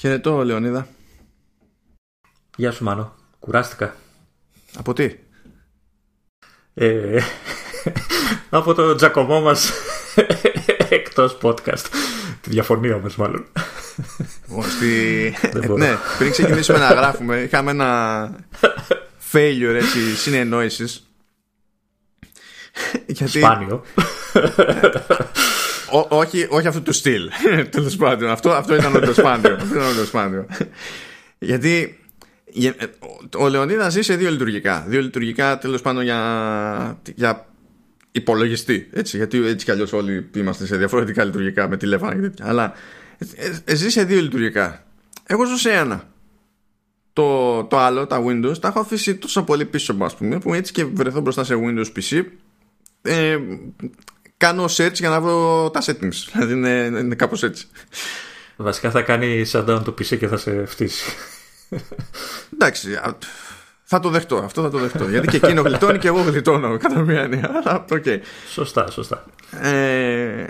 Χαιρετώ, Λεωνίδα. Γεια σου, Μάνο. Κουράστηκα. Από τι; Ε, από το τζακωμό μας εκτός podcast. Τη διαφωνία μας μάλλον. Στη... ναι, πριν ξεκινήσουμε να γράφουμε, είχαμε ένα failure έτσι, συνεννόησης. Γιατί... Σπάνιο. Όχι, όχι αυτού του στυλ. Τέλος πάντων. Αυτό, αυτό ήταν όντω σπάνιο. Αυτό ήταν όντω σπάνιο. Γιατί ο Λεωνίδας ζει σε δύο λειτουργικά. Δύο λειτουργικά τέλος πάντων για, για υπολογιστή. Έτσι, γιατί έτσι κι αλλιώς όλοι είμαστε σε διαφορετικά λειτουργικά με τηλέφωνα και τέτοια. Αλλά ε, ζει σε δύο λειτουργικά. Εγώ ζω σε ένα. Το, το άλλο, τα Windows, τα έχω αφήσει τόσο πολύ πίσω μου, ας πούμε, που έτσι και βρεθώ μπροστά σε Windows PC. Ε, κάνω search για να βρω τα settings. Δηλαδή είναι, είναι κάπως έτσι. Βασικά θα κάνει shutdown το PC και θα σε φτύσει. Εντάξει, θα το δεχτώ. Αυτό θα το δεχτώ. Γιατί και εκείνο γλιτώνει και εγώ γλιτώνω κατά μία έννοια. Okay. Σωστά, σωστά. Ε,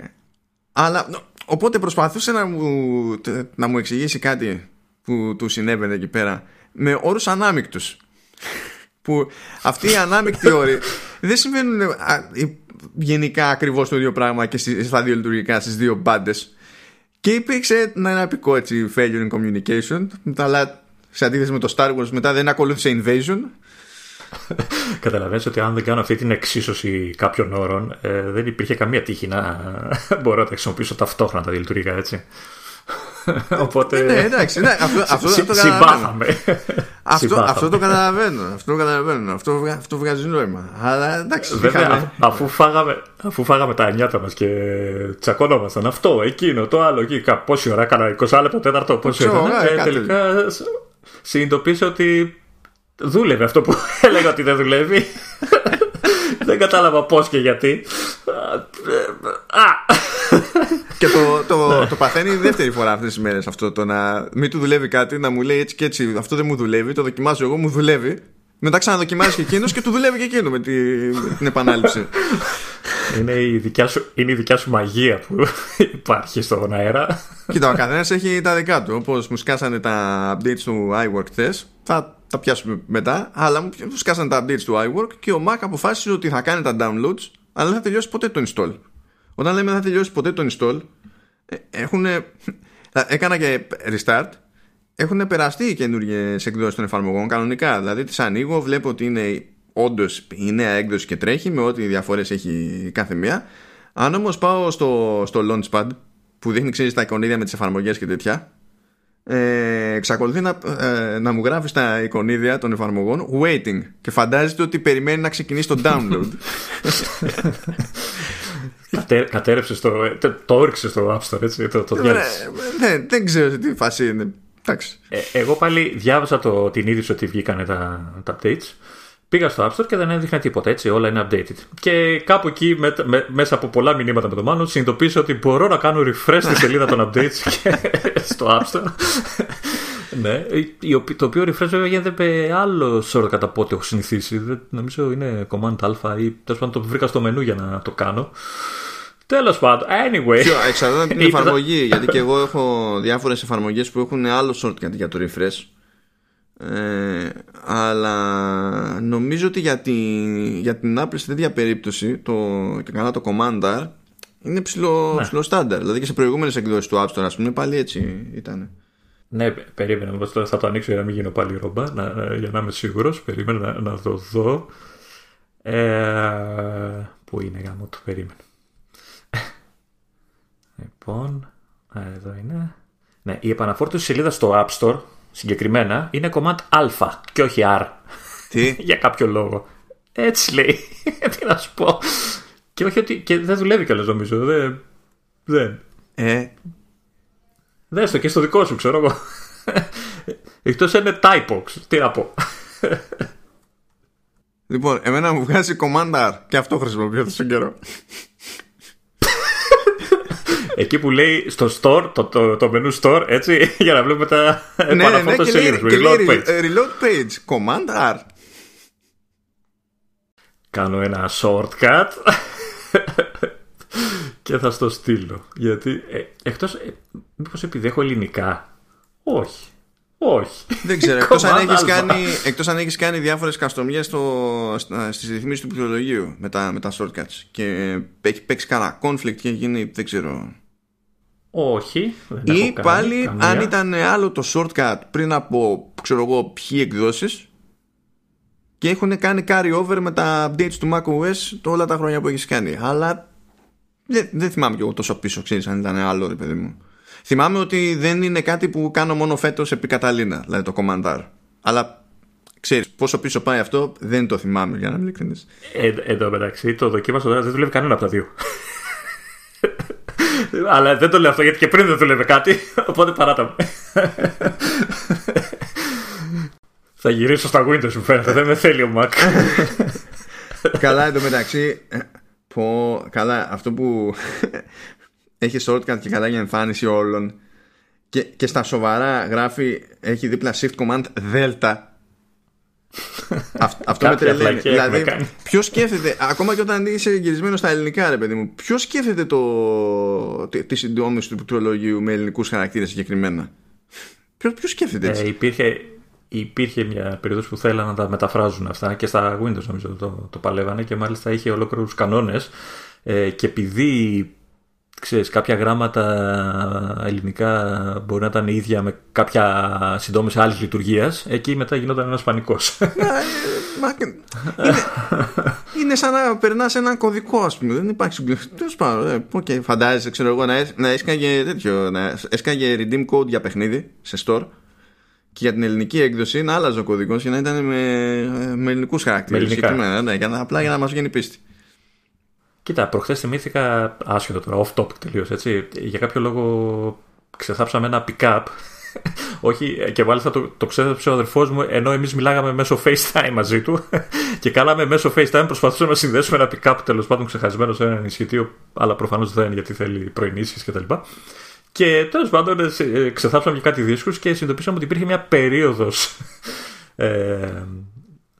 αλλά οπότε προσπαθούσε να μου, να μου εξηγήσει κάτι που του συνέβαινε εκεί πέρα με όρους ανάμεικτους που αυτοί οι ανάμεικτοι όροι δεν συμβαίνουν γενικά ακριβώς το ίδιο πράγμα και στα δύο λειτουργικά στις δύο μπάντες. και υπήρξε ένα επικό έτσι failure in communication αλλά σε αντίθεση με το Star Wars μετά δεν ακολούθησε invasion Καταλαβαίνεις ότι αν δεν κάνω αυτή την εξίσωση κάποιων όρων ε, δεν υπήρχε καμία τύχη να μπορώ να τα χρησιμοποιήσω ταυτόχρονα τα λειτουργικά έτσι Οπότε. Ναι, εντάξει, ναι, αυτό, αυτό, το Συμπάθαμε. Αυτό, αυτό το καταλαβαίνω. Αυτό το καταλαβαίνω. Αυτό, αυτό βγάζει νόημα. Αλλά εντάξει. Βέβαια, αφού, φάγαμε, αφού φάγαμε τα νιάτα μας και τσακωνόμασταν αυτό, εκείνο, το άλλο, εκεί. Πόση ώρα έκανα, 20 λεπτό, τέταρτο, πόση ώρα. Και τελικά συνειδητοποίησα ότι δούλευε αυτό που έλεγα ότι δεν δουλεύει. Δεν κατάλαβα πώς και γιατί. Α! και το, το, το παθαίνει δεύτερη φορά αυτές τις μέρες αυτό. Το να μην του δουλεύει κάτι, να μου λέει έτσι και έτσι. Αυτό δεν μου δουλεύει, το δοκιμάζω εγώ, μου δουλεύει. Μετά ξαναδοκιμάζει και εκείνος και του δουλεύει και εκείνο με, τη, με την επανάληψη. Είναι η, δικιά σου, είναι η δικιά σου μαγεία που υπάρχει στον αέρα. Κοίτα, ο καθένας έχει τα δικά του. Όπως μου σκάσανε τα updates του iWork χθες, θα τα πιάσουμε μετά. Αλλά μου σκάσανε τα updates του iWork και ο Mac αποφάσισε ότι θα κάνει τα downloads, αλλά δεν θα τελειώσει ποτέ το install. Όταν λέμε δεν θα τελειώσει ποτέ το install, ε, έχουν. Έκανα και restart. Έχουν περαστεί οι καινούργιες εκδόσεις των εφαρμογών κανονικά. Δηλαδή τις ανοίγω, βλέπω ότι είναι όντως η νέα έκδοση και τρέχει με ό,τι διαφορές έχει κάθε μία. Αν όμω πάω στο, στο Launchpad που δείχνει ξέρεις τα εικονίδια με τις εφαρμογές και τέτοια, ε, εξακολουθεί να, ε, να μου γράφει στα εικονίδια των εφαρμογών waiting και φαντάζεται ότι περιμένει να ξεκινήσει το download. Κατέρευσε στο. Το, το στο App Store, έτσι. Το, το ναι, ναι, δεν ξέρω τι φάση είναι. Ε, εγώ πάλι διάβασα το, την είδηση ότι βγήκαν τα, τα updates. Πήγα στο App Store και δεν έδειχνε τίποτα έτσι, όλα είναι updated. Και κάπου εκεί, με, με, μέσα από πολλά μηνύματα με το μάλλον, συνειδητοποίησα ότι μπορώ να κάνω refresh τη σελίδα των updates στο App Store. ναι, το οποίο refresh βέβαια γίνεται με άλλο σώρο κατά πότε έχω συνηθίσει. νομίζω είναι Command Α ή τέλος πάντων το βρήκα στο μενού για να το κάνω. Τέλος πάντων, anyway. Εξαρτάται από την εφαρμογή. γιατί και εγώ έχω διάφορες εφαρμογές που έχουν άλλο shortcut για το refresh. Ε, αλλά νομίζω ότι για, τη, για την Apple σε τέτοια περίπτωση το, και καλά το Command R είναι ψηλό, ναι. ψηλό στάνταρ. Δηλαδή και σε προηγούμενες εκδόσεις του App Store, ας πούμε, πάλι έτσι ήταν. Ναι, περίμενα. Θα το ανοίξω για να μην γίνω πάλι ρομπά, να, για να είμαι σίγουρος. Περίμενα να, να το δω. Ε, πού είναι γάμο το περίμενα. Λοιπόν, εδώ είναι. Ναι, η επαναφόρτωση σελίδα στο App Store συγκεκριμένα είναι command Α και όχι R. Τι; Για κάποιο λόγο. Έτσι λέει. Τι να σου πω. Και όχι ότι. και δεν δουλεύει κιόλας νομίζω. Δεν. Δεν. Ε. Δες το και στο δικό σου, ξέρω εγώ. Εκτός είναι typox. Τι να πω. Λοιπόν, εμένα μου βγάζει command R και αυτό χρησιμοποιώ τόσο καιρό. Εκεί που λέει στο store, το, το, το menu store, έτσι, για να βλέπουμε τα ναι, ναι, ναι, και λέει, reload page. Reload page, command R. Κάνω ένα shortcut και θα στο στείλω. Γιατί, ε, εκτός, ε, μήπως επειδή έχω ελληνικά, Όχι. Όχι. Δεν ξέρω. Εκτός αν έχεις κάνει, εκτός αν έχεις κάνει διάφορες καστομιέ στις ρυθμίσεις του πληκτρολογίου με τα, με τα shortcuts και έχει παίξει κανένα conflict και γίνει. Δεν ξέρω. Όχι. Δεν Ή πάλι καμία. αν ήταν άλλο το shortcut πριν από ξέρω εγώ ποιοι εκδόσεις και έχουν κάνει carry over με τα updates του macOS το όλα τα χρόνια που έχεις κάνει. Αλλά δεν, δεν θυμάμαι κι εγώ τόσο πίσω, ξέρεις αν ήταν άλλο, ρε παιδί μου. Θυμάμαι ότι δεν είναι κάτι που κάνω μόνο φέτος επί Καταλήνα, δηλαδή το Command Αλλά ξέρεις πόσο πίσω πάει αυτό, δεν το θυμάμαι για να μην ειλικρινεί. Ε, εδώ μεταξύ, το δοκίμασα τώρα, δεν δουλεύει κανένα από τα δύο. Αλλά δεν το λέω αυτό γιατί και πριν δεν δουλεύει κάτι, οπότε παράτα Θα γυρίσω στα Windows μου φαίνεται, δεν με θέλει ο Mac. καλά εντωμεταξύ, πω, καλά αυτό που έχει shortcut και καλά για εμφάνιση όλων και, και στα σοβαρά γράφει έχει δίπλα shift command delta αυτό με τρελαίνει. Δηλαδή, ποιος σκέφτεται, ακόμα και όταν είσαι γυρισμένο στα ελληνικά, ρε παιδί μου, ποιος σκέφτεται το, τη, τη συντόμηση του πληκτρολογίου με ελληνικούς χαρακτήρες συγκεκριμένα; Ποιος σκέφτεται έτσι; Ε, υπήρχε, υπήρχε μια περίοδος που θέλανε να τα μεταφράζουν αυτά και στα Windows νομίζω το, το παλεύανε και μάλιστα είχε ολόκληρους κανόνες ε, και επειδή ξέρεις, κάποια γράμματα ελληνικά μπορεί να ήταν ίδια με κάποια συντόμηση άλλης λειτουργίας, εκεί μετά γινόταν ένας πανικός. Ε, είναι, είναι σαν να περνάς έναν κωδικό, ας πούμε. Δεν υπάρχει συγκλονιστικό. Τέλος πάντων, okay, φαντάζεσαι, ξέρω εγώ, να, να έσκαγε τέτοιο. Να έσκαγε redeem code για παιχνίδι σε store και για την ελληνική έκδοση να άλλαζε ο κωδικός για να ήταν με, με ελληνικούς χαρακτήρες. Ναι, για να, απλά για να μας βγαίνει πίστη. Κοίτα, προχθές θυμήθηκα, άσχετο τώρα, off topic τελείως έτσι. Για κάποιο λόγο ξεθάψαμε ένα pick-up. Όχι, και μάλιστα το, το ξέθαψε ο αδερφός μου, ενώ εμείς μιλάγαμε μέσω FaceTime μαζί του. και κάναμε μέσω FaceTime, προσπαθούσαμε να συνδέσουμε ένα pick-up τέλος πάντων ξεχασμένο σε ένα ενισχυτήριο, αλλά προφανώς δεν είναι γιατί θέλει προενίσχυση κτλ. Και τέλος πάντων ε, ξεθάψαμε και κάτι δίσκους και συνειδητοποίησαμε ότι υπήρχε μια περίοδος ε,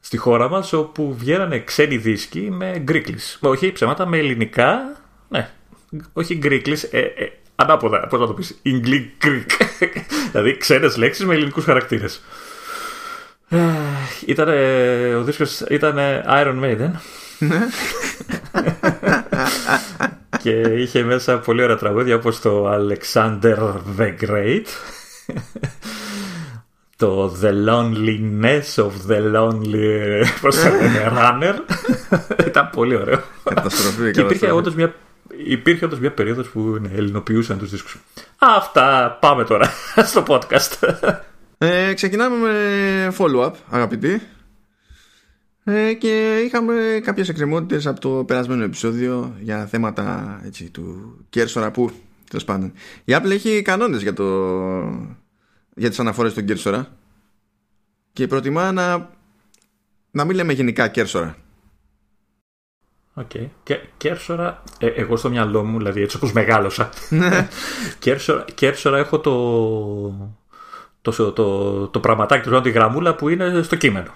στη χώρα μας όπου βγαίνανε ξένοι δίσκοι με γκρίκλις. Όχι ψέματα, με ελληνικά. Ναι, όχι γκρίκλις, ε, ε, ανάποδα. Πώς να το πεις, English Greek. δηλαδή ξένες λέξεις με ελληνικούς χαρακτήρες. Ε, ήταν, ο δίσκος ήταν Iron Maiden ναι. και είχε μέσα πολύ ωραία τραγούδια όπως το Alexander the Great το The Loneliness of the Lonely πώς Runner ήταν πολύ ωραίο καταστροφή, και υπήρχε όντως μια Υπήρχε όντως μια περίοδος που ναι, ελληνοποιούσαν τους δίσκους. Αυτά πάμε τώρα στο podcast. Ε, ξεκινάμε με follow-up αγαπητοί ε, και είχαμε κάποιες εκκρεμότητες από το περασμένο επεισόδιο για θέματα έτσι, του κέρσορα που τέλος πάντων. Η Apple έχει κανόνες για, το, για τις αναφορές του κέρσορα και προτιμά να, να μην λέμε γενικά κέρσορα. OK. Okay. Και, κέρσορα, ε, εγώ στο μυαλό μου, δηλαδή έτσι όπως μεγάλωσα, ναι. κέρσορα, κέρσορα έχω το, το, το, το, πραγματάκι του, τη γραμμούλα που είναι στο κείμενο.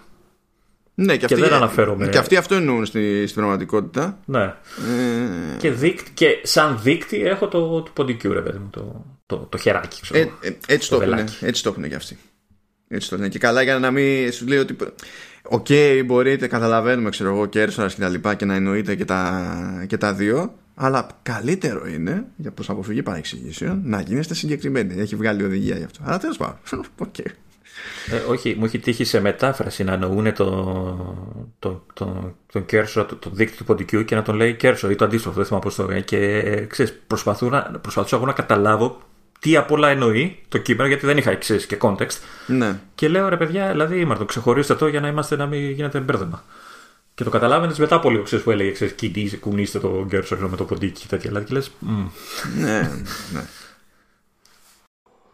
Ναι, και, και δεν αναφέρομαι. Και αυτοί αυτό εννοούν στη, στην πραγματικότητα. Ναι. Ε... Και, δείκτη, και σαν δείκτη έχω το, το ποντικιού, ρε παιδί μου, το, το, το χεράκι. Ξέρω, ε, ε, έτσι, το, το έχουν, έτσι το έχουν και αυτοί. Έτσι το λένε. Και καλά για να μην σου λέει ότι. OK, okay, μπορείτε, καταλαβαίνουμε, ξέρω εγώ, κέρσορα και τα λοιπά και να εννοείτε και τα, και τα δύο. Αλλά καλύτερο είναι, για προς αποφυγή παρεξηγήσεων, να γίνεστε συγκεκριμένοι. Έχει βγάλει οδηγία γι' αυτό. Αλλά τέλος πάντων. Okay. Ε, όχι, μου έχει τύχει σε μετάφραση να εννοούν το, το, το, τον Κέρσο, το, το δίκτυο του ποντικού και να τον λέει Κέρσο ή το αντίστοιχο, δεν θυμάμαι πώς το λέει. Και ε, ξέρεις, προσπαθούσα εγώ να καταλάβω τι απ' όλα εννοεί το κείμενο, γιατί δεν είχα εξής και context. Ναι. Και λέω ρε παιδιά, δηλαδή ήμαρτο, ξεχωρίστε το για να είμαστε να μην γίνεται μπέρδεμα. Και το καταλάβαινες μετά από λίγο ξέρεις, που έλεγε ξέρεις, κουνήστε το Κέρσο με το ποντίκι και τέτοια. Δηλαδή και λε. Ναι, ναι.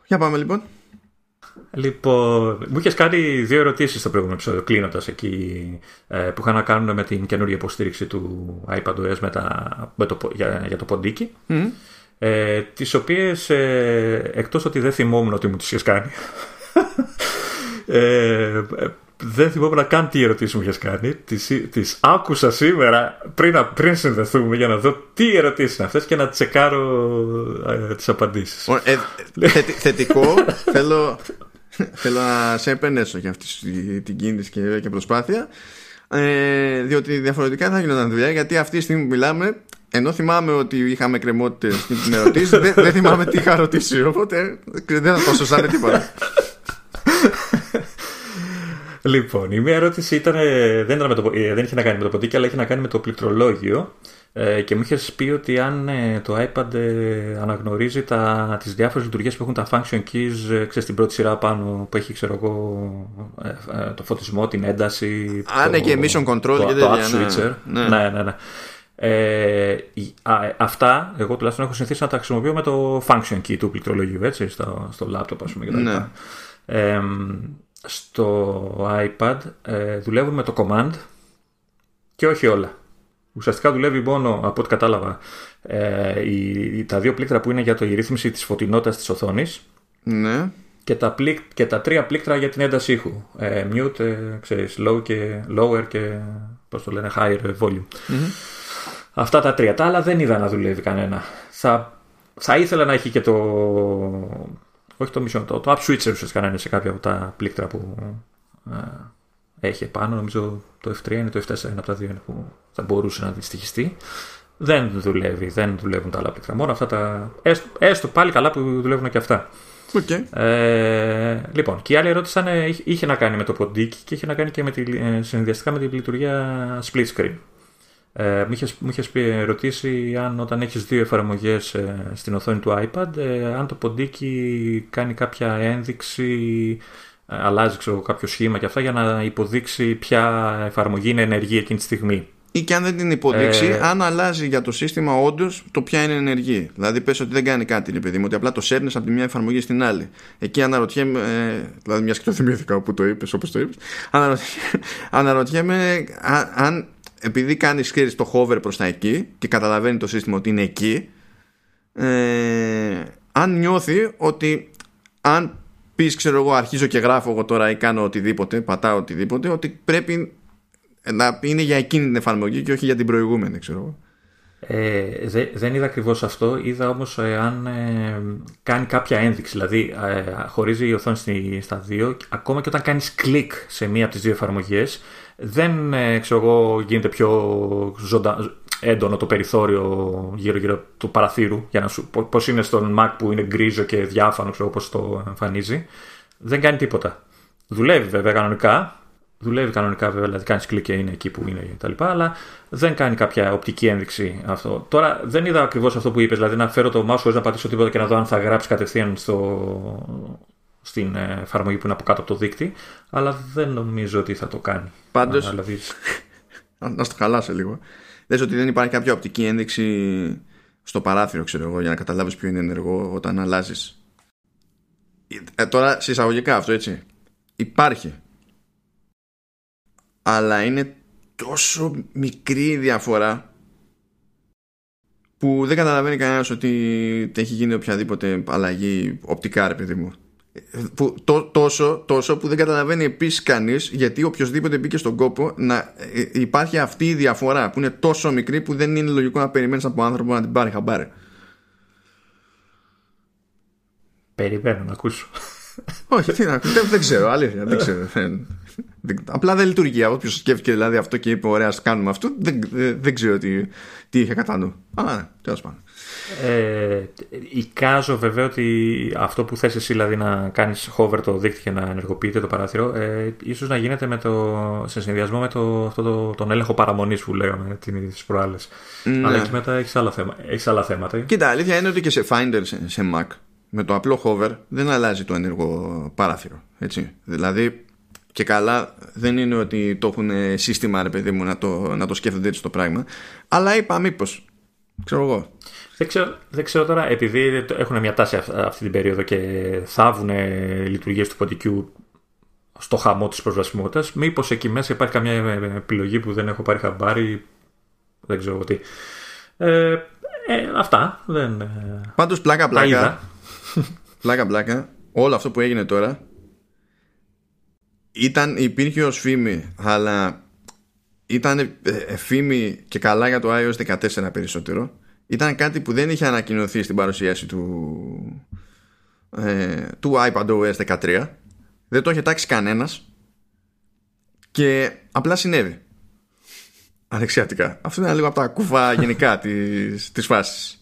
Για πάμε λοιπόν. Λοιπόν, μου είχες κάνει δύο ερωτήσεις στο προηγούμενο επεισόδιο, κλείνοντας εκεί, ε, που είχαν να κάνουν με την καινούργια υποστήριξη του iPadOS με με το, για, για το ποντίκι. Mm. Ε, τις οποίες ε, εκτός ότι δεν θυμόμουν ότι μου τις είχες κάνει ε, δεν θυμόμουν καν τι ερωτήσεις μου είχες κάνει. Τις άκουσα σήμερα πριν, πριν συνδεθούμε για να δω τι ερωτήσεις είναι αυτές και να τσεκάρω ε, τις απαντήσεις. Ε, θετικό, θέλω, θέλω να σε επενέσω για αυτή την κίνηση και, και προσπάθεια. Ε, διότι διαφορετικά θα γινόταν δουλειά γιατί αυτή τη στιγμή που μιλάμε ενώ θυμάμαι ότι είχαμε κρεμότητε στην ερωτήση, δεν, δεν θυμάμαι τι είχα ρωτήσει. Οπότε δεν θα το σωσάνε τίποτα. Λοιπόν, η μία ερώτηση ήταν, δεν, ήταν με το, ε, δεν είχε να κάνει με το ποντίκι, αλλά είχε να κάνει με το πληκτρολόγιο. Ε, και μου είχες πει ότι αν ε, το iPad ε, αναγνωρίζει τα, τις διάφορες λειτουργίες που έχουν τα function keys ε, ξέρεις, την πρώτη σειρά πάνω που έχει ξέρω εγώ, το φωτισμό, την ένταση Α, το, ναι και mission control το, και το, app switcher ναι, ναι, ναι, ναι. Ε, αυτά εγώ τουλάχιστον έχω συνηθίσει να τα χρησιμοποιώ με το function key του πληκτρολογίου έτσι, στο, στο laptop ας πούμε ναι. ε, στο iPad ε, δουλεύουν με το command και όχι όλα. Ουσιαστικά δουλεύει μόνο, από ό,τι κατάλαβα, ε, η, τα δύο πλήκτρα που είναι για το, η ρύθμιση της φωτεινότητας της οθόνης ναι. και, τα πλήκ, και τα τρία πλήκτρα για την ένταση ήχου. Ε, mute, ε, ξέρεις, low και, lower και πώς το λένε, higher volume. Αυτά τα τρία. Τα άλλα δεν είδα να δουλεύει κανένα. Θα, θα ήθελα να έχει και το όχι το μισό, το, το app switcher ουσιαστικά να είναι σε κάποια από τα πλήκτρα που ε, έχει επάνω. Νομίζω το F3 είναι το F4, ένα από τα δύο είναι που θα μπορούσε να δυστυχιστεί. Δεν δουλεύει, δεν δουλεύουν τα άλλα πλήκτρα. Μόνο αυτά τα. Έστω, έστω πάλι καλά που δουλεύουν και αυτά. Okay. Ε, λοιπόν, και η άλλη ερώτηση ήταν, είχε να κάνει με το ποντίκι και είχε να κάνει και με τη, ε, συνδυαστικά με τη λειτουργία split screen. Ε, μου είχες πει, ρωτήσει αν όταν έχεις δύο εφαρμογές ε, στην οθόνη του iPad ε, αν το ποντίκι κάνει κάποια ένδειξη ε, αλλάζει ξέρω, κάποιο σχήμα και αυτά για να υποδείξει ποια εφαρμογή είναι ενεργή εκείνη τη στιγμή ή και αν δεν την υποδείξει, αν αλλάζει για το σύστημα όντως το ποια είναι ενεργή. Δηλαδή, πες ότι δεν κάνει κάτι, ρε παιδί μου, ότι απλά το σέρνεις από τη μια εφαρμογή στην άλλη. Εκεί αναρωτιέμαι, ε, δηλαδή, μια και το θυμήθηκα όπου το είπες, όπως το είπες, αναρωτιέμαι, αναρωτιέμαι αν επειδή κάνει ξέρεις, το hover προς τα εκεί και καταλαβαίνει το σύστημα ότι είναι εκεί ε, αν νιώθει ότι αν πεις ξέρω εγώ αρχίζω και γράφω εγώ τώρα ή κάνω οτιδήποτε πατάω οτιδήποτε ότι πρέπει να είναι για εκείνη την εφαρμογή και όχι για την προηγούμενη ξέρω εγώ ε, δε, δεν είδα ακριβώς αυτό. Είδα όμως ε, αν ε, κάνει κάποια ένδειξη. Δηλαδή, ε, χωρίζει η οθόνη στα δύο. Ακόμα και όταν κάνεις κλικ σε μία από τις δύο εφαρμογές, δεν ε, ξέρω εγώ, γίνεται πιο ζωντα... έντονο το περιθώριο γύρω-γύρω του παραθύρου για να σου πώς είναι στον Mac που είναι γκρίζο και διάφανο ξέρω όπως το εμφανίζει. Δεν κάνει τίποτα. Δουλεύει βέβαια κανονικά. Δουλεύει κανονικά βέβαια δηλαδή κάνεις κλικ και είναι εκεί που είναι κτλ αλλά δεν κάνει κάποια οπτική ένδειξη αυτό. Τώρα δεν είδα ακριβώς αυτό που είπες δηλαδή να φέρω το mouse χωρίς να πατήσω τίποτα και να δω αν θα γράψει κατευθείαν στο, στην ε, εφαρμογή που είναι από κάτω από το δίκτυ, αλλά δεν νομίζω ότι θα το κάνει. Πάντως, δηλαδή... να στο χαλάσω λίγο. Λες ότι δεν υπάρχει κάποια οπτική ένδειξη στο παράθυρο, ξέρω εγώ, για να καταλάβεις ποιο είναι ενεργό όταν αλλάζεις. Ε, τώρα, συσσαγωγικά αυτό, έτσι. Υπάρχει. Αλλά είναι τόσο μικρή η διαφορά που δεν καταλαβαίνει κανένας ότι έχει γίνει οποιαδήποτε αλλαγή οπτικά, ρε παιδί μου που, τόσο, τόσο που δεν καταλαβαίνει επίσης κανείς γιατί οποιοδήποτε μπήκε στον κόπο να ε, υπάρχει αυτή η διαφορά που είναι τόσο μικρή που δεν είναι λογικό να περιμένεις από άνθρωπο να την πάρει χαμπάρε. Περιμένω να ακούσω. Όχι, τι να, δεν, δεν ξέρω, αλήθεια. Δεν ξέρω. Απλά δεν λειτουργεί. Όποιος σκέφτηκε δηλαδή αυτό και είπε: Ωραία, κάνουμε αυτό, δεν, δεν, ξέρω τι, τι είχε κατά νου. Α, ναι, τέλος πάντων. Ε, εικάζω βέβαια ότι αυτό που θες εσύ δηλαδή να κάνεις hover το δίκτυο και να ενεργοποιείται το παράθυρο ε, ίσως να γίνεται με το, σε συνδυασμό με το, αυτό το, τον έλεγχο παραμονής που λέγαμε τις προάλλες ναι. αλλά εκεί μετά έχεις άλλα, θέματα, έχεις άλλα θέματα Κοίτα αλήθεια είναι ότι και σε Finder σε, σε Mac με το απλό hover δεν αλλάζει το ενεργό παράθυρο έτσι. δηλαδή και καλά δεν είναι ότι το έχουν σύστημα ρε παιδί μου να το, να το σκέφτονται έτσι το πράγμα αλλά είπα μήπως ξέρω εγώ δεν ξέρω, δεν ξέρω τώρα, επειδή έχουν μια τάση αυτή την περίοδο και θάβουν λειτουργίες του ποντικού στο χαμό της προσβασιμότητας, μήπως εκεί μέσα υπάρχει καμιά επιλογή που δεν έχω πάρει χαμπάρι. Δεν ξέρω τι. Ε, ε, αυτά. Δεν, ε, Πάντως πλάκα πλάκα. πλάκα πλάκα. Όλο αυτό που έγινε τώρα ήταν, υπήρχε ως φήμη αλλά ήταν ε, ε, φήμη και καλά για το iOS 14 περισσότερο. Ήταν κάτι που δεν είχε ανακοινωθεί στην παρουσίαση του ε, του iPadOS 13 δεν το είχε τάξει κανένας. Και απλά συνέβη. Ανεξιατικά αυτό είναι λίγο από τα κουφά γενικά της, της φάσης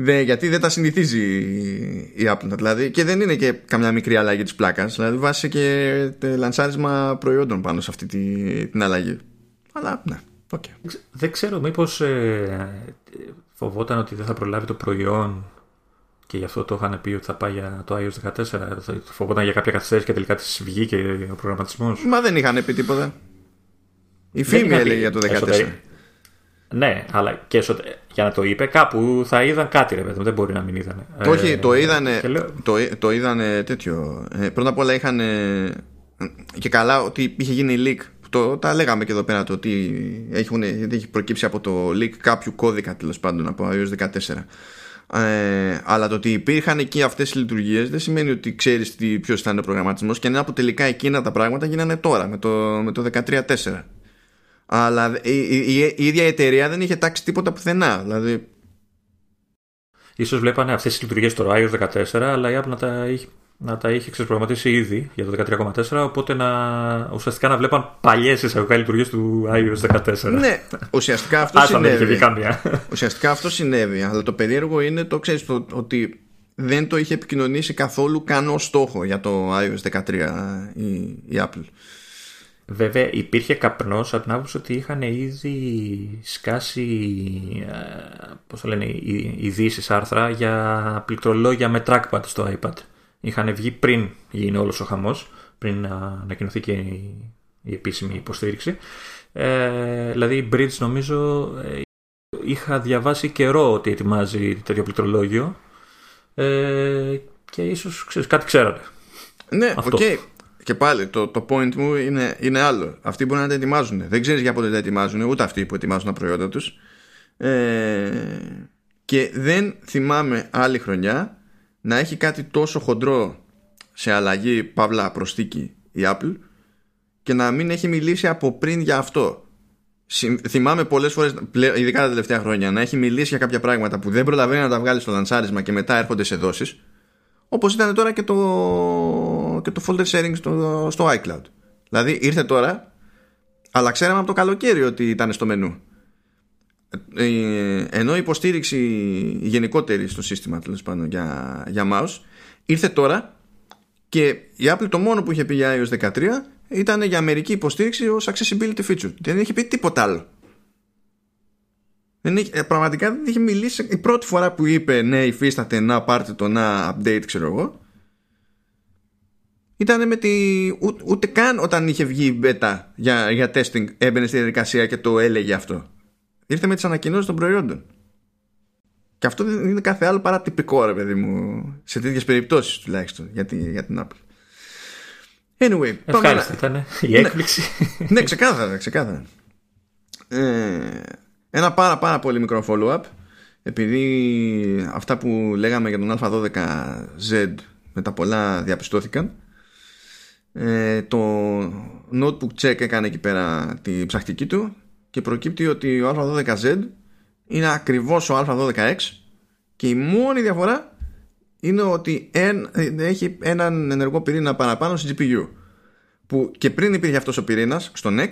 Δε, γιατί δεν τα συνηθίζει η Apple δηλαδή και δεν είναι και καμιά μικρή αλλαγή της πλάκας δηλαδή βάσει και λανσάρισμα προϊόντων πάνω σε αυτή τη, την αλλαγή. Αλλά ναι okay. δεν ξέρω μήπως ε, φοβόταν ότι δεν θα προλάβει το προϊόν και γι' αυτό το είχαν πει ότι θα πάει για το iOS 14 φοβόταν για κάποια καθυστέρηση και τελικά της βγήκε ο προγραμματισμός. Μα δεν είχαν πει τίποτα. Η φήμη έλεγε για το 14 ναι, αλλά και για να το είπε, κάπου θα είδαν κάτι, ρε παιδί δεν μπορεί να μην είδανε. Όχι, ε, το είδανε. Το, το είδανε τέτοιο. Ε, πρώτα απ' όλα είχαν. Και καλά ότι είχε γίνει leak. Το, τα λέγαμε και εδώ πέρα το ότι έχουν, έχει προκύψει από το leak κάποιου κώδικα τέλος πάντων από iOS 14. Ε, αλλά το ότι υπήρχαν εκεί αυτές οι λειτουργίες δεν σημαίνει ότι ξέρεις ποιος ήταν ο προγραμματισμός και είναι από τελικά εκείνα τα πράγματα γίνανε τώρα με το, με το 13.4 αλλά η, η, η, ίδια εταιρεία δεν είχε τάξει τίποτα πουθενά. Δηλαδή... Ίσως βλέπανε αυτές τις λειτουργίες στο iOS 14, αλλά η Apple να τα είχε, να τα είχε ξεσπρογραμματίσει ήδη για το 13.4, οπότε να, ουσιαστικά να βλέπαν παλιές εισαγωγικά λειτουργίες του iOS 14. Ναι, ουσιαστικά αυτό συνέβη. ουσιαστικά αυτό συνέβη, αλλά το περίεργο είναι το ξέρεις το, ότι δεν το είχε επικοινωνήσει καθόλου καν ως στόχο για το iOS 13 η, η Apple. Βέβαια υπήρχε καπνός από την άποψη ότι είχαν ήδη σκάσει ε, πώς το λένε, ειδήσει άρθρα για πληκτρολόγια με trackpad στο iPad. Είχαν βγει πριν γίνει όλος ο χαμός, πριν να ανακοινωθεί και η, επίσημη υποστήριξη. Ε, δηλαδή η Bridge νομίζω ε, είχα διαβάσει καιρό ότι ετοιμάζει τέτοιο πληκτρολόγιο ε, και ίσως ξέρεις, κάτι ξέρατε. Ναι, OK. Okay. Και πάλι το, το point μου είναι, είναι άλλο. Αυτοί μπορεί να τα ετοιμάζουν. Δεν ξέρεις για πότε τα ετοιμάζουν, ούτε αυτοί που ετοιμάζουν τα προϊόντα τους. Ε, και δεν θυμάμαι άλλη χρονιά να έχει κάτι τόσο χοντρό σε αλλαγή παύλα προσθήκη η Apple και να μην έχει μιλήσει από πριν για αυτό. Θυμάμαι πολλές φορές, ειδικά τα τελευταία χρόνια, να έχει μιλήσει για κάποια πράγματα που δεν προλαβαίνει να τα βγάλει στο λανσάρισμα και μετά έρχονται σε δόσεις. Όπως ήταν τώρα και το και το folder sharing στο, στο iCloud. Δηλαδή ήρθε τώρα, αλλά ξέραμε από το καλοκαίρι ότι ήταν στο μενού. Ε, ενώ η υποστήριξη γενικότερη στο σύστημα τέλος πάντων για, για mouse ήρθε τώρα και η Apple το μόνο που είχε πει για iOS 13 ήταν για μερική υποστήριξη ως accessibility feature. Δεν είχε πει τίποτα άλλο. Δεν είχε, ε, πραγματικά δεν είχε μιλήσει. Η πρώτη φορά που είπε ναι, υφίσταται να πάρτε το να update, ξέρω εγώ, ήταν με τη. Ούτε, καν όταν είχε βγει η beta για, για testing έμπαινε στη διαδικασία και το έλεγε αυτό. Ήρθε με τις ανακοινώσεις των προϊόντων. Και αυτό δεν είναι κάθε άλλο παρά τυπικό, ρε παιδί μου, σε τέτοιες περιπτώσεις τουλάχιστον για, τη, για την Apple. Anyway, Ευχάριστη ήταν η ναι. έκπληξη. Ναι, ναι, ξεκάθαρα, ξεκάθαρα. Ε, ένα πάρα πάρα πολύ μικρό follow-up επειδή αυτά που λέγαμε για τον Α12Z με τα πολλά διαπιστώθηκαν. Ε, το notebook check έκανε εκεί πέρα τη ψαχτική του και προκύπτει ότι ο α12z είναι ακριβώς ο α12x και η μόνη διαφορά είναι ότι έχει έναν ενεργό πυρήνα παραπάνω στη GPU που και πριν υπήρχε αυτός ο πυρήνας στο X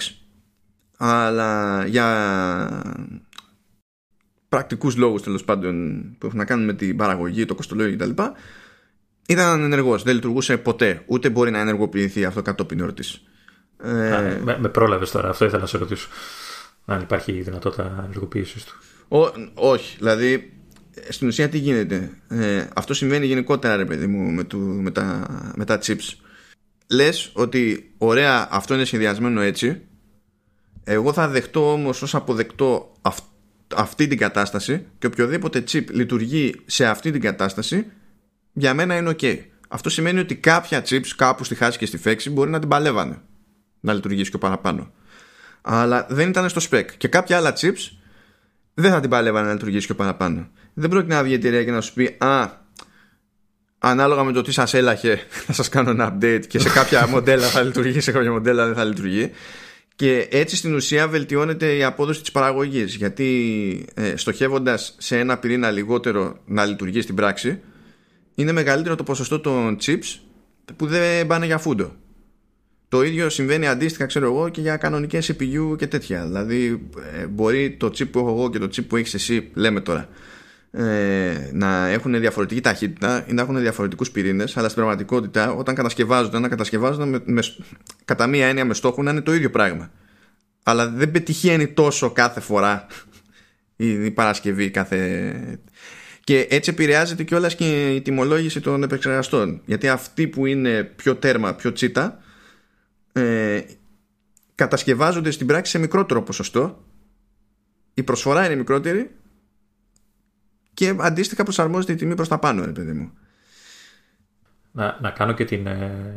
αλλά για πρακτικούς λόγους τέλος πάντων που έχουν να κάνουν με την παραγωγή, το κοστολόγιο κτλ ήταν ανενεργό, δεν λειτουργούσε ποτέ. Ούτε μπορεί να ενεργοποιηθεί αυτό κατόπιν εορτή. Ε... Με, με πρόλαβες τώρα, αυτό ήθελα να σε ρωτήσω. Αν υπάρχει δυνατότητα ενεργοποίησης του. όχι, δηλαδή στην ουσία τι γίνεται; Ε, αυτό συμβαίνει γενικότερα, ρε παιδί μου, με, του, με, τα, με τα chips. Λες ότι ωραία, αυτό είναι σχεδιασμένο έτσι. Εγώ θα δεχτώ όμως ως αποδεκτό αυτή την κατάσταση και οποιοδήποτε chip λειτουργεί σε αυτή την κατάσταση για μένα είναι ok. Αυτό σημαίνει ότι κάποια chips κάπου στη χάση και στη φέξη μπορεί να την παλεύανε να λειτουργήσει και παραπάνω. Αλλά δεν ήταν στο spec. Και κάποια άλλα chips δεν θα την παλεύανε να λειτουργήσει και παραπάνω. Δεν πρόκειται να βγει η εταιρεία και να σου πει Α, ανάλογα με το τι σας έλαχε θα σας κάνω ένα update και σε κάποια μοντέλα θα λειτουργεί, σε κάποια μοντέλα δεν θα λειτουργεί. Και έτσι στην ουσία βελτιώνεται η απόδοση της παραγωγής γιατί ε, στοχεύοντας σε ένα πυρήνα λιγότερο να λειτουργεί στην πράξη είναι μεγαλύτερο το ποσοστό των chips που δεν πάνε για φούντο. Το ίδιο συμβαίνει αντίστοιχα, ξέρω εγώ, και για κανονικές CPU και τέτοια. Δηλαδή, ε, μπορεί το chip που έχω εγώ και το chip που έχεις εσύ, λέμε τώρα, ε, να έχουν διαφορετική ταχύτητα ή να έχουν διαφορετικούς πυρήνες, αλλά στην πραγματικότητα, όταν κατασκευάζονται, να κατασκευάζονται με, με, κατά μία έννοια με στόχο να είναι το ίδιο πράγμα. Αλλά δεν πετυχαίνει τόσο κάθε φορά η, η Παρασκευή, κάθε. Και έτσι επηρεάζεται κιόλας και η τιμολόγηση των επεξεργαστών. Γιατί αυτοί που είναι πιο τέρμα, πιο τσίτα, ε, κατασκευάζονται στην πράξη σε μικρότερο ποσοστό η προσφορά είναι μικρότερη και αντίστοιχα προσαρμόζεται η τιμή προς τα πάνω ρε παιδί μου. Να, να κάνω και την ε,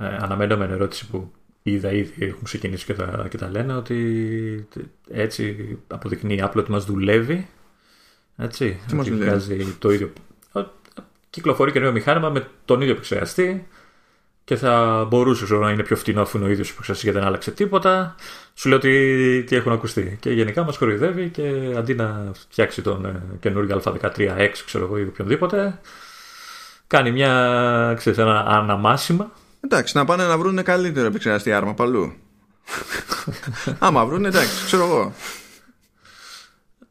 ε, αναμενόμενη ερώτηση που είδα ήδη έχουν ξεκινήσει και τα, και τα λένε ότι έτσι αποδεικνύει απλό ότι μας δουλεύει έτσι, Τι μας δουλεύει; το ίδιο κυκλοφορεί και νέο μηχάνημα με τον ίδιο επεξεργαστή και θα μπορούσε ξέρω, να είναι πιο φτηνό αφού είναι ο ίδιος υποξεργαστή γιατί δεν άλλαξε τίποτα. Σου λέω ότι τι έχουν ακουστεί. Και γενικά μας κοροϊδεύει και αντί να φτιάξει τον ε, καινούργιο Α13X, ξέρω εγώ, ή οποιονδήποτε, κάνει μια, ξέρεις, ένα αναμάσιμα. Εντάξει, να πάνε να βρουν καλύτερο επεξεργαστή άρμα παλού. Άμα βρουν, εντάξει, ξέρω εγώ.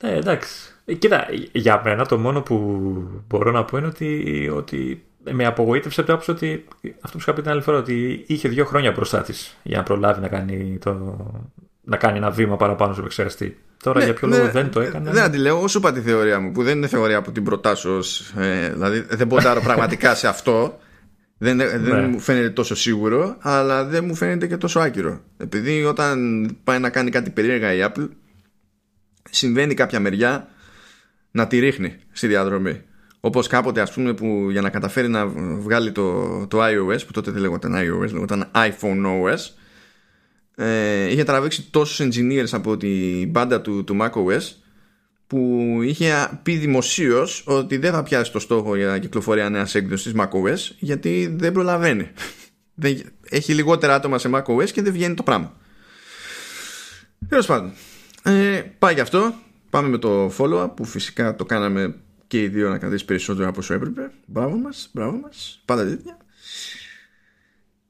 Ναι, εντάξει. Ε, κοίτα, για μένα το μόνο που μπορώ να πω είναι ότι, ότι με απογοήτευσε το άποψη ότι αυτό που είχα πει την άλλη φορά ότι είχε δύο χρόνια μπροστά της για να προλάβει να κάνει, το, να κάνει ένα βήμα παραπάνω στο επεξεργαστή. Τώρα ναι, για ποιο ναι, λόγο δεν το έκανε; Δεν αντιλέω, όσο είπα τη θεωρία μου, που δεν είναι θεωρία που την προτάσω. Ε, δηλαδή δεν ποντάρω πραγματικά σε αυτό. Δεν, δεν ναι. μου φαίνεται τόσο σίγουρο, αλλά δεν μου φαίνεται και τόσο άκυρο. Επειδή όταν πάει να κάνει κάτι περίεργα η Apple, συμβαίνει κάποια μεριά να τη ρίχνει στη διαδρομή. Όπως κάποτε, ας πούμε, που για να καταφέρει να βγάλει το, το iOS, που τότε δεν λέγονταν iOS, λέγονταν iPhone OS, ε, είχε τραβήξει τόσους engineers από την μπάντα του, του macOS που είχε πει δημοσίως ότι δεν θα πιάσει το στόχο για κυκλοφορία νέας έκδοσης τη macOS γιατί δεν προλαβαίνει. Έχει λιγότερα άτομα σε macOS και δεν βγαίνει το πράγμα. Τέλος πάντων. Ε, πάει γι' αυτό. Πάμε με το follow-up που φυσικά το κάναμε και οι δύο να κρατήσει περισσότερο από όσο έπρεπε. Μπράβο μας, μπράβο μας. Πάντα τέτοια.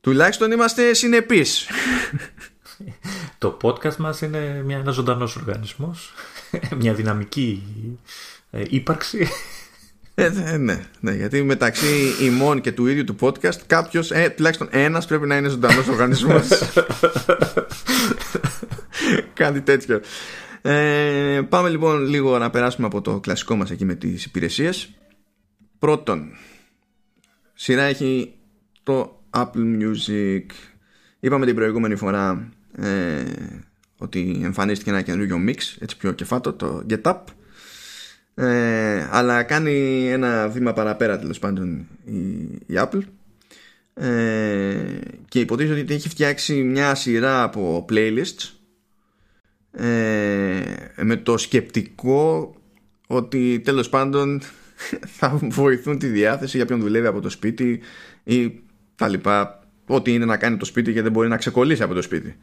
Τουλάχιστον είμαστε συνεπείς. Το podcast μας είναι μια, ένας ζωντανός οργανισμός, μια δυναμική ε, ύπαρξη. Ε, ναι, ναι, γιατί μεταξύ ημών και του ίδιου του podcast κάποιος, ε, τουλάχιστον ένας πρέπει να είναι ζωντανός οργανισμός. Κάτι τέτοιο. Ε, πάμε λοιπόν λίγο να περάσουμε από το κλασικό μας εκεί με τις υπηρεσίες. Πρώτον, σειρά έχει το Apple Music. Είπαμε την προηγούμενη φορά ε, ότι εμφανίστηκε ένα καινούργιο mix, έτσι πιο κεφάτο, το Get Up. Ε, αλλά κάνει ένα βήμα παραπέρα τέλος πάντων η, η Apple ε, και υποτίθεται ότι έχει φτιάξει μια σειρά από playlists ε, με το σκεπτικό ότι τέλος πάντων θα βοηθούν τη διάθεση για ποιον δουλεύει από το σπίτι ή τα λοιπά. Ό,τι είναι να κάνει το σπίτι και δεν μπορεί να ξεκολλήσει από το σπίτι.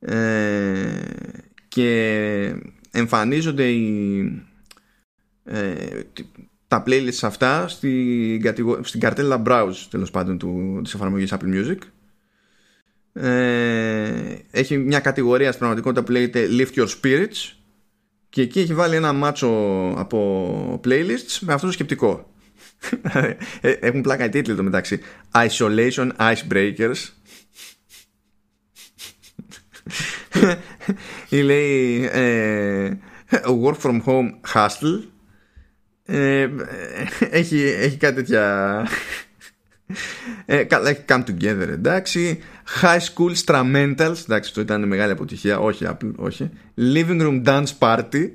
Ε, και εμφανίζονται οι, ε, τα playlists αυτά στην, στην καρτέλα browse τέλος πάντων του, της εφαρμογής Apple Music ε, έχει μια κατηγορία στην πραγματικότητα που λέγεται Lift Your Spirits και εκεί έχει βάλει ένα μάτσο από playlists με αυτό το σκεπτικό. Ε, έχουν πλάκα οι τίτλοι το μεταξύ. Isolation Icebreakers. Ή λέει ε, Work from Home Hustle. Ε, έχει, έχει κάτι τέτοια. Ε, καλά, έχει come together, εντάξει. High school instrumentals, εντάξει, το ήταν μεγάλη αποτυχία. Όχι, Apple, όχι. Living room dance party.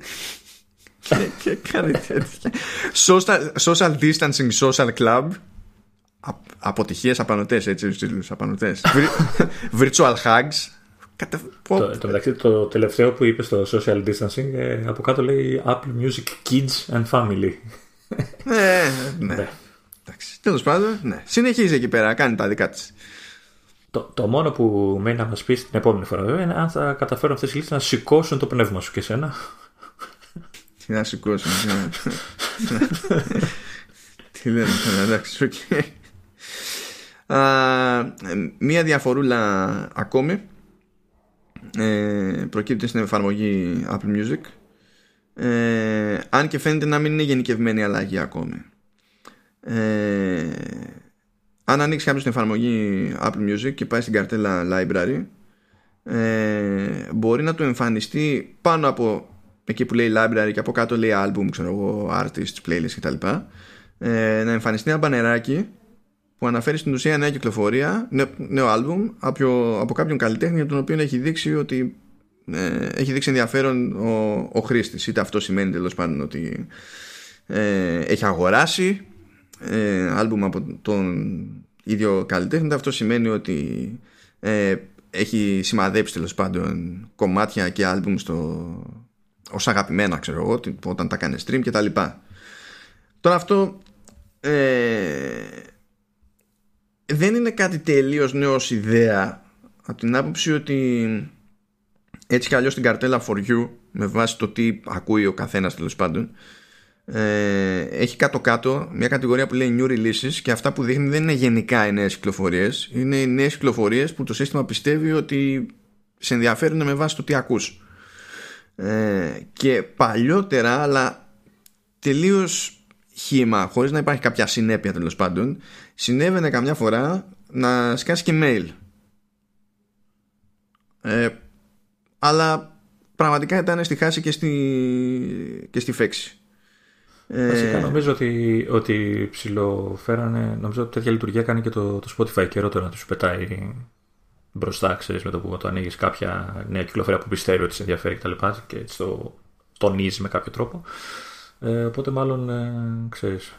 και, και κάνει τέτοια. Social, social distancing social club. Αποτυχίες απανοτές, έτσι, στους τίτλους απανοτές. Virtual hugs. Το, το, μεταξύ, το τελευταίο που είπες στο social distancing, ε, από κάτω λέει Apple Music Kids and Family. Ε, ναι. ναι. Εντάξει, τέλος πάντων, ναι. Συνεχίζει εκεί πέρα, κάνει τα δικά της. Το, το μόνο που μένει να μας πεις την επόμενη φορά βέβαια είναι αν θα καταφέρουν αυτές οι λύσεις να σηκώσουν το πνεύμα σου και σένα. Τι να σηκώσουν. Τι λένε, εντάξει, οκ. Μία διαφορούλα ακόμη ε, προκύπτει στην εφαρμογή Apple Music ε, αν και φαίνεται να μην είναι γενικευμένη αλλαγή ακόμη ε, αν ανοίξει κάποιος την εφαρμογή Apple Music και πάει στην καρτέλα Library ε, μπορεί να του εμφανιστεί πάνω από εκεί που λέει Library και από κάτω λέει Album, ξέρω εγώ, Artists, Playlist κτλ ε, να εμφανιστεί ένα μπανεράκι που αναφέρει στην ουσία νέα κυκλοφορία, νέο, νέο άλμπουμ από, από κάποιον καλλιτέχνη για τον οποίο έχει δείξει ότι ε, έχει δείξει ενδιαφέρον ο, ο χρήστης. Είτε αυτό σημαίνει τέλος πάντων ότι ε, έχει αγοράσει ε, άλμπουμ από τον ίδιο καλλιτέχνη, είτε αυτό σημαίνει ότι ε, έχει σημαδέψει τέλος πάντων κομμάτια και άλμπουμ στο, ως αγαπημένα ξέρω εγώ όταν τα κάνεις stream και τα λοιπά. Τώρα αυτό ε, δεν είναι κάτι τελείως νέος ιδέα από την άποψη ότι έτσι κι αλλιώς την καρτέλα for you με βάση το τι ακούει ο καθένας τέλος πάντων ε, έχει κάτω-κάτω μια κατηγορία που λέει new releases και αυτά που δείχνει δεν είναι γενικά οι νέες κυκλοφορίες. Είναι οι νέες κυκλοφορίες που το σύστημα πιστεύει ότι σε ενδιαφέρουν με βάση το τι ακούς. Ε, και παλιότερα αλλά τελείως χήμα χωρίς να υπάρχει κάποια συνέπεια τέλος πάντων συνέβαινε καμιά φορά να σκάσει και mail. Ε, αλλά πραγματικά ήταν στη χάση και στη, και στη φέξη Βασικά ε, νομίζω ότι, ότι ψηλοφέρανε νομίζω ότι τέτοια λειτουργία κάνει και το, το Spotify καιρό τώρα να τους πετάει μπροστά ξέρεις με το που το ανοίγεις κάποια νέα κυκλοφορία που πιστεύει ότι σε ενδιαφέρει κτλ. Και, και έτσι το τονίζει με κάποιο τρόπο ε, οπότε μάλλον ε, ξέρεις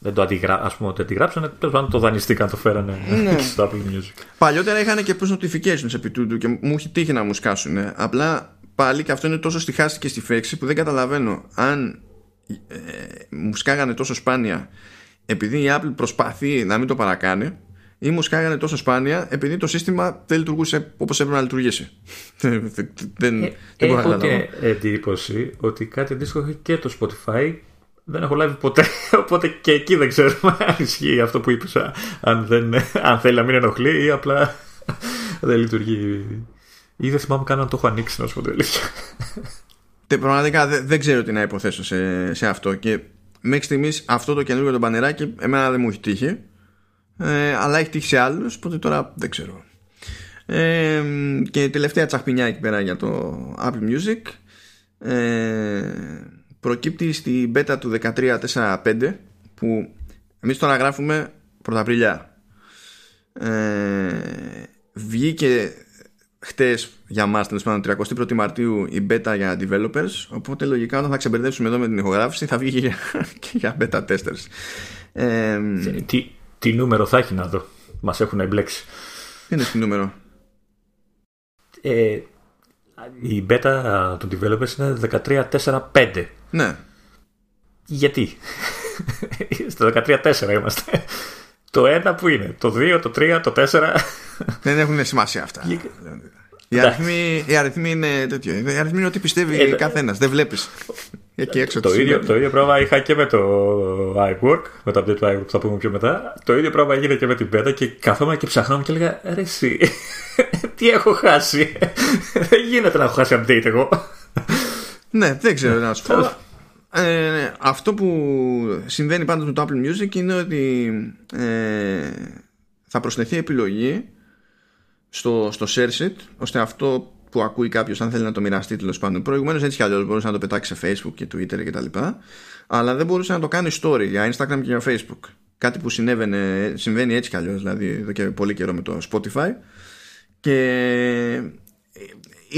δεν το αντιγρα... ας πούμε ότι αντιγράψανε τέλος πάντων το δανειστήκαν το φέρανε ναι. στο Apple Music παλιότερα είχαν και push notifications επί τούτου και μου έχει τύχει να μου σκάσουν απλά πάλι και αυτό είναι τόσο στη χάση και στη φέξη που δεν καταλαβαίνω αν ε, μου σκάγανε τόσο σπάνια επειδή η Apple προσπαθεί να μην το παρακάνει ή μου σκάγανε τόσο σπάνια επειδή το σύστημα δεν λειτουργούσε όπως έπρεπε να λειτουργήσει. δεν, ε, δεν έχω και εντύπωση ότι κάτι αντίστοιχο έχει και το Spotify. Δεν έχω λάβει ποτέ, οπότε και εκεί δεν ξέρουμε αν ισχύει αυτό που είπες αν, δεν, αν θέλει να μην ενοχλεί ή απλά δεν λειτουργεί. Ή δεν θυμάμαι καν αν το έχω ανοίξει να σου πω το αλήθεια. Πραγματικά δεν, δεν ξέρω τι να υποθέσω σε, σε αυτό και μέχρι στιγμής αυτό το καινούργιο το πανεράκι εμένα δεν μου έχει τύχει. Ε, αλλά έχει τύχει σε άλλους οπότε τώρα δεν ξέρω. Ε, και τελευταία τσαχπινιά εκεί πέρα για το Apple Music ε, προκύπτει στη beta του 13.4.5 που εμείς τώρα γράφουμε πρωταπριλιά ε, βγήκε χτες για μας τέλος πάντων 31 Μαρτίου η beta για developers οπότε λογικά όταν θα ξεμπερδέψουμε εδώ με την ηχογράφηση θα βγει και για, beta testers ε, τι, τι νούμερο θα έχει να δω; Μας έχουν εμπλέξει. Τι είναι τι νούμερο; Ε, η beta του developers είναι 13.4.5. Ναι. Γιατί; Στο 13.4 είμαστε. Το 1 που είναι. Το 2, το 3, το 4. Δεν έχουν σημασία αυτά. Οι αριθμοί, οι αριθμοί είναι τέτοιο. Οι αριθμοί είναι ό,τι πιστεύει ε, καθένας. Δεν βλέπεις. Εκεί έξω το, ίδιο, το ίδιο πράγμα είχα και με το iWork, με το update του iWork που θα πούμε πιο μετά. Το ίδιο πράγμα έγινε και με την beta και καθόμουν και ψαχνόμουν και έλεγα Ρε εσύ, τι έχω χάσει; δεν γίνεται να έχω χάσει update εγώ. ναι, δεν ξέρω να σου πω. Ε, αυτό που συμβαίνει πάντως με το Apple Music είναι ότι ε, θα προσθεθεί επιλογή στο, στο share sheet ώστε αυτό που ακούει κάποιος αν θέλει να το μοιραστεί τέλος πάντων. Προηγουμένως έτσι κι αλλιώς μπορούσε να το πετάξει σε Facebook και Twitter κτλ. Αλλά δεν μπορούσε να το κάνει story για Instagram και για Facebook. Κάτι που συνέβαινε, συμβαίνει έτσι κι αλλιώς, δηλαδή εδώ και πολύ καιρό με το Spotify. Και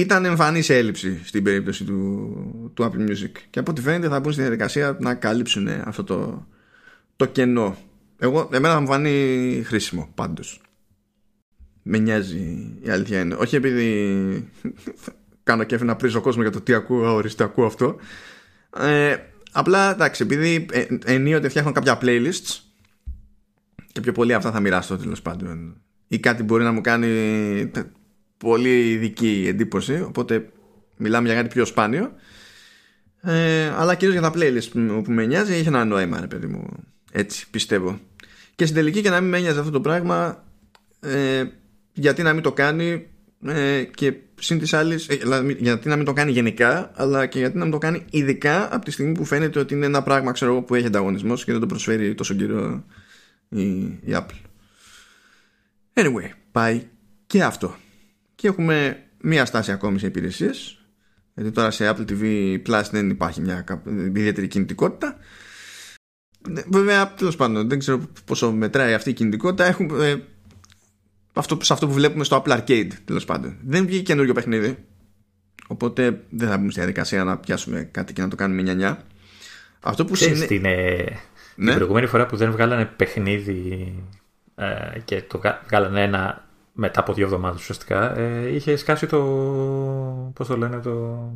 ήταν εμφανής έλλειψη στην περίπτωση του, του Apple Music. Και από ό,τι φαίνεται θα μπουν στη διαδικασία να καλύψουν αυτό το, το κενό. Εγώ, εμένα θα μου φανεί χρήσιμο πάντως με νοιάζει η αλήθεια είναι. Όχι επειδή κάνω κέφι να πρίζω κόσμο για το τι ακούω, ορίστε ακούω αυτό. Ε, απλά εντάξει, επειδή ε, ενίοτε φτιάχνω κάποια playlists και πιο πολύ αυτά θα μοιραστώ τέλος πάντων. Ή κάτι μπορεί να μου κάνει πολύ ειδική εντύπωση. Οπότε μιλάμε για κάτι πιο σπάνιο. Ε, αλλά κυρίως για τα playlist που με νοιάζει έχει ένα νόημα, ρε παιδί μου. Έτσι πιστεύω. Και στην τελική και να μην με νοιάζει αυτό το πράγμα, ε, γιατί να μην το κάνει ε, και συν της άλλης, ε, γιατί να μην το κάνει γενικά, αλλά και γιατί να μην το κάνει ειδικά από τη στιγμή που φαίνεται ότι είναι ένα πράγμα ξέρω, που έχει ανταγωνισμός και δεν το προσφέρει τόσο καιρό η, η Apple. Anyway, πάει και αυτό. Και έχουμε μία στάση ακόμη σε υπηρεσίες. Γιατί τώρα σε Apple TV Plus δεν υπάρχει μια ιδιαίτερη κινητικότητα. Ναι, βέβαια, τέλος πάντων, δεν ξέρω πόσο μετράει αυτή η κινητικότητα. Έχουμε, ε, αυτό, σε αυτό που βλέπουμε στο Apple Arcade, τέλος πάντων. Δεν βγήκε καινούριο παιχνίδι. Οπότε δεν θα μπούμε στη διαδικασία να πιάσουμε κάτι και να το κάνουμε νιανιά. Αυτό που συνέ... την, ε, ναι. την προηγούμενη φορά που δεν βγάλανε παιχνίδι ε, και το βγάλανε ένα μετά από δύο εβδομάδες ουσιαστικά ε, είχε σκάσει το πώς το λένε το,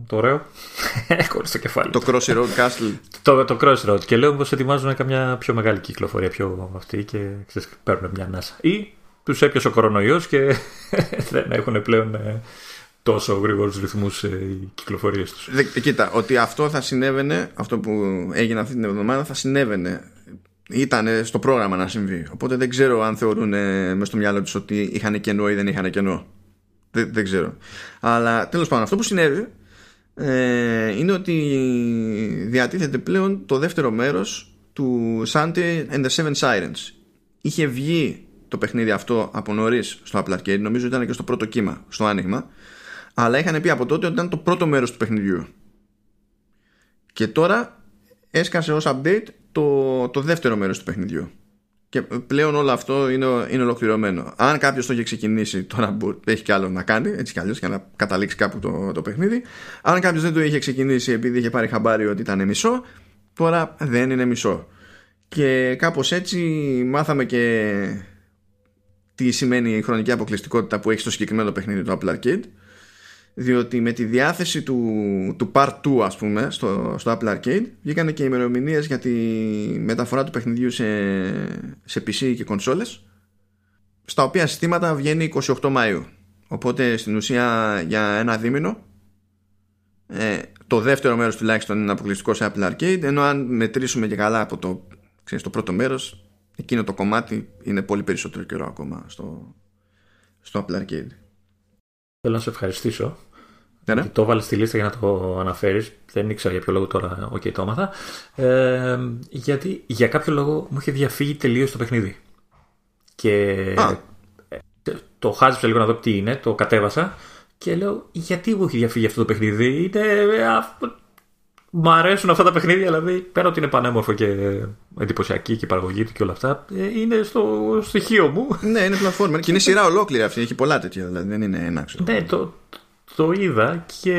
το ωραίο. Έχω στο κεφάλι. Το Crossroad Castle. Το, το Crossroad και λέω πως ετοιμάζουν καμιά πιο μεγάλη κυκλοφορία πιο αυτή και ξέρεις, παίρνουν μια ανάσα ή τους έπιασε ο κορονοϊός και δεν έχουν πλέον ε, τόσο γρήγορους ρυθμούς ε, οι κυκλοφορίες τους. Κοίτα, ότι αυτό θα συνέβαινε αυτό που έγινε αυτή την εβδομάδα θα συνέβαινε ήταν στο πρόγραμμα να συμβεί. Οπότε δεν ξέρω αν θεωρούν μες στο μυαλό τους ότι είχαν κενό ή δεν είχαν κενό. Δεν, δεν ξέρω. Αλλά τέλος πάντων, αυτό που συνέβη ε, είναι ότι διατίθεται πλέον το δεύτερο μέρος του Sante and the Seven Sirens. Είχε βγει το παιχνίδι αυτό από νωρίς στο Apple Arcade, νομίζω ήταν και στο πρώτο κύμα, στο άνοιγμα. Αλλά είχαν πει από τότε ότι ήταν το πρώτο μέρος του παιχνιδιού. Και τώρα έσκασε ως update το, το δεύτερο μέρος του παιχνιδιού. Και πλέον όλο αυτό είναι, είναι ολοκληρωμένο. Αν κάποιος το έχει ξεκινήσει, τώρα έχει κι άλλο να κάνει, έτσι κι αλλιώς, για να καταλήξει κάπου το, το παιχνίδι. Αν κάποιος δεν το είχε ξεκινήσει επειδή είχε πάρει χαμπάρι ότι ήταν μισό, τώρα δεν είναι μισό. Και κάπως έτσι μάθαμε και τι σημαίνει η χρονική αποκλειστικότητα που έχει στο συγκεκριμένο παιχνίδι του Apple Arcade διότι με τη διάθεση του, του Part 2 ας πούμε στο, στο Apple Arcade βγήκαν και ημερομηνίες για τη μεταφορά του παιχνιδιού σε, σε PC και κονσόλες στα οποία συστήματα βγαίνει 28 Μαΐου. Οπότε στην ουσία για ένα δίμηνο ε, το δεύτερο μέρος τουλάχιστον είναι αποκλειστικό σε Apple Arcade ενώ αν μετρήσουμε και καλά από το, ξέρεις, το πρώτο μέρος εκείνο το κομμάτι είναι πολύ περισσότερο καιρό ακόμα στο, στο Apple Arcade Θέλω να σε ευχαριστήσω. Ναι, ναι. Το έβαλες στη λίστα για να το αναφέρεις. Δεν ήξερα για ποιο λόγο τώρα. OK, okay, το έμαθα. Ε, γιατί για κάποιο λόγο μου είχε διαφύγει τελείως το παιχνίδι. Και το χάζεψα λίγο να δω τι είναι. Το κατέβασα. Και λέω, γιατί μου έχει διαφύγει αυτό το παιχνίδι; Είναι Μ' αρέσουν αυτά τα παιχνίδια, δηλαδή πέρα ότι είναι πανέμορφο και εντυπωσιακή και η παραγωγή του και όλα αυτά, ε, είναι στο στοιχείο μου. Ναι, είναι πλατφόρμα και είναι σειρά ολόκληρη αυτή. Έχει πολλά τέτοια, δηλαδή δεν είναι ένα ξέρω. Ναι, το, το είδα και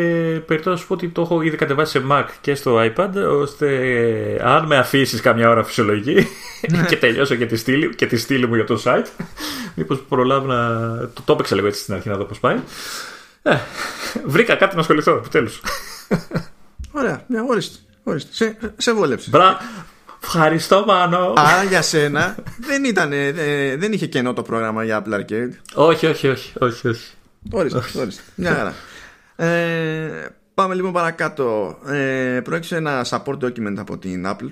περιττώ να σου πω ότι το έχω ήδη κατεβάσει σε Mac και στο iPad, ώστε αν με αφήσεις καμιά ώρα φυσιολογική ναι. και τελειώσω και τη, στήλη, και τη στήλη μου για το site, μήπως προλάβω να. Το, το έπαιξα λίγο έτσι στην αρχή να δω πώς πάει. Ε, βρήκα κάτι να ασχοληθώ επιτέλους. Ωραία, ναι, ορίστε. ορίστε. Σε, σε βόλεψε. Μπρα... Ευχαριστώ Μάνο. Άρα για σένα δεν, ήταν, ε, δεν είχε κενό το πρόγραμμα για Apple Arcade. Όχι, όχι, όχι. όχι, όχι. Ορίστε, ορίστε. Μια χαρά. Ε, πάμε λοιπόν παρακάτω. Ε, προέκυψε ένα support document από την Apple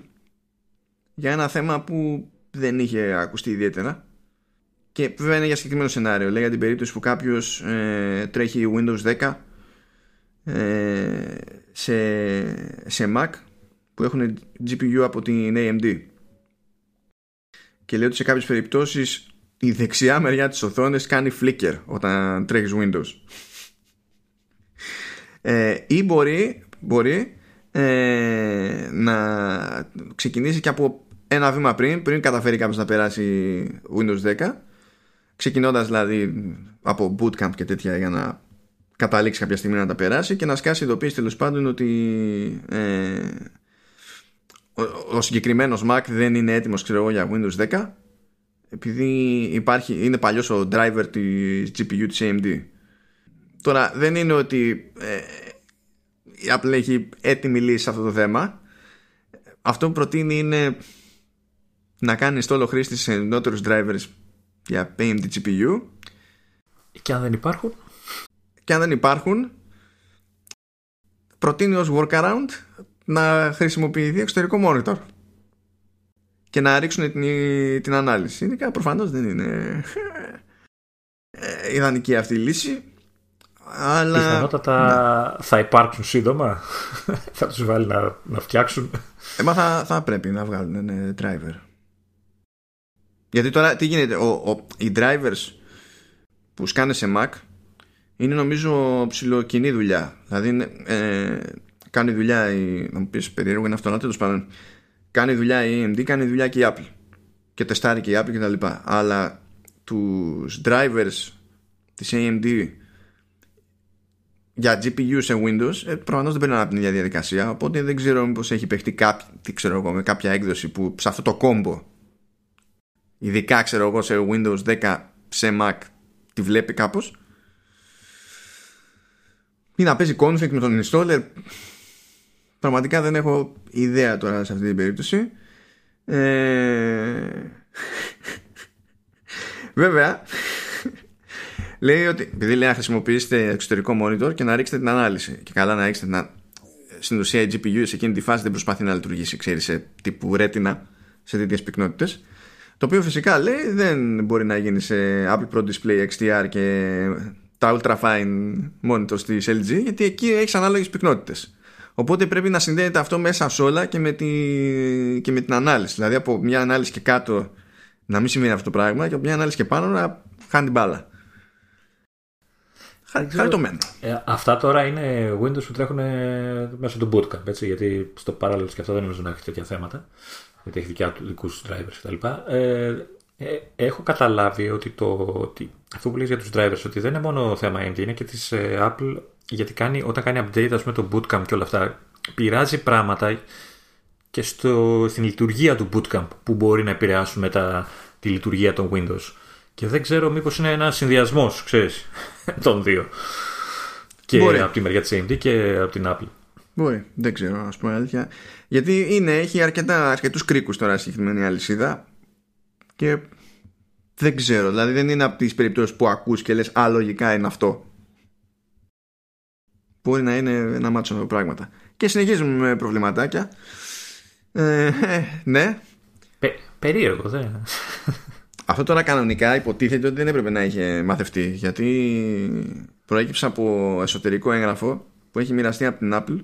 για ένα θέμα που δεν είχε ακουστεί ιδιαίτερα. Και βέβαια είναι για συγκεκριμένο σενάριο. Λέει για την περίπτωση που κάποιος ε, τρέχει Windows 10 ε, σε, σε Mac που έχουν GPU από την AMD και λέει ότι σε κάποιες περιπτώσεις η δεξιά μεριά της οθόνης κάνει flicker όταν τρέχεις Windows. Ε, ή μπορεί, μπορεί ε, να ξεκινήσει και από ένα βήμα πριν πριν καταφέρει κάποιος να περάσει Windows 10 ξεκινώντας δηλαδή από bootcamp και τέτοια για να καταλήξει κάποια στιγμή να τα περάσει και να σκάσει ειδοποίηση τέλος πάντων ότι ε, ο, ο συγκεκριμένος Mac δεν είναι έτοιμος ξέρω για Windows 10 επειδή υπάρχει, είναι παλιός ο driver της GPU της AMD τώρα δεν είναι ότι ε, η Apple έχει έτοιμη λύση σε αυτό το θέμα αυτό που προτείνει είναι να κάνει install ο χρήστη σε νότερου drivers για AMD GPU. Και αν δεν υπάρχουν. Και αν δεν υπάρχουν, προτείνει ως workaround να χρησιμοποιηθεί εξωτερικό monitor και να ρίξουν την, την ανάλυση. Ειδικά προφανώς δεν είναι ε, ιδανική αυτή η λύση. Αλλά... Πιθανότατα θα υπάρξουν σύντομα. θα τους βάλει να, να φτιάξουν. Ε, μα θα, θα πρέπει να βγάλουν ένα driver. Γιατί τώρα τι γίνεται, ο, ο, οι drivers που σκάνε σε Mac είναι νομίζω ψηλοκοινή δουλειά. Δηλαδή ε, κάνει δουλειά η. Να μου πεις περίεργο είναι αυτό, να τέλος πάντων. Κάνει δουλειά η AMD, κάνει δουλειά και η Apple. Και τεστάρει και η Apple κτλ. Αλλά τους drivers της AMD για GPU σε Windows ε, προφανώς δεν περνάνε από την ίδια διαδικασία. Οπότε δεν ξέρω μήπως έχει παιχτεί κάποιο, τι ξέρω εγώ, με κάποια έκδοση που σε αυτό το κόμπο ειδικά ξέρω εγώ σε Windows 10 σε Mac τη βλέπει κάπως ή να παίζει config με τον installer. Πραγματικά δεν έχω ιδέα τώρα σε αυτή την περίπτωση. Ε... βέβαια λέει ότι επειδή λέει να χρησιμοποιήσετε εξωτερικό monitor και να ρίξετε την ανάλυση. Και καλά να ρίξετε να... στην ουσία η GPU σε εκείνη τη φάση δεν προσπαθεί να λειτουργήσει ξέρεις σε τύπου ρέτινα σε τέτοιες πυκνότητες. Το οποίο φυσικά λέει δεν μπορεί να γίνει σε Apple Pro Display XDR και τα ultra fine monitors της LG γιατί εκεί έχεις ανάλογες πυκνότητες. Οπότε πρέπει να συνδέεται αυτό μέσα σε όλα και με, τη... και με την ανάλυση. Δηλαδή από μια ανάλυση και κάτω να μην σημαίνει αυτό το πράγμα και από μια ανάλυση και πάνω να χάνει την μπάλα. Χαριτωμένο. Ε, αυτά τώρα είναι Windows που τρέχουν μέσω του Bootcamp, έτσι, γιατί στο παράλληλο και αυτό δεν νομίζω να έχει τέτοια θέματα γιατί έχει δικιά του δικούς drivers κτλ. Ε, ε, έχω καταλάβει ότι, το, ότι αυτό που λες για τους drivers ότι δεν είναι μόνο θέμα AMD, είναι και της ε, Apple γιατί κάνει, όταν κάνει update ας πούμε το bootcamp και όλα αυτά πειράζει πράγματα και στο, στην λειτουργία του bootcamp που μπορεί να επηρεάσουν μετά τη λειτουργία των Windows. Και δεν ξέρω μήπως είναι ένας συνδυασμός, ξέρεις, των δύο. Και μπορεί. από τη μεριά της AMD και από την Apple. Μπορεί, δεν ξέρω, ας πούμε αλήθεια. Γιατί είναι, έχει αρκετά, αρκετούς κρίκους τώρα συγκεκριμένη αλυσίδα και δεν ξέρω, δηλαδή δεν είναι από τις περιπτώσεις που ακούς και λες «Α, λογικά είναι αυτό». Μπορεί να είναι ένα μάτσο πράγματα. Και συνεχίζουμε με προβληματάκια. Ε, ε ναι. Πε, περίεργο, δεν. Αυτό τώρα κανονικά υποτίθεται ότι δεν έπρεπε να είχε μαθευτεί γιατί προέκυψε από εσωτερικό έγγραφο που έχει μοιραστεί από την Apple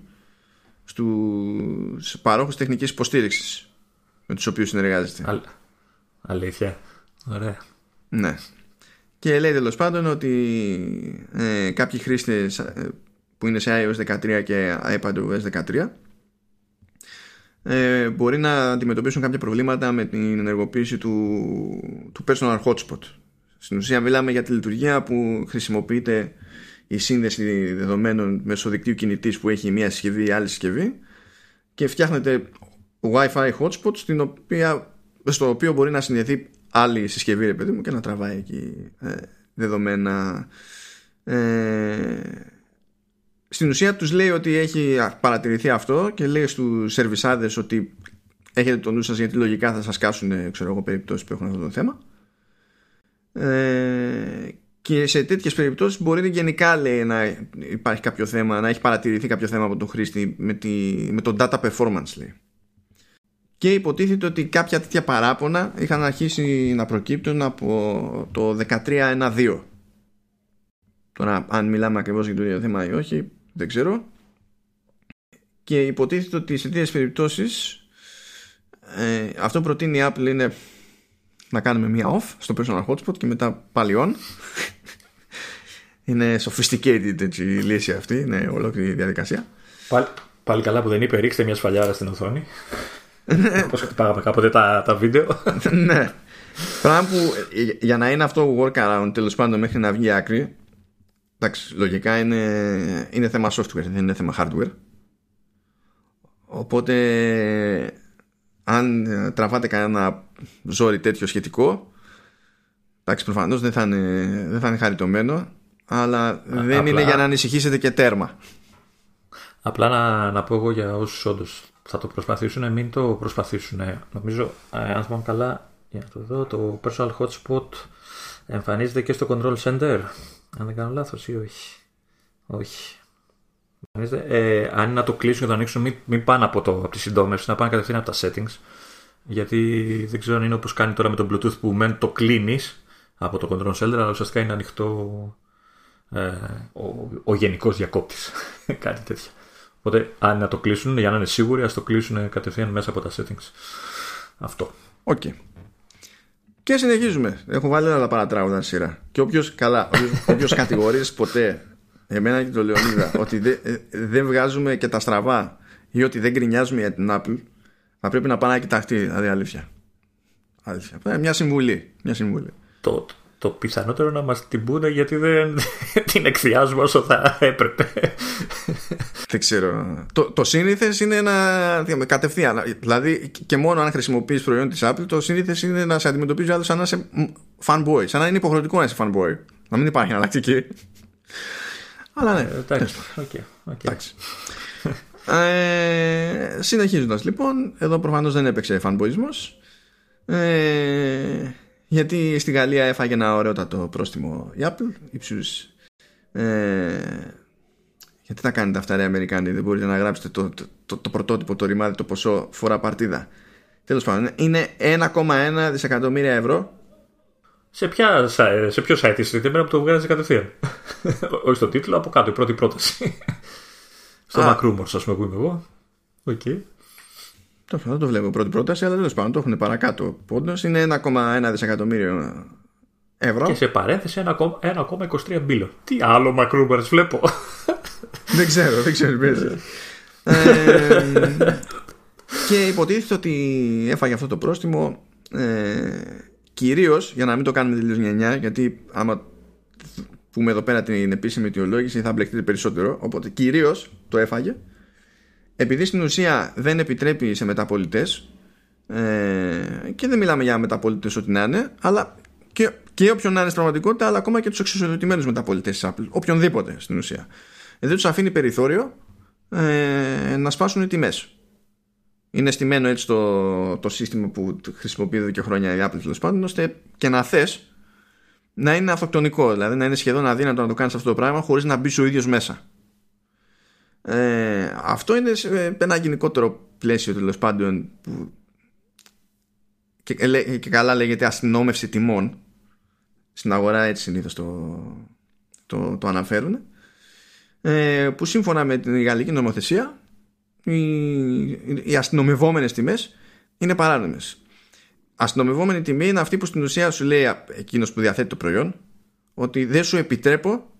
στους παρόχους τεχνικής υποστήριξης με τους οποίους συνεργάζεται. Α, αλήθεια. Ωραία. Ναι. Και λέει τέλος πάντων ότι ε, κάποιοι χρήστες ε, που είναι σε iOS 13 και iPadOS 13 ε, μπορεί να αντιμετωπίσουν κάποια προβλήματα με την ενεργοποίηση του, του personal hotspot. Στην ουσία μιλάμε για τη λειτουργία που χρησιμοποιείται η σύνδεση δεδομένων μέσω δικτύου κινητής που έχει μία συσκευή ή άλλη συσκευή και φτιάχνετε Wi-Fi hotspot στην οποία, στο οποίο μπορεί να συνδεθεί άλλη συσκευή ρε παιδί μου και να τραβάει εκεί ε, δεδομένα ε, στην ουσία τους λέει ότι έχει παρατηρηθεί αυτό και λέει στους σερβισάδες ότι έχετε το νου σας γιατί λογικά θα σας κάσουν ξέρω εγώ περιπτώσεις που έχουν αυτό το θέμα ε, και σε τέτοιες περιπτώσεις μπορεί γενικά λέει, να υπάρχει κάποιο θέμα, να έχει παρατηρηθεί κάποιο θέμα από τον χρήστη με, τη, με τον data performance λέει. Και υποτίθεται ότι κάποια τέτοια παράπονα είχαν αρχίσει να προκύπτουν από το 13.1.2. Τώρα αν μιλάμε ακριβώς για το ίδιο θέμα ή όχι δεν ξέρω. Και υποτίθεται ότι σε τέτοιες περιπτώσεις ε, αυτό προτείνει η Apple είναι να κάνουμε μία off στο personal hotspot και μετά πάλι on είναι sophisticated έτσι, η λύση αυτή, είναι ολόκληρη διαδικασία. Πάλι, πάλι καλά που δεν είπε ρίξτε μια σφαλιάρα στην οθόνη. Όπως χτυπάγαμε κάποτε τα, τα βίντεο. ναι. Πράγμα που για να είναι αυτό workaround τέλος πάντων μέχρι να βγει άκρη. Εντάξει, λογικά είναι, είναι θέμα software, δεν είναι θέμα hardware. Οπότε αν τραβάτε κανένα ζόρι τέτοιο σχετικό εντάξει προφανώς δεν θα είναι, δεν θα είναι χαριτωμένο αλλά δεν είναι για να ανησυχήσετε και τέρμα. Απλά να, να πω εγώ για όσους όντως θα το προσπαθήσουν, μην το προσπαθήσουν. Νομίζω, ε, αν θυμάμαι καλά, για να το δω, το personal hotspot εμφανίζεται και στο control center. Αν δεν κάνω λάθος ή όχι. Όχι. Ε, αν είναι να το κλείσουν και να το ανοίξουν, μην, μην πάνε από, το, από τη συντόμευση, να πάνε κατευθείαν από τα settings. Γιατί δεν ξέρω αν είναι όπως κάνει τώρα με το Bluetooth που μεν το κλείνεις από το control center, αλλά ουσιαστικά είναι ανοιχτό ε, ο, ο γενικός διακόπτης. Κάτι τέτοιο. Οπότε, αν να το κλείσουν, για να είναι σίγουροι, ας το κλείσουν κατευθείαν μέσα από τα settings. Αυτό. OK. Okay. Και συνεχίζουμε. Έχω βάλει άλλα παρατράγουδα σειρά. Και όποιος καλά, όποιος κατηγορείς ποτέ εμένα και τον Λεωνίδα ότι ε, δεν βγάζουμε και τα στραβά ή ότι δεν γκρινιάζουμε για την Apple, θα πρέπει να πάει να κοιταχτεί, δηλαδή αλήθεια. αλήθεια. Ε, μια συμβουλή. Μια συμβουλή. Το, το πιθανότερο να μας την πούνε γιατί δεν την εκθιάζουμε όσο θα έπρεπε. Δεν ξέρω. Το, το σύνηθες είναι να. κατευθείαν. Δηλαδή, και μόνο αν χρησιμοποιείς προϊόν της Apple, το σύνηθες είναι να σε αντιμετωπίζει άλλος σαν να είσαι fanboy. Σαν να είναι υποχρεωτικό να είσαι fanboy. Να μην υπάρχει εναλλακτική. Αλλά ναι. Ε, εντάξει. Okay, okay. εντάξει. ε, Συνεχίζοντας λοιπόν, εδώ προφανώς δεν έπαιξε fanboyισμός. Ε, γιατί στη Γαλλία έφαγε ένα ωραιότατο πρόστιμο η Apple ύψους ε, γιατί τα κάνετε αυτά ρε Αμερικάνοι; Δεν μπορείτε να γράψετε το, το, το, το πρωτότυπο το ρημάδι το ποσό φορά παρτίδα τέλος πάντων είναι 1,1 δισεκατομμύρια ευρώ σε, ποια, σε ποιο site είστε, δεν πρέπει να το βγάζει κατευθείαν; Όχι στο τίτλο, από κάτω, η πρώτη πρόταση. στο Macrumors, ας πούμε, που είμαι εγώ. OK. Okay. Δεν το βλέπω πρώτη πρόταση, αλλά τέλος πάντων το έχουν παρακάτω. Πάντως είναι 1,1 δισεκατομμύριο ευρώ. Και σε παρένθεση 1,23 μπίλο. Τι άλλο MacRumors βλέπω. δεν ξέρω, δεν ξέρω. ε, και υποτίθεται ότι έφαγε αυτό το πρόστιμο ε, κυρίως για να μην το κάνουμε τελείως γενιά, γιατί άμα πούμε εδώ πέρα την επίσημη αιτιολόγηση θα μπλεχτείτε περισσότερο. Οπότε κυρίως το έφαγε επειδή στην ουσία δεν επιτρέπει σε μεταπολιτές ε, και δεν μιλάμε για μεταπολιτές ό,τι να είναι αλλά και, και όποιον να είναι στην πραγματικότητα αλλά ακόμα και τους εξουσιοδοτημένους μεταπολιτές της Apple οποιονδήποτε στην ουσία. Δεν τους αφήνει περιθώριο ε, να σπάσουν οι τιμές. Είναι στημένο έτσι το, το σύστημα που χρησιμοποιεί εδώ και χρόνια η Apple τέλος πάντων ώστε και να θες να είναι αυτοκτονικό δηλαδή να είναι σχεδόν αδύνατο να το κάνεις αυτό το πράγμα χωρίς να μπει ο ίδιος μέσα ε, αυτό είναι ένα γενικότερο πλαίσιο τέλος πάντων που και, και, καλά λέγεται αστυνόμευση τιμών. Στην αγορά έτσι συνήθως το, το, το αναφέρουν. Ε, που σύμφωνα με την γαλλική νομοθεσία οι, οι αστυνομευόμενες τιμές είναι παράνομες. Αστυνομευόμενη τιμή είναι αυτή που στην ουσία σου λέει εκείνος που διαθέτει το προϊόν ότι δεν σου επιτρέπω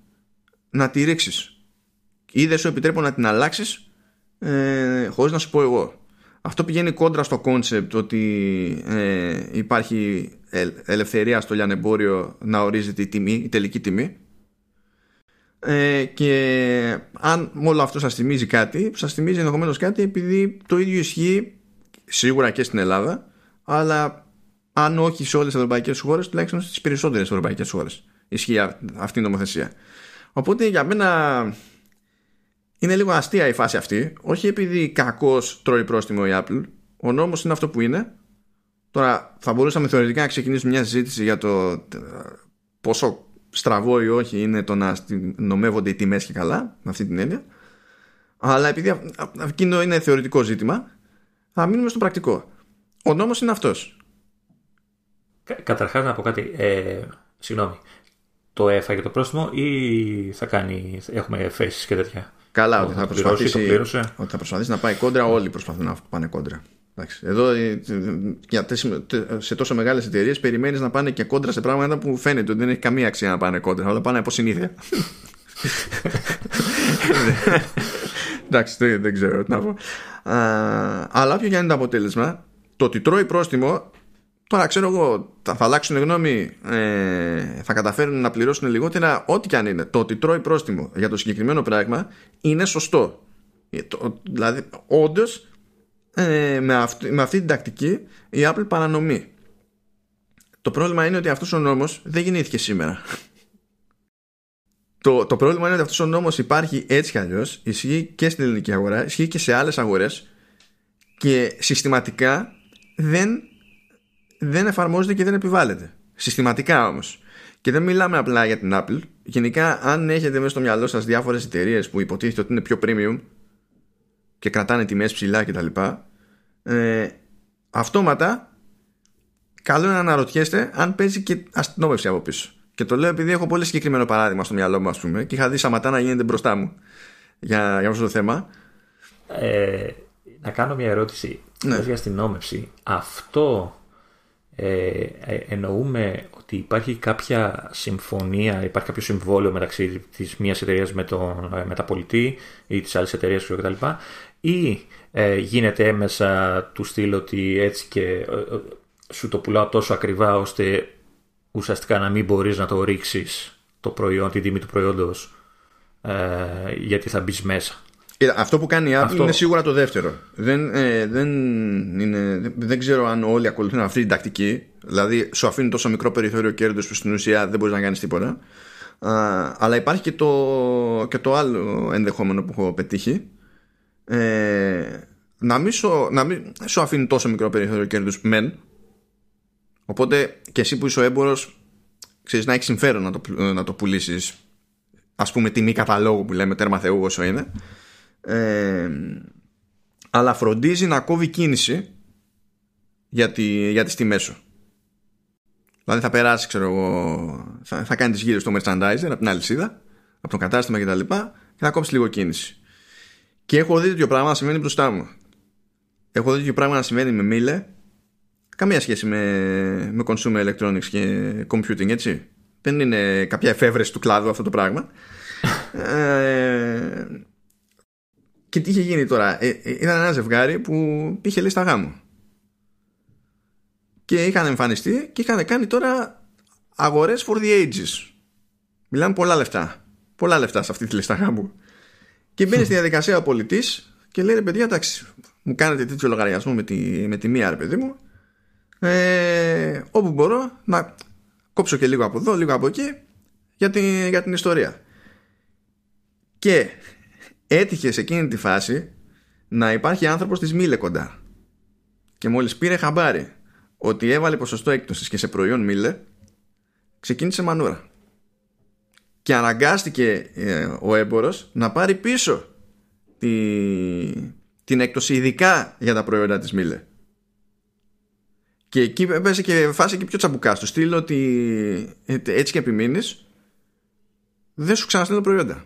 να τη ρίξεις ή δεν σου επιτρέπω να την αλλάξεις ε, χωρίς να σου πω εγώ. Αυτό πηγαίνει κόντρα στο κόνσεπτ ότι ε, υπάρχει ελευθερία στο λιανεμπόριο να ορίζεται η τιμή, η τελική τιμή ε, και αν όλο αυτό σας θυμίζει κάτι σας θυμίζει ενδεχομένως κάτι επειδή το ίδιο ισχύει σίγουρα και στην Ελλάδα αλλά αν όχι σε όλες τις ευρωπαϊκές χώρες τουλάχιστον στις περισσότερες ευρωπαϊκές χώρες ισχύει αυτή η νομοθεσία οπότε για μένα είναι λίγο αστεία η φάση αυτή. Όχι επειδή κακώ τρώει πρόστιμο η Apple. Ο νόμος είναι αυτό που είναι. Τώρα θα μπορούσαμε θεωρητικά να ξεκινήσουμε μια συζήτηση για το ε, πόσο στραβό ή όχι είναι το να νομεύονται οι τιμές και καλά, με αυτή την έννοια. Αλλά επειδή εκείνο είναι θεωρητικό ζήτημα, θα μείνουμε στο πρακτικό. Ο νόμος είναι αυτός. Καταρχάς να πω κάτι. Ε, συγγνώμη. Το έφαγε το πρόστιμο ή θα κάνει. Έχουμε εφέσεις και τέτοια; Καλά, ότι θα, προσπαθήσει, ότι θα προσπαθήσει να πάει κόντρα, όλοι προσπαθούν να πάνε κόντρα. Εδώ ε, σε τόσο μεγάλες εταιρείες περιμένεις να πάνε και κόντρα σε πράγματα που φαίνεται ότι δεν έχει καμία αξία να πάνε κόντρα, αλλά πάνε από συνήθεια. Εντάξει, δεν ξέρω τι να πω. Αλλά όποιο και είναι το αποτέλεσμα, το ότι τρώει πρόστιμο Τώρα ξέρω εγώ, θα, θα αλλάξουν γνώμη, ε, θα καταφέρουν να πληρώσουν λιγότερα, ό,τι και αν είναι. Το ότι τρώει πρόστιμο για το συγκεκριμένο πράγμα είναι σωστό. Ε, δηλαδή, όντως, ε, με, αυτή, με αυτή την τακτική η Apple παρανομεί. Το πρόβλημα είναι ότι αυτός ο νόμος δεν γεννήθηκε σήμερα. Το, το πρόβλημα είναι ότι αυτός ο νόμος υπάρχει έτσι κι αλλιώς, ισχύει και στην ελληνική αγορά, ισχύει και σε άλλες αγορές και συστηματικά δεν, δεν εφαρμόζεται και δεν επιβάλλεται. Συστηματικά όμως. Και δεν μιλάμε απλά για την Apple. Γενικά, αν έχετε μέσα στο μυαλό σας διάφορες εταιρείες που υποτίθεται ότι είναι πιο premium και κρατάνε τιμές ψηλά κτλ. Ε, αυτόματα καλό είναι να αναρωτιέστε αν παίζει και αστυνόμευση από πίσω. Και το λέω επειδή έχω πολύ συγκεκριμένο παράδειγμα στο μυαλό μου, ας πούμε, και είχα δει σαματά να γίνεται μπροστά μου για, για αυτό το θέμα. Ε, να κάνω μια ερώτηση. Ναι. Για αστυνόμευση, αυτό ε, ε, εννοούμε ότι υπάρχει κάποια συμφωνία, υπάρχει κάποιο συμβόλαιο μεταξύ της μίας εταιρείας με τον μεταπολιτή ή της άλλης εταιρείας κτλ. Ή ε, γίνεται έμεσα του στυλ ότι έτσι και ε, σου το πουλάω τόσο ακριβά ώστε ουσιαστικά να μην μπορείς να το ρίξεις το προϊόν, την τιμή του προϊόντος γιατί θα μπεις μέσα. Αυτό που κάνει η Apple είναι σίγουρα το δεύτερο. Δεν, ε, δεν, είναι, δεν ξέρω αν όλοι ακολουθούν αυτή την τακτική. Δηλαδή, σου αφήνει τόσο μικρό περιθώριο κέρδο που στην ουσία δεν μπορείς να κάνεις τίποτα. αλλά υπάρχει και το, και το άλλο ενδεχόμενο που έχω πετύχει. Ε, να, μην σου, να μην σου αφήνει τόσο μικρό περιθώριο κέρδους μεν. Οπότε και εσύ που είσαι ο έμπορος, ξέρεις να έχεις συμφέρον να το, να το πουλήσεις. Α πούμε, τιμή καταλόγου που λέμε τέρμα Θεού όσο είναι ε, αλλά φροντίζει να κόβει κίνηση για, τη, για τις τιμές σου. Δηλαδή θα περάσει, ξέρω εγώ, θα, θα κάνει τις γύρες στο merchandiser από την αλυσίδα, από το κατάστημα κτλ. Και, και θα κόψεις λίγο κίνηση. Και έχω δει τέτοιο πράγμα να συμβαίνει μπροστά μου. Έχω δει τέτοιο πράγμα να συμβαίνει με μίλε. Καμία σχέση με, με consumer electronics και computing, έτσι. Δεν είναι κάποια εφεύρεση του κλάδου αυτό το πράγμα. ε, και τι είχε γίνει τώρα. Ε, ε, ήταν ένα ζευγάρι που είχε λίστα γάμου. Και είχαν εμφανιστεί και είχαν κάνει τώρα αγορές for the ages. Μιλάμε πολλά λεφτά. Πολλά λεφτά σε αυτή τη λίστα γάμου. Και μπαίνει στη διαδικασία ο πολιτής και λέει: Παιδιά, εντάξει, μου κάνετε τέτοιο λογαριασμό με τη, με τη μία, ρε παιδί μου. Ε, όπου μπορώ να κόψω και λίγο από εδώ, λίγο από εκεί για την, για την ιστορία. Και έτυχε σε εκείνη τη φάση να υπάρχει άνθρωπος της Μίλε κοντά. Και μόλις πήρε χαμπάρι ότι έβαλε ποσοστό έκπτωσης και σε προϊόν Μίλε ξεκίνησε μανούρα. Και αναγκάστηκε ε, ο έμπορος να πάρει πίσω τη, την έκπτωση ειδικά για τα προϊόντα της Μίλε και εκεί έπαιζε και φάση και πιο τσαμπουκά στο στείλω ότι ε, έτσι και επιμείνεις δεν σου ξαναστέλνω προϊόντα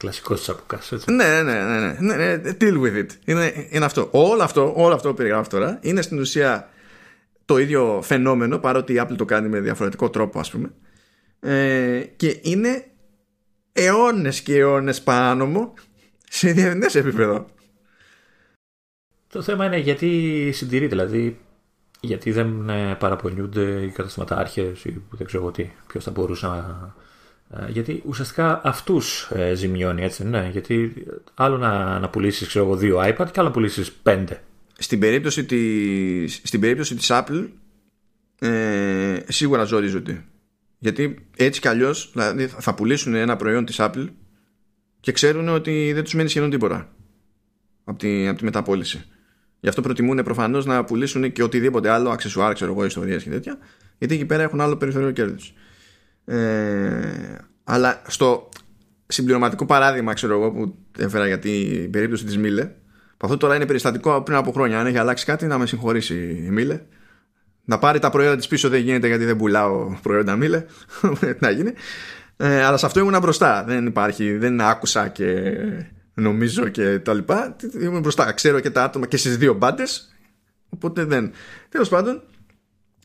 Κλασικός τσαπουκά. Ναι, ναι, ναι, ναι, ναι, ναι, Deal with it. Είναι, είναι αυτό. Όλο αυτό, όλο αυτό που περιγράφω τώρα είναι στην ουσία το ίδιο φαινόμενο παρότι η Apple το κάνει με διαφορετικό τρόπο, ας πούμε. Ε, και είναι αιώνες και αιώνες παράνομο σε διεθνές επίπεδο. Το θέμα είναι γιατί συντηρεί, δηλαδή γιατί δεν ε, παραπονιούνται οι καταστηματάρχες ή δεν ξέρω τι, ποιος θα μπορούσε να ε, γιατί ουσιαστικά αυτούς ε, ζημιώνει, έτσι, ναι. Γιατί άλλο να, να πουλήσεις, ξέρω εγώ, δύο iPad και άλλο να πουλήσεις πέντε. Στην περίπτωση της, στην περίπτωση της Apple ε, σίγουρα ζορίζονται. Γιατί έτσι κι αλλιώς δηλαδή, θα πουλήσουν ένα προϊόν της Apple και ξέρουν ότι δεν τους μένει σχεδόν τίποτα από τη, από τη μεταπόληση. Γι' αυτό προτιμούν προφανώς να πουλήσουν και οτιδήποτε άλλο, αξεσουάρ, ξέρω εγώ, ιστορίες και τέτοια, γιατί εκεί πέρα έχουν άλλο περιθώριο κέρδους. Ε, αλλά στο συμπληρωματικό παράδειγμα, ξέρω εγώ, που έφερα για την περίπτωση της Μίλε, που αυτό τώρα είναι περιστατικό πριν από χρόνια. Αν έχει αλλάξει κάτι, να με συγχωρήσει η Μίλε. Να πάρει τα προϊόντα της πίσω δεν γίνεται γιατί δεν πουλάω προϊόντα Μίλε. να γίνει. Ε, αλλά σε αυτό ήμουν μπροστά. Δεν υπάρχει, δεν άκουσα και νομίζω και τα λοιπά. Ήμουν μπροστά. Ξέρω και τα άτομα και στις δύο μπάντες. Οπότε δεν. Τέλος πάντων,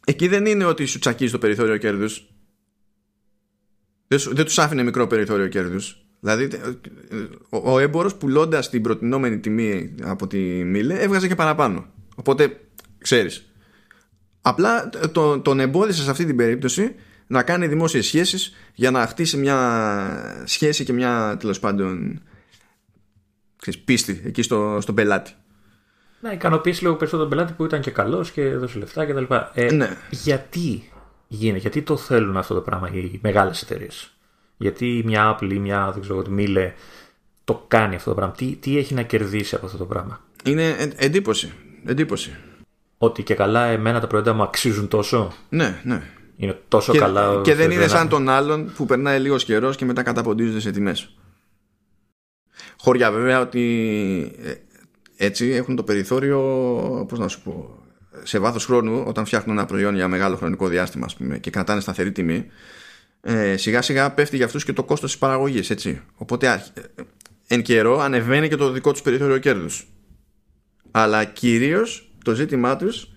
εκεί δεν είναι ότι σου τσακίζει το περιθώριο κέρδους δεν, δεν τους άφηνε μικρό περιθώριο κέρδους. Δηλαδή, ο, ο έμπορο πουλώντας την προτινόμενη τιμή από τη Μίλε έβγαζε και παραπάνω. Οπότε, ξέρεις. Απλά το, τον εμπόδισε σε αυτή την περίπτωση να κάνει δημόσιες σχέσεις για να χτίσει μια σχέση και μια τέλος πάντων ξέρεις, πίστη εκεί στο, στον πελάτη. Να ικανοποιήσει λίγο περισσότερο τον πελάτη που ήταν και καλός και έδωσε λεφτά κτλ. Ε, ναι. Γιατί γίνεται. Γιατί το θέλουν αυτό το πράγμα οι μεγάλες εταιρείες. Γιατί μια Apple ή μια δεν ξέρω, Miele το κάνει αυτό το πράγμα. Τι, τι έχει να κερδίσει από αυτό το πράγμα; Είναι εντύπωση. εντύπωση. Ότι και καλά εμένα τα προϊόντα μου αξίζουν τόσο; Ναι, ναι. Είναι τόσο και, καλά. Και δεν είναι σαν τον άλλον που περνάει λίγος καιρός και μετά καταποντίζονται σε τιμές. Χωριά βέβαια ότι ε, έτσι έχουν το περιθώριο, πώς να σου πω, σε βάθος χρόνου όταν φτιάχνουν ένα προϊόν για μεγάλο χρονικό διάστημα πούμε, και κρατάνε σταθερή τιμή ε, σιγά σιγά πέφτει για αυτούς και το κόστος της παραγωγής έτσι. οπότε ε, εν καιρό ανεβαίνει και το δικό τους περιθώριο κέρδους. Αλλά κυρίως το ζήτημά τους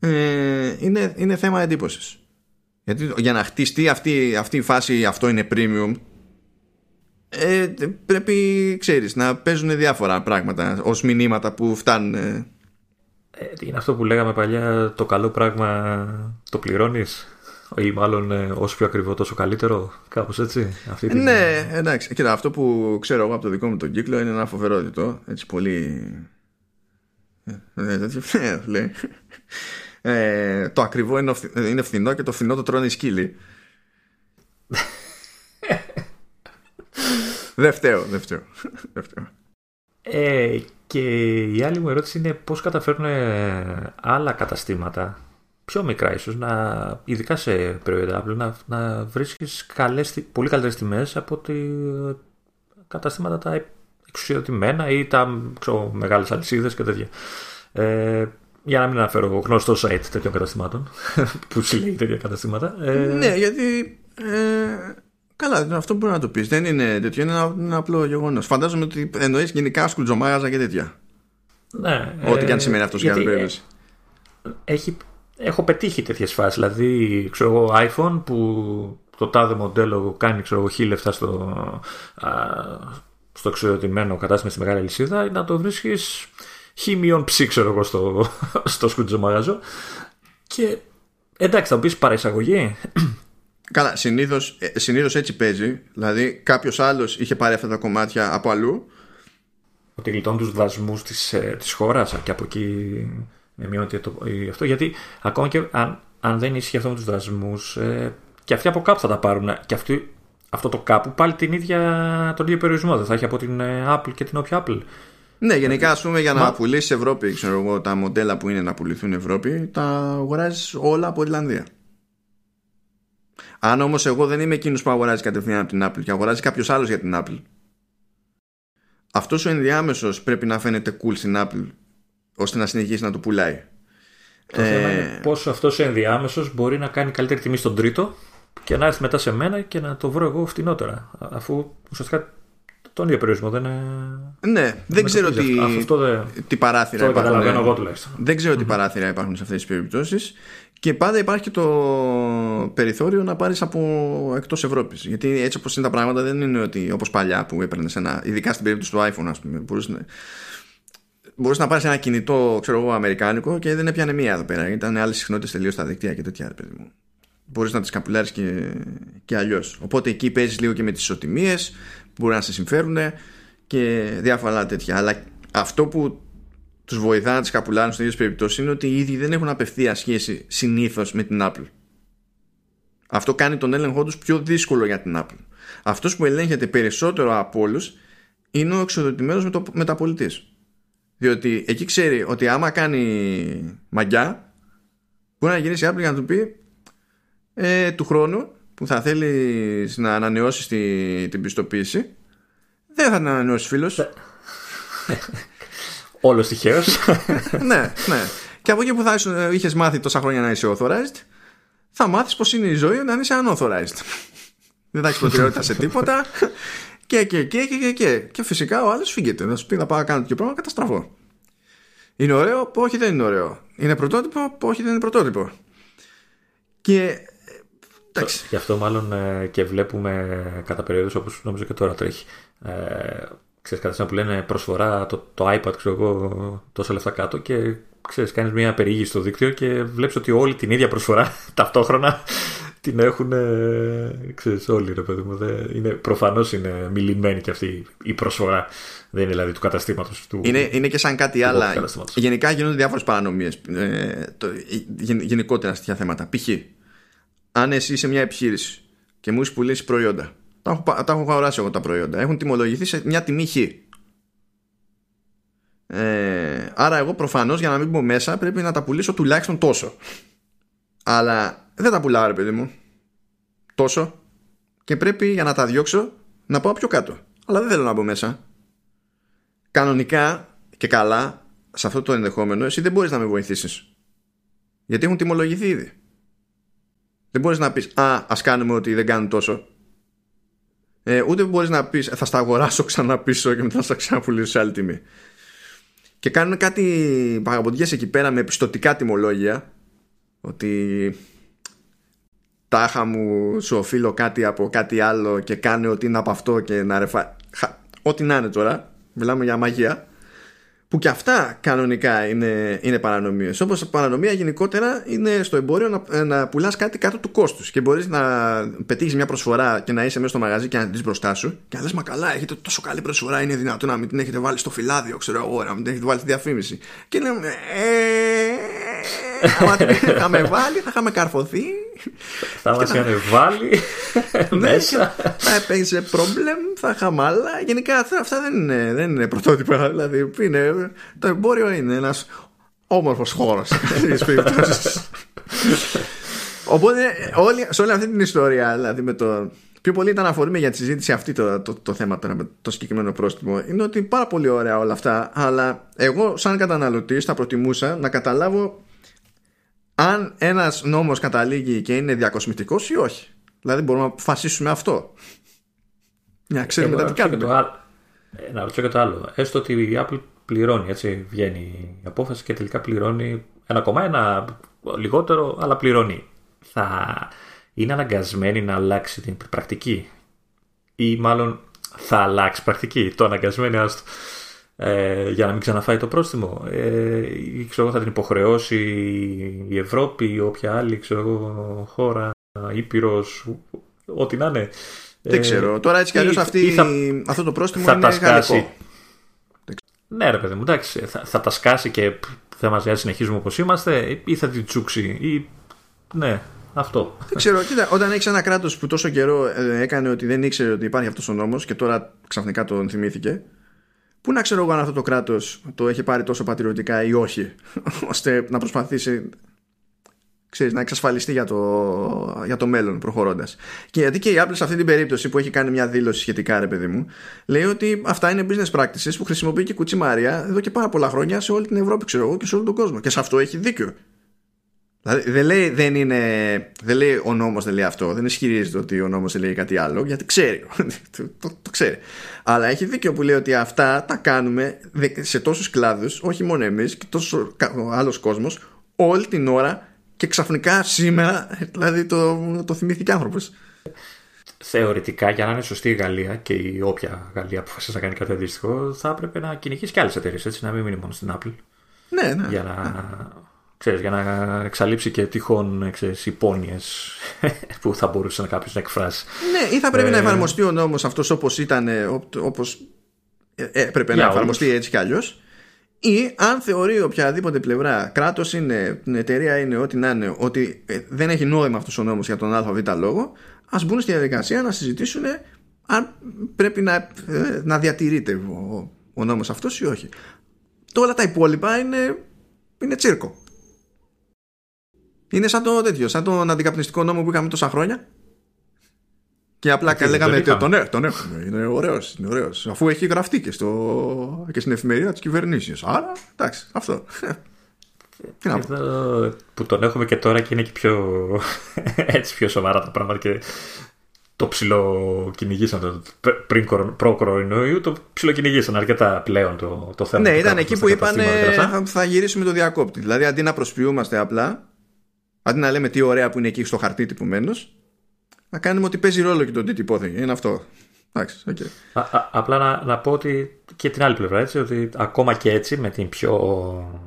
ε, είναι, είναι θέμα εντύπωσης. Γιατί για να χτιστεί αυτή, αυτή η φάση αυτό είναι premium ε, πρέπει ξέρεις να παίζουν διάφορα πράγματα ως μηνύματα που φτάνουν ε, είναι αυτό που λέγαμε παλιά το καλό πράγμα το πληρώνεις; Ή μάλλον ε, όσο πιο ακριβό τόσο καλύτερο κάπως έτσι αυτή την... ναι εντάξει. Κοίτα αυτό που ξέρω εγώ από το δικό μου τον κύκλο είναι ένα φοβερό διτό έτσι πολύ ε, λέει. Ε, το ακριβό είναι, είναι φθηνό και το φθηνό το τρώνε οι σκύλοι. Δεν φταίω, δεν φταίω. Ε, και η άλλη μου ερώτηση είναι πώς καταφέρνουν άλλα καταστήματα πιο μικρά ίσως, να, ειδικά σε προϊόντα Apple, να, να βρίσκεις καλές, πολύ καλύτερες τιμές από τη καταστήματα τα εξουσιοδοτημένα ή τα ξέρω, μεγάλες αλυσίδες και τέτοια. Ε, για να μην αναφέρω γνωστό site τέτοιων καταστημάτων που συλλέγει τέτοια καταστήματα. Ε, ναι, γιατί ε, Καλά, αυτό μπορεί να το πεις. Δεν είναι τέτοιο, είναι ένα, ένα απλό γεγονός. Φαντάζομαι ότι εννοείς γενικά σκουτζομάγαζα και τέτοια. Ναι. Ό,τι ε, και αν σημαίνει αυτό για περίπτωση. Έχει, έχω πετύχει τέτοιες φάσεις. Δηλαδή, ξέρω εγώ, iPhone που το τάδε μοντέλο κάνει ξέρω εγώ, χίλια λεφτά στο, α, στο εξοδοτημένο κατάστημα στη μεγάλη λυσίδα, να το βρίσκεις χίμιον ψή, ξέρω εγώ, στο, στο σκουτζομάγαζο. Και εντάξει, θα μου πεις παραεισαγωγή. Καλά, συνήθως, ε, συνήθως έτσι παίζει. Δηλαδή κάποιος άλλος είχε πάρει αυτά τα κομμάτια από αλλού. Ότι γλιτώνουν τους δασμούς της, ε, της χώρας και από εκεί μειώνεται το, αυτό. Γιατί ακόμα και αν, αν δεν ισχύει αυτό με τους δασμούς ε, και αυτοί από κάπου θα τα πάρουν. Και αυτοί, αυτό το κάπου πάλι την ίδια, τον ίδιο περιορισμό δεν θα έχει από την ε, Apple και την όποια Apple. Ναι, γενικά ας πούμε για να Μα... πουλήσεις Ευρώπη, ξέρω εγώ, τα μοντέλα που είναι να πουληθούν Ευρώπη, τα αγοράζεις όλα από Ιρλανδία. Αν όμως εγώ δεν είμαι εκείνος που αγοράζει κατευθείαν από την Apple και αγοράζει κάποιος άλλος για την Apple, αυτός ο ενδιάμεσος πρέπει να φαίνεται cool στην Apple ώστε να συνεχίσει να το πουλάει. Το ε... θέμα είναι πόσο αυτός ο ενδιάμεσος μπορεί να κάνει καλύτερη τιμή στον τρίτο και να έρθει μετά σε μένα και να το βρω εγώ φτηνότερα. Αφού ουσιαστικά τον ίδιο περιορισμό δεν είναι. Ναι, δεν ξέρω τι, αυτό δεν... τι παράθυρα αυτό υπάρχουν. Εγώ, τουλάχιστον. Δεν ξέρω τι παράθυρα υπάρχουν σε αυτές τις περιπτώσεις. Και πάντα υπάρχει και το περιθώριο να πάρεις από εκτός Ευρώπης. Γιατί έτσι όπως είναι τα πράγματα, δεν είναι ότι όπως παλιά που έπαιρνες ένα. ειδικά στην περίπτωση του iPhone, ας πούμε. Μπορούσε να, μπορείς να πάρεις ένα κινητό, ξέρω εγώ, αμερικάνικο και δεν έπιανε μία εδώ πέρα. Ήταν άλλες συχνότητες τελείως στα δικτύα και τέτοια, παιδί μου. Μπορείς να τις καπουλάρεις και, και αλλιώς. Οπότε εκεί παίζεις λίγο και με τις ισοτιμίες που μπορεί να σε συμφέρουν και διάφορα άλλα τέτοια. Αλλά αυτό που τους βοηθά να τι καπουλάρουν σε ίδιε περιπτώσεις είναι ότι οι ίδιοι δεν έχουν απευθεία σχέση συνήθως με την Apple. Αυτό κάνει τον έλεγχό τους πιο δύσκολο για την Apple. Αυτός που ελέγχεται περισσότερο από όλους είναι ο εξοδοτημένος μεταπολιτής. Διότι εκεί ξέρει ότι άμα κάνει μαγιά, μπορεί να γυρίσει η Apple για να του πει ε, του χρόνου που θα θέλεις να ανανεώσεις την πιστοποίηση, δεν θα την ανανεώσεις φίλος. Όλος τυχαίος. ναι, ναι. Και από εκεί που θα είχες μάθει τόσα χρόνια να είσαι authorized, θα μάθεις πώς είναι η ζωή να είσαι unauthorized. Δεν θα έχεις προτεραιότητα σε τίποτα. Και, και, και, και, και, και. φυσικά ο άλλος φύγεται. Να σου πει να πάω να κάνω τέτοιο πράγμα, καταστραφώ. Είναι ωραίο, που όχι δεν είναι ωραίο. Είναι πρωτότυπο, που όχι δεν είναι πρωτότυπο. Και. Εντάξει. Γι' αυτό μάλλον ε, και βλέπουμε κατά περίοδου όπως νομίζω και τώρα τρέχει. Ε, ξέρεις, κατά που λένε προσφορά το, το iPad, ξέρω εγώ, τόσα λεφτά κάτω και ξέρεις, κάνεις μια περιήγηση στο δίκτυο και βλέπεις ότι όλη την ίδια προσφορά ταυτόχρονα την έχουν, ξέρεις, όλοι ρε παιδί μου. είναι, προφανώς είναι μιλημένη και αυτή η προσφορά. Δεν είναι δηλαδή του καταστήματος. Του, είναι, είναι και σαν κάτι άλλο. Γενικά γίνονται διάφορες παρανομίες. Ε, γενικότερα σε τέτοια θέματα. Π.χ. αν εσύ είσαι μια επιχείρηση και μου έχεις πουλήσει προϊόντα Τα έχω, τα έχω αγοράσει εγώ τα προϊόντα. Έχουν τιμολογηθεί σε μια τιμή χ. Ε, άρα εγώ προφανώς για να μην μπω μέσα πρέπει να τα πουλήσω τουλάχιστον τόσο. Αλλά δεν τα πουλάω ρε παιδί μου. Τόσο. Και πρέπει για να τα διώξω να πάω πιο κάτω. Αλλά δεν θέλω να μπω μέσα. Κανονικά και καλά σε αυτό το ενδεχόμενο εσύ δεν μπορείς να με βοηθήσεις. Γιατί έχουν τιμολογηθεί ήδη. Δεν μπορείς να πεις «Α, ας κάνουμε ότι δεν κάνουν τόσο». Ε, ούτε μπορείς να πεις «Θα στα αγοράσω ξανά πίσω και μετά θα στα ξαναπουλήσω σε άλλη τιμή». Και κάνουν κάτι παραποδιές εκεί πέρα με πιστοτικά τιμολόγια ότι τάχα μου σου οφείλω κάτι από κάτι άλλο και κάνει ότι είναι από αυτό και να ρεφά... Ό,τι να είναι τώρα, μιλάμε για μαγεία που και αυτά κανονικά είναι, είναι παρανομίες. Όπως παρανομία γενικότερα είναι στο εμπόριο να, να πουλάς κάτι κάτω του κόστους. Και μπορείς να πετύχεις μια προσφορά και να είσαι μέσα στο μαγαζί και να την μπροστά σου. Και να λες, Μα καλά, έχετε τόσο καλή προσφορά, είναι δυνατό να μην την έχετε βάλει στο φυλάδιο, ξέρω εγώ, να μην την έχετε βάλει στη διαφήμιση. Και λέμε, ε, θα με βάλει, θα είχαμε καρφωθεί. Θα μας είχαν βάλει ναι, μέσα. Θα έπαιζε πρόβλημα, θα είχαμε άλλα. Γενικά αυτά δεν είναι, δεν είναι πρωτότυπα. Δηλαδή, είναι, το εμπόριο είναι ένας όμορφος χώρος. Οπότε όλοι, σε όλη αυτή την ιστορία, δηλαδή με το. Πιο πολύ ήταν αφορμή για τη συζήτηση αυτή το, το, το θέμα τώρα με το συγκεκριμένο πρόστιμο. Είναι ότι πάρα πολύ ωραία όλα αυτά, αλλά εγώ, σαν καταναλωτής, θα προτιμούσα να καταλάβω αν ένας νόμος καταλήγει και είναι διακοσμητικός ή όχι. Δηλαδή, μπορούμε να αποφασίσουμε αυτό. Για να ξέρουμε μετά τι κάνουμε. Ε, να ρωτήσω και το άλλο. Έστω ότι η Apple πληρώνει, έτσι βγαίνει η απόφαση και τελικά πληρώνει ένα κομμάτι, ένα λιγότερο, αλλά πληρώνει. Θα είναι αναγκασμένη να αλλάξει την πρακτική; Ή μάλλον θα αλλάξει πρακτική. Το αναγκασμένη άστο; Ε, για να μην ξαναφάει το πρόστιμο. Ε, ή ξέρω θα την υποχρεώσει η Ευρώπη ή όποια άλλη ξέρω, χώρα, Ήπειρος, ό,τι να είναι. Δεν ξέρω. Τώρα έτσι κι αλλιώς αυτό το πρόστιμο θα είναι τα σκάσει. Ναι, ρε παιδί μου, εντάξει. Θα, θα τα σκάσει και θα μα να συνεχίζουμε όπως είμαστε, ή θα την τσούξει. Ή... Ναι, αυτό. Δεν ξέρω. Κοίτα, όταν έχεις ένα κράτος που τόσο καιρό ε, έκανε ότι δεν ήξερε ότι υπάρχει αυτός ο νόμος και τώρα ξαφνικά τον θυμήθηκε. Πού να ξέρω εγώ αν αυτό το κράτος το έχει πάρει τόσο πατριωτικά ή όχι, ώστε να προσπαθήσει ξέρεις, να εξασφαλιστεί για το, για το μέλλον προχωρώντας. Και γιατί και η Apple σε αυτή την περίπτωση που έχει κάνει μια δήλωση σχετικά, ρε παιδί μου, λέει ότι αυτά είναι business practices που χρησιμοποιεί και η κουτσιμάρια εδώ και πάρα πολλά χρόνια σε όλη την Ευρώπη, ξέρω εγώ, και σε όλο τον κόσμο. Και σε αυτό έχει δίκιο. Δηλαδή δεν λέει, δεν είναι, δεν λέει ο νόμος δεν λέει αυτό, δεν ισχυρίζεται ότι ο νόμος δεν λέει κάτι άλλο, γιατί ξέρει, το, το, το, ξέρει. Αλλά έχει δίκιο που λέει ότι αυτά τα κάνουμε σε τόσους κλάδους, όχι μόνο εμείς και τόσο άλλος κόσμος, όλη την ώρα και ξαφνικά σήμερα, δηλαδή το, το θυμήθηκε άνθρωπος. Θεωρητικά, για να είναι σωστή η Γαλλία και η όποια Γαλλία αποφασίσει να κάνει κάτι αντίστοιχο, θα έπρεπε να κυνηγήσει και άλλες εταιρείες, έτσι, να μην μείνει μόνο στην Apple. Ναι, ναι. Για να, ξέρεις, για να εξαλείψει και τυχόν ξέρεις, υπόνοιες που θα μπορούσε να κάποιος να εκφράσει. Ναι, ή θα πρέπει ε... να εφαρμοστεί ο νόμος αυτός όπως ήταν, όπως έπρεπε να εφαρμοστεί έτσι κι αλλιώς ή αν θεωρεί οποιαδήποτε πλευρά κράτος είναι, την εταιρεία είναι, ό,τι να είναι, ότι ε, δεν έχει νόημα αυτός ο νόμος για τον ΑΒ λόγο, ας μπουν στη διαδικασία να συζητήσουν αν πρέπει να, ε, να διατηρείται ο, ο νόμος αυτός ή όχι. Τώρα τα υπόλοιπα είναι, είναι τσίρκο. Είναι σαν το τέτοιο, σαν τον αντικαπνιστικό νόμο που είχαμε τόσα χρόνια και απλά και λέγαμε τον, τον, τον έχουμε. Είναι ωραίος. Είναι ωραίος. Αφού έχει γραφτεί και, στο, και στην εφημερίδα της κυβερνήσεως. Άρα, εντάξει, αυτό. Εδώ, που τον έχουμε και τώρα και είναι και πιο, έτσι πιο σοβαρά τα πράγματα και το ψιλοκυνηγήσαν πριν προ-κορονοϊού, το ψιλοκυνηγήσαν αρκετά πλέον το, το θέμα. Ναι, ήταν εκεί που είπαν θα γυρίσουμε το διακόπτη. Δηλαδή αντί να προσποιούμαστε απλά, αντί να λέμε τι ωραία που είναι εκεί στο χαρτί τυπουμένος, να κάνουμε ότι παίζει ρόλο και το τι υπόθεση. Είναι αυτό. Εντάξει, okay. α, α, απλά να, να πω ότι και την άλλη πλευρά έτσι, ότι ακόμα και έτσι με, την πιο,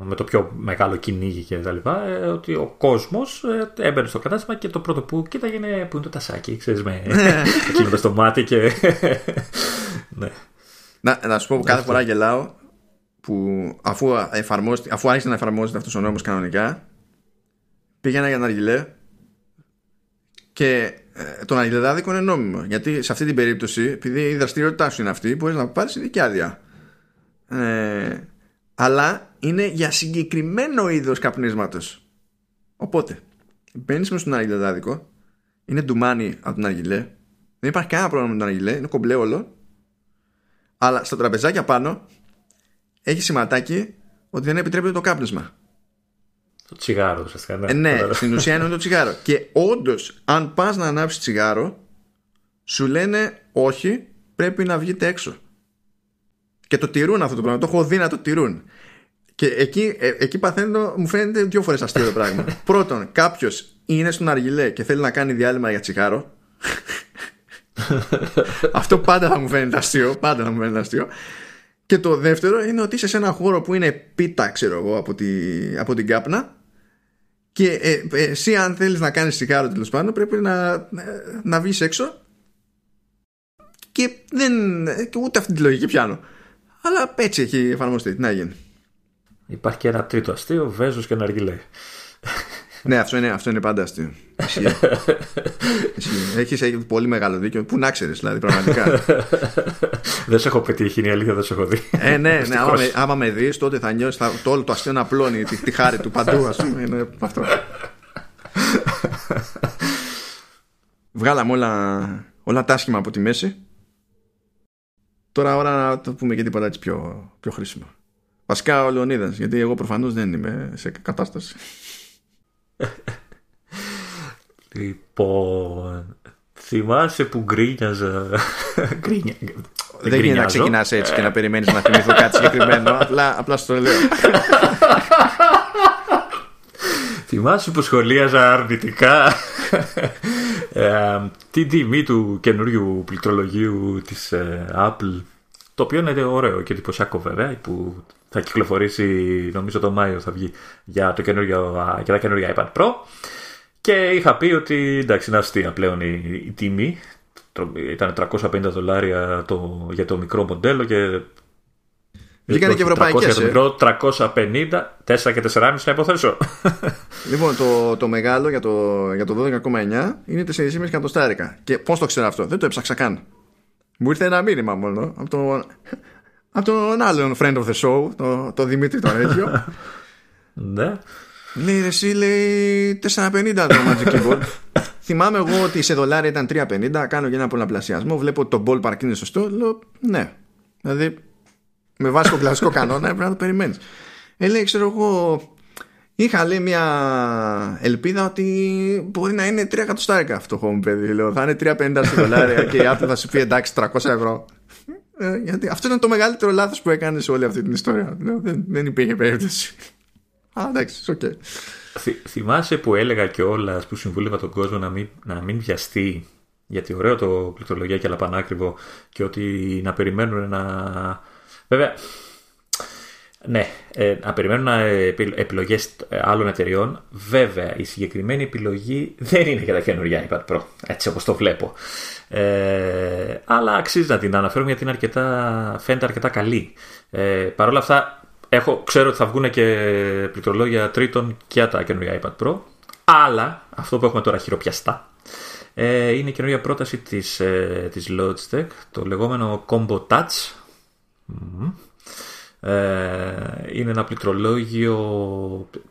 με το πιο μεγάλο κυνήγι και τα λοιπά, ε, ότι ο κόσμος ε, έμπαινε στο κατάστημα και το πρώτο που κοίταγε είναι που είναι το τασάκι, ξέρεις με κλείνοντα το μάτι και... ναι. να, να σου πω που κάθε φορά γελάω που αφού, αφού άρχισε να εφαρμόζεται αυτός ο νόμος κανονικά πήγαινα για να αργιλέ και ε, το ναργιλεδάδικο είναι νόμιμο. Γιατί σε αυτή την περίπτωση, επειδή η δραστηριότητά σου είναι αυτή, μπορείς να πάρεις ειδική άδεια. Ε, αλλά είναι για συγκεκριμένο είδος καπνίσματος. Οπότε, μπαίνεις μες στον ναργιλεδάδικο, είναι ντουμάνι από τον αργιλέ, δεν υπάρχει κανένα πρόβλημα με τον αργιλέ, είναι κομπλέ όλο. Αλλά στα τραπεζάκια πάνω έχει σηματάκι ότι δεν επιτρέπεται το κάπνισμα. Το τσιγάρο, ουσιαστικά. Ναι, ε, ναι στην ουσία είναι το τσιγάρο. Και όντως, αν πας να ανάψεις τσιγάρο, σου λένε όχι, πρέπει να βγείτε έξω. Και το τηρούν αυτό το πράγμα. Το έχω δει να το τηρούν. Και εκεί, ε, εκεί παθαίνω, μου φαίνεται δύο φορές αστείο το πράγμα. Πρώτον, κάποιος είναι στον αργιλέ και θέλει να κάνει διάλειμμα για τσιγάρο. αυτό πάντα θα μου φαίνεται αστείο. Πάντα θα μου φαίνεται αστείο. Και το δεύτερο είναι ότι είσαι σε ένα χώρο που είναι πίτα, ξέρω εγώ, από, τη, από την κάπνα και ε, ε, εσύ αν θέλεις να κάνεις τσιγάρο τέλος πάντων πρέπει να, να βγεις έξω και δεν και ούτε αυτή τη λογική πιάνω. Αλλά έτσι έχει εφαρμοστεί. Τι να γίνει. Υπάρχει και ένα τρίτο αστείο Βέζος και Ναργιλέ ναι, αυτό είναι, αυτό είναι πάντα αστείο. Έχει πολύ μεγάλο δίκιο. Πού να ξέρεις, δηλαδή, πραγματικά. δεν σε έχω πετύχει, είναι η αλήθεια, δεν σε έχω δει. ε, ναι, ναι. Άμα με, άμα με δεις, τότε θα νιώσεις το όλο το αστείο να πλώνει τη, τη χάρη του παντού, ας πούμε. Είναι αυτό. Βγάλαμε όλα, όλα τα άσχημα από τη μέση. Τώρα ώρα να το πούμε και τίποτα έτσι πιο, πιο χρήσιμο. Βασικά ο Λεωνίδας, γιατί εγώ προφανώς δεν είμαι σε κατάσταση. Λοιπόν, θυμάσαι που γκρίνιαζα. Γκρίνια. Δεν γίνεται να ξεκινάς έτσι και να περιμένεις να θυμηθώ κάτι συγκεκριμένο. Απλά, απλά στο λέω. Θυμάσαι που σχολίαζα αρνητικά ε, την τιμή του καινούριου πληκτρολογίου της ε, Apple το οποίο είναι ωραίο και εντυπωσιακό βέβαια που θα κυκλοφορήσει νομίζω το Μάιο θα βγει για, το καινούριο, για τα καινούργια iPad Pro και είχα πει ότι εντάξει είναι αστεία πλέον η, η τιμή ήταν 350 δολάρια το, για το μικρό μοντέλο και Βγήκανε και ευρωπαϊκές. Το μικρό 350, 4 και 4,5 να υποθέσω. Λοιπόν, το, το μεγάλο για το, για το 12,9 είναι 4,5 εκατοστάρικα. Και πώς το ξέρω αυτό, δεν το έψαξα καν. Μου ήρθε ένα μήνυμα μόνο από τον, από τον άλλον friend of the show, το, το Δημήτρη τον Ρέτιο. Ναι. Λέει εσύ λέει 4,50 το Magic Keyboard. Θυμάμαι εγώ ότι σε δολάρια ήταν 3,50. Κάνω για ένα πολλαπλασιασμό. Βλέπω ότι το ballpark είναι σωστό. Λέω ναι. Δηλαδή με βάση το κλασικό κανόνα έπρεπε να το περιμένεις. Ε, λέει, ξέρω εγώ, είχα λέει μια ελπίδα ότι μπορεί να είναι 3 εκατοστάρικα αυτό το home παιδί. Λέω, θα είναι 3,50 δολάρια και η Apple θα σου πει εντάξει 300 ευρώ. Ε, γιατί αυτό ήταν το μεγαλύτερο λάθος που έκανε σε όλη αυτή την ιστορία. Λέω, δεν, δεν υπήρχε περίπτωση. Α, εντάξει, OK. Okay. θυμάσαι που έλεγα κιόλας που συμβούλευα τον κόσμο να μην, να μην βιαστεί γιατί ωραίο το πληκτρολογιάκι αλλά πανάκριβο και ότι να περιμένουν να... Βέβαια, ναι, ε, να περιμένουν επιλογές άλλων εταιριών. Βέβαια, η συγκεκριμένη επιλογή δεν είναι για τα καινούργια iPad Pro, έτσι όπως το βλέπω. Ε, αλλά αξίζει να την αναφέρουμε γιατί είναι αρκετά, φαίνεται αρκετά καλή. Ε, Παρ' όλα αυτά, έχω, ξέρω ότι θα βγουν και πληκτρολόγια τρίτων για τα καινούργια iPad Pro. Αλλά αυτό που έχουμε τώρα χειροπιαστά ε, είναι η καινούργια πρόταση της, ε, της Logitech, το λεγόμενο Combo Touch. Ε, είναι ένα πληκτρολόγιο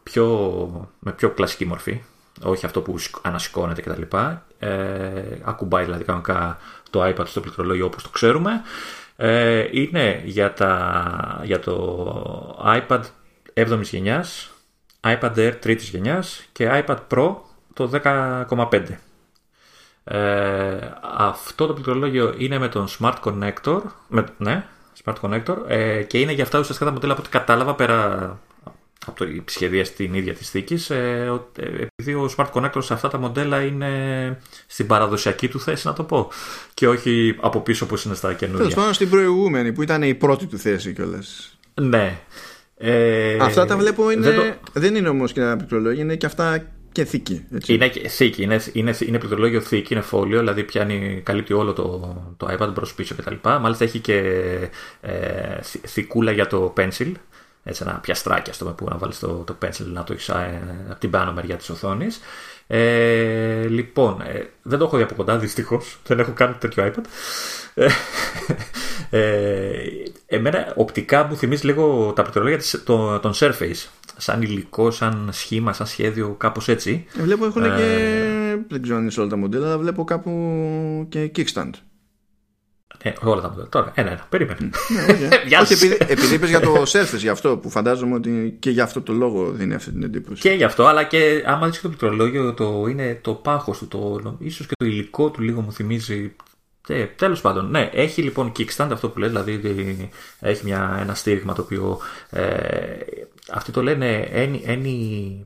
πιο, με πιο κλασική μορφή όχι αυτό που ανασηκώνεται κτλ. Ε, ακουμπάει δηλαδή κανονικά το iPad στο πληκτρολόγιο όπως το ξέρουμε. Ε, είναι για, τα, για το iPad 7ης γενιάς, iPad Air 3ης γενιάς και iPad Pro το 10,5. Ε, αυτό το πληκτρολόγιο είναι με τον Smart Connector, με, ναι, Smart Connector ε, και είναι για αυτά ουσιαστικά τα μοντέλα από ό,τι κατάλαβα πέρα από το σχεδία στην ίδια της θήκης, ε, ε, επειδή ο Smart Connector σε αυτά τα μοντέλα είναι στην παραδοσιακή του θέση, να το πω, και όχι από πίσω που είναι στα καινούργια. Τέλος πάντων στην προηγούμενη που ήταν η πρώτη του θέση κιόλας. Ναι. Ε, αυτά τα βλέπω είναι. Δεν, το... δεν είναι όμως και ένα πληκτρολόγιο, είναι και αυτά και θήκη. Έτσι. Είναι θήκη, είναι, είναι, είναι πληκτρολόγιο θήκη, είναι φόλιο, δηλαδή πιάνει, καλύπτει όλο το, το iPad μπρος πίσω κτλ. Μάλιστα έχει και ε, θικούλα για το pencil έτσι ένα πιαστράκι στο που να βάλεις το, το pencil να το έχεις ε, από την πάνω μεριά της οθόνης. Ε, λοιπόν, ε, δεν το έχω δει από κοντά δυστυχώς. Δεν έχω κάνει τέτοιο iPad. Ε, ε, εμένα οπτικά μου θυμίζει λίγο τα πληκτρολόγια των Surface. Σαν υλικό, σαν σχήμα, σαν σχέδιο, κάπως έτσι. Ε, βλέπω έχουν και. Δεν ξέρω αν είναι σε όλα τα μοντέλα, αλλά βλέπω κάπου και kickstand. Ε, όλα τα μοντέλα. Τώρα, ένα-ένα. Περίμενε. Ναι, Όχι, επειδή, επειδή είπες για το Surface, γι' αυτό που φαντάζομαι ότι και για αυτό το λόγο δίνει αυτή την εντύπωση. Και γι' αυτό, αλλά και άμα δεις το πληκτρολόγιο, το, είναι το πάχος του, το, ίσως και το υλικό του λίγο μου θυμίζει ε, Τέλος πάντων, ναι, έχει λοιπόν kickstand αυτό που λέει, δηλαδή έχει μια, ένα στήριγμα το οποίο. Ε, αυτοί το λένε any, any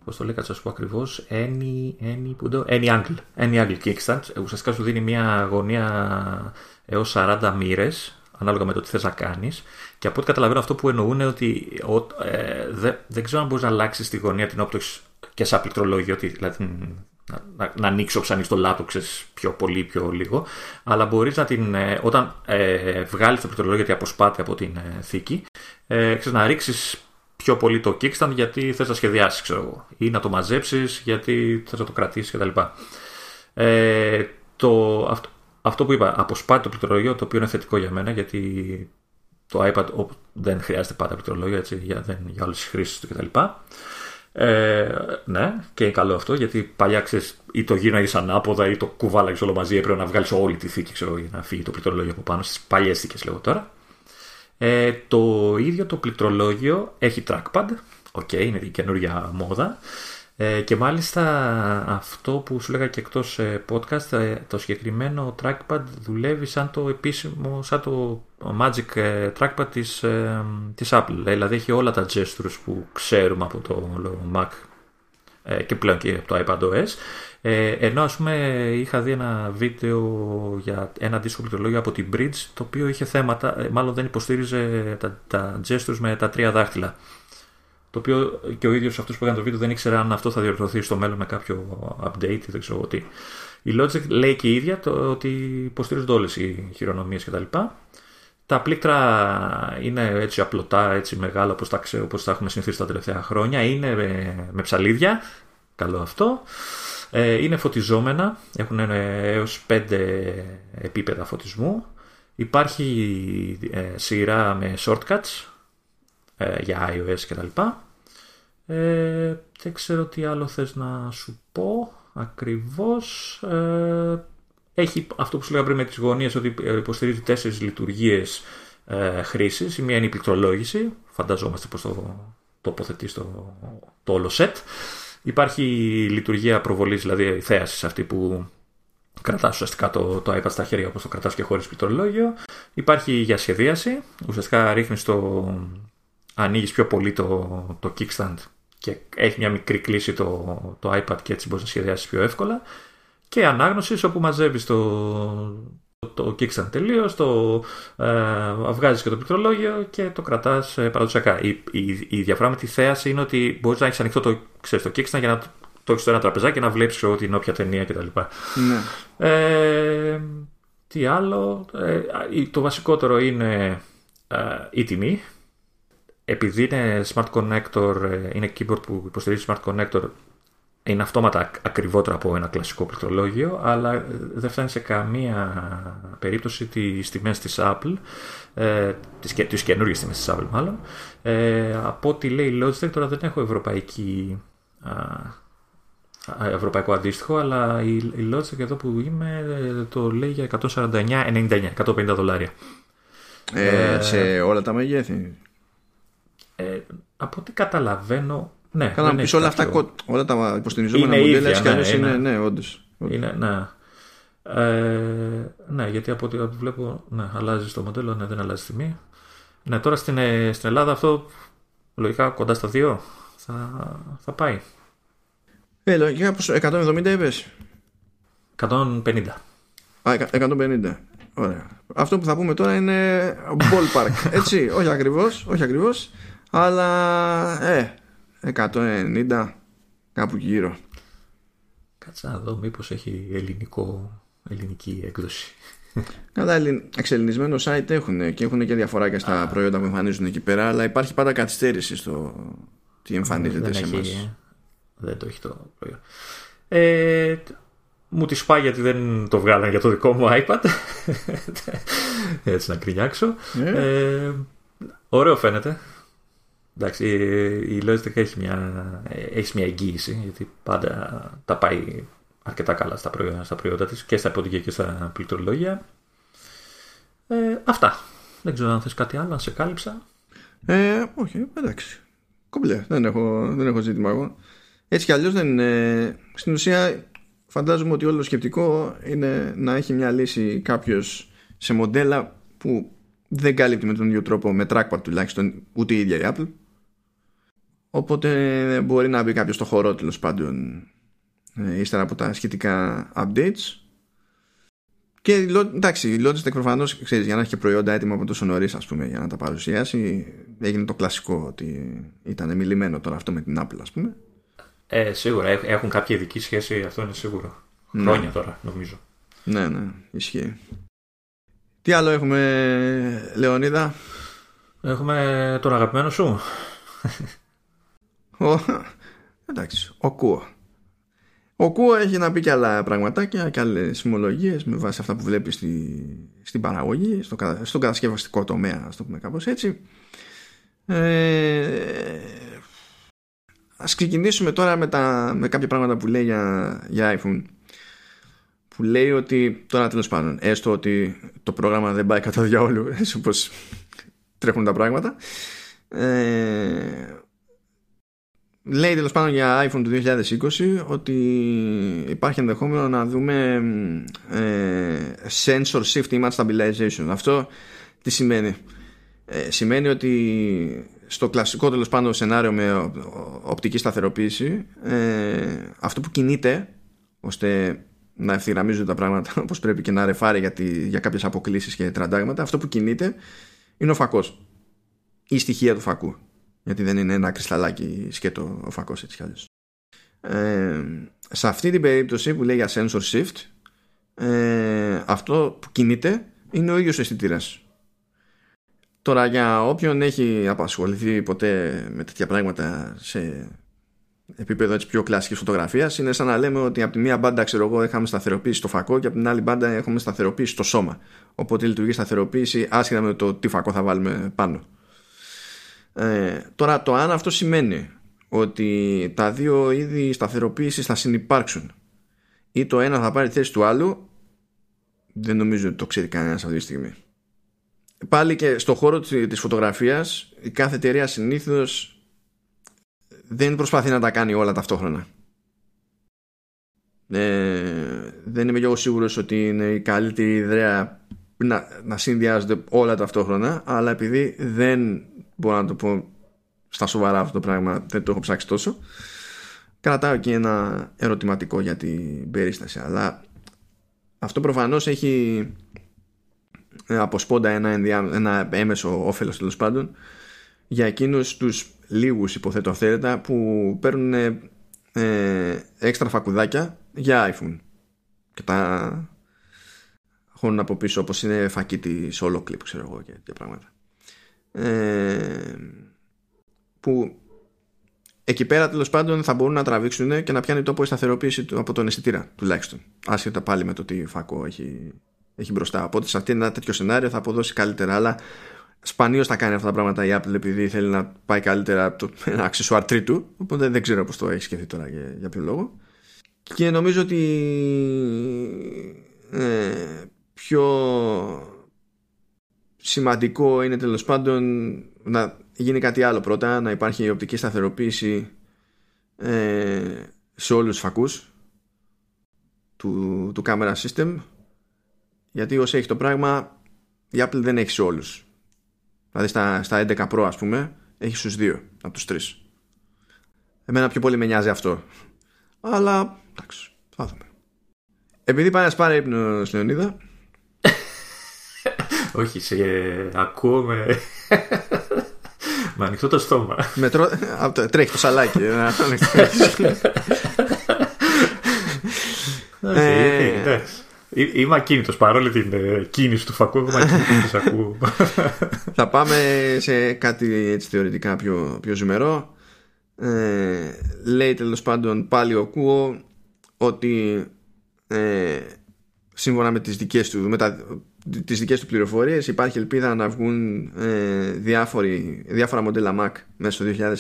πώς το λέει, κάτσε να σου πω ακριβώ, any, any, any angle, any angle kickstand. Ουσιαστικά σου δίνει μια γωνία έως 40 μοίρες, ανάλογα με το τι θες να κάνεις. Και από ό,τι καταλαβαίνω, αυτό που εννοούν είναι ότι ε, δεν, δεν ξέρω αν μπορείς να αλλάξεις τη γωνία την όπτωση και σαν πληκτρολόγιο, δηλαδή να, να, να ανοίξει όψε το λάπτοπ, πιο πολύ, πιο λίγο. Αλλά μπορείς να την. Ε, όταν ε, βγάλεις το πληκτρολόγιο γιατί αποσπάται από την ε, θήκη, ε, ξέρεις, να ρίξεις πιο πολύ το kickstand γιατί θες να σχεδιάσεις, ξέρω εγώ. Ή να το μαζέψεις γιατί θες να το κρατήσεις κτλ. Ε, το, αυτό, αυτό που είπα, αποσπάται το πληκτρολόγιο, το οποίο είναι θετικό για μένα γιατί το iPad δεν χρειάζεται πάντα πληκτρολόγιο έτσι, για, δεν, για όλες τις χρήσεις του κτλ. Ε, ναι, και είναι καλό αυτό γιατί παλιά ξέρεις ή το γύρναγε ανάποδα ή το κουβάλαγες όλο μαζί. Έπρεπε να βγάλεις όλη τη θήκη ξέρω, για να φύγει το πληκτρολόγιο από πάνω στις παλιές θήκες, λέω τώρα. Ε, το ίδιο το πληκτρολόγιο έχει trackpad. OK, okay, είναι η καινούργια μόδα. Ε, και μάλιστα αυτό που σου λέγα και εκτός ε, podcast, ε, το συγκεκριμένο trackpad δουλεύει σαν το επίσημο, σαν το Magic trackpad της, της Apple. Δηλαδή έχει όλα τα gestures που ξέρουμε από το Mac και πλέον και από το iPadOS. Ενώ ας πούμε είχα δει ένα βίντεο για ένα δίσκο πληκτρολόγιο από την Brydge το οποίο είχε θέματα, μάλλον δεν υποστήριζε τα, τα gestures με τα τρία δάχτυλα. Το οποίο και ο ίδιος αυτός που έκανε το βίντεο δεν ήξερε αν αυτό θα διορθωθεί στο μέλλον με κάποιο update ή δεν ξέρω τι. Η Logic λέει και η ίδια το ότι υποστηρίζονται όλες οι χειρονομίες κτλ. Τα πλήκτρα είναι έτσι απλωτά, έτσι μεγάλα όπως τα, ξέρω, όπως τα έχουμε συνηθίσει τα τελευταία χρόνια. Είναι με, ψαλίδια, καλό αυτό. Ε, είναι φωτιζόμενα, έχουν έως 5 επίπεδα φωτισμού. Υπάρχει ε, σειρά με shortcuts ε, για iOS κτλ. Ε, δεν ξέρω τι άλλο θες να σου πω ακριβώς. Ε, έχει αυτό που σου λέγα πριν με τις γωνίες ότι υποστηρίζει τέσσερις λειτουργίες ε, χρήσης. Η μία είναι η πληκτρολόγηση. Φανταζόμαστε πως το τοποθετεί το, το όλο set. Υπάρχει η λειτουργία προβολής, δηλαδή η θέαση αυτή που κρατάς ουσιαστικά το, το iPad στα χέρια όπως το κρατάς και χωρίς πληκτρολόγιο. Υπάρχει για σχεδίαση. Ουσιαστικά ρίχνεις το, ανοίγεις πιο πολύ το, το kickstand και έχει μια μικρή κλίση το, το iPad και έτσι μπορείς να σχεδιάσεις πιο εύκολα και ανάγνωσης όπου μαζεύεις το, το, το kickstand τελείως, το ε, βγάζεις και το πληκτρολόγιο και το κρατάς ε, παραδοσιακά. Η, η, η διαφορά με τη θέαση είναι ότι μπορείς να έχεις ανοιχτό το, ξέρεις, το kickstand για να το έχεις στο ένα τραπεζάκι και να βλέπεις ξέρω, την όποια ταινία κτλ. Ναι. Ε, τι άλλο, ε, το βασικότερο είναι ε, η τιμή επειδή είναι smart connector, ε, είναι keyboard που υποστηρίζει smart connector, είναι αυτόματα ακριβότερο από ένα κλασικό πληκτρολόγιο, αλλά ε, δεν φτάνει σε καμία περίπτωση τις τιμές της Apple, ε, τις, τις καινούργιες τιμές της Apple μάλλον. Ε, από ό,τι λέει η Logitech, τώρα δεν έχω ευρωπαϊκή, α, ευρωπαϊκό αντίστοιχο, αλλά η, η Logitech εδώ που είμαι ε, το λέει για 149,99, 150 δολάρια. Ε, σε όλα τα μεγέθη. Ε, από ό,τι καταλαβαίνω. Ναι, Καλά, να πεις όλα αυτά, όλα τα υποστηριζόμενα μοντέλα ίδια, ναι, είναι, είναι, ναι, όντως. Είναι, ναι. Ε, ναι, γιατί από ό,τι βλέπω, ναι, αλλάζει το μοντέλο, ναι, δεν αλλάζει τιμή. Ναι, τώρα στην, ε, στην Ελλάδα αυτό λογικά κοντά στα 2 θα, θα πάει. Ε, λογικά πως 170 είπες. 150. Α, 150. Ωραία. Αυτό που θα πούμε τώρα είναι ballpark. Έτσι, όχι ακριβώς, όχι ακριβώς αλλά ε 190 κάπου γύρω Κάτσε να δω μήπως έχει ελληνικό, ελληνική έκδοση Καλά, εξελινισμένο site έχουν και έχουν και διαφορά και στα προϊόντα που εμφανίζουν εκεί πέρα, αλλά υπάρχει πάντα καθυστέρηση στο τι εμφανίζεται σε εμάς. Δεν το έχει το προϊόν. Ε, μου τη σπάει γιατί δεν το βγάλανε για το δικό μου iPad. Έτσι να κρινιάξω. Yeah. Ναι. Ε, ωραίο φαίνεται. Εντάξει, η Logitech έχει μια, έχει μια εγγύηση γιατί πάντα τα πάει αρκετά καλά στα προϊόντα, στα προϊόντα της και στα ποντικέ και στα πληκτρολόγια. Ε, αυτά. Δεν ξέρω αν θες κάτι άλλο, να σε κάλυψα. Ε, όχι, εντάξει. Κομπλέ, δεν έχω, δεν έχω ζήτημα εγώ. Έτσι κι αλλιώς δεν είναι... Στην ουσία φαντάζομαι ότι όλο το σκεπτικό είναι να έχει μια λύση κάποιος σε μοντέλα που δεν κάλυπτει με τον ίδιο τρόπο με trackpad τουλάχιστον ούτε η ίδια η Apple οπότε μπορεί να μπει κάποιος στο χώρο τέλος πάντων ε, ύστερα από τα σχετικά updates και εντάξει, η Logitech προφανώς για να έχει και προϊόντα έτοιμα από τόσο νωρίς, ας πούμε, για να τα παρουσιάσει, έγινε το κλασικό ότι ήταν μιλημένο τώρα αυτό με την Apple, ας πούμε. Ε, σίγουρα έχουν κάποια ειδική σχέση, αυτό είναι σίγουρο. Ναι. Χρόνια τώρα, νομίζω. Ναι, ναι, ισχύει. Τι άλλο έχουμε, Λεωνίδα; Έχουμε τον αγαπημένο σου. Ο, εντάξει, ο Κούο. Ο Κούο έχει να πει και άλλα πραγματάκια και άλλες συμμολογίε με βάση αυτά που βλέπει στη, στην παραγωγή, στο, στον κατασκευαστικό τομέα, ας το πούμε κάπως έτσι. Ε, ας ξεκινήσουμε τώρα με, τα, με κάποια πράγματα που λέει για, για iPhone που λέει ότι τώρα τέλος πάντων έστω ότι το πρόγραμμα δεν πάει κατά διαόλου έτσι όπως τρέχουν τα πράγματα ε, λέει τέλος πάντων για iPhone του 2020 ότι υπάρχει ενδεχόμενο να δούμε ε, sensor shift image stabilization. Αυτό τι σημαίνει; Ε, σημαίνει ότι στο κλασικό τέλος πάντων σενάριο με οπτική σταθεροποίηση ε, αυτό που κινείται ώστε να ευθυγραμμίζονται τα πράγματα όπως πρέπει και να ρεφάρει για, τη, για κάποιες αποκλήσεις και τραντάγματα αυτό που κινείται είναι ο φακός. Ή στοιχεία του φακού γιατί δεν είναι ένα κρυσταλλάκι σκέτο ο φακός έτσι κι ε, σε αυτή την περίπτωση που λέει για sensor shift ε, αυτό που κινείται είναι ο ίδιος αισθητήρας. Τώρα για όποιον έχει απασχοληθεί ποτέ με τέτοια πράγματα σε επίπεδο έτσι πιο κλασικής φωτογραφίας είναι σαν να λέμε ότι από τη μία μπάντα ξέρω εγώ είχαμε σταθεροποίηση στο φακό και από την άλλη μπάντα έχουμε σταθεροποίηση στο σώμα. Οπότε λειτουργεί σταθεροποίηση άσχετα με το τι φακό θα βάλουμε πάνω ε, τώρα το αν αυτό σημαίνει ότι τα δύο είδη σταθεροποίησης θα συνεπάρξουν ή το ένα θα πάρει θέση του άλλου δεν νομίζω ότι το ξέρει κανένας αυτή τη στιγμή. Πάλι και στο χώρο της φωτογραφίας η κάθε εταιρεία συνήθως δεν προσπαθεί να τα κάνει όλα ταυτόχρονα. Ε, δεν είμαι και εγώ σίγουρος ότι είναι η καλύτερη ιδέα να, να συνδυάζονται όλα ταυτόχρονα αλλά επειδή δεν μπορώ να το πω στα σοβαρά αυτό το πράγμα δεν το έχω ψάξει τόσο. Κρατάω και ένα ερωτηματικό για την περίσταση αλλά αυτό προφανώς έχει ε, από σπόντα ένα, ένα έμεσο όφελος τέλος πάντων για εκείνους τους λίγους υποθέτω αυθαίρετα που παίρνουν ε, έξτρα φακουδάκια για iPhone. Και τα χώνουν από πίσω όπως είναι φακίτι solo clip ξέρω εγώ και τέτοια πράγματα ε, που εκεί πέρα τέλος πάντων θα μπορούν να τραβήξουν και να πιάνει τόπο η σταθεροποίηση του, από τον αισθητήρα τουλάχιστον άσχετα πάλι με το τι φακό έχει έχει μπροστά. Οπότε σε αυτή ένα τέτοιο σενάριο θα αποδώσει καλύτερα. Αλλά σπανίως θα κάνει αυτά τα πράγματα η Apple επειδή θέλει να πάει καλύτερα από το ένα αξεσουάρ τρίτου. Οπότε δεν ξέρω πώς το έχει σκεφτεί τώρα για, για ποιο λόγο. Και νομίζω ότι ε, πιο σημαντικό είναι τέλος πάντων να γίνει κάτι άλλο πρώτα, να υπάρχει οπτική σταθεροποίηση ε, σε όλους τους φακούς του, του camera system. Γιατί όσο έχει το πράγμα η Apple δεν έχει σε όλους. Δηλαδή στα, στα 11 Pro ας πούμε έχει στους δύο από τους τρεις. Εμένα πιο πολύ με νοιάζει αυτό. Αλλά εντάξει θα δούμε. Επειδή πάει να σπάρει ύπνος Λεωνίδα όχι σε ακούω με με ανοιχτό το στόμα με τρώ... τρέχει το σαλάκι ε, Είμαι ακίνητος παρόλη την ε, κίνηση του φακού. Είμαι ακίνητος. Θα πάμε σε κάτι έτσι θεωρητικά πιο, πιο ζουμερό. Ε, λέει τέλος πάντων πάλι ο Κούο ότι ε, σύμφωνα με τις δικές του, με τα, τις δικές του πληροφορίες υπάρχει ελπίδα να βγουν ε, διάφοροι, διάφορα μοντέλα Mac μέσα στο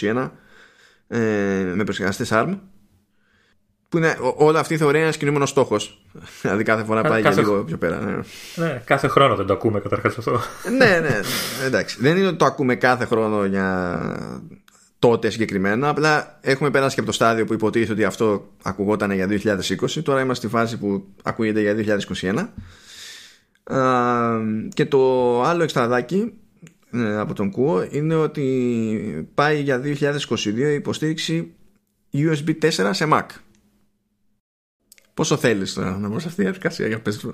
2021 ε, με επεξεργαστές ARM που είναι όλα αυτή η θεωρία είναι ένας κινούμενος στόχος. Δηλαδή κάθε φορά πάει κάθε... για λίγο πιο πέρα. Ναι. ναι. κάθε χρόνο δεν το ακούμε καταρχάς αυτό. ναι, ναι, ναι, εντάξει. Δεν είναι ότι το ακούμε κάθε χρόνο για τότε συγκεκριμένα. Απλά έχουμε περάσει και από το στάδιο που υποτίθεται ότι αυτό ακουγόταν για 2020. Τώρα είμαστε στη φάση που ακούγεται για 2021. Και το άλλο εξτραδάκι ε, από τον ΚΟΥΟ είναι ότι πάει για 2022 υποστήριξη USB 4 σε Mac. Πόσο θέλεις τώρα να βρεις αυτή η διαδικασία για πες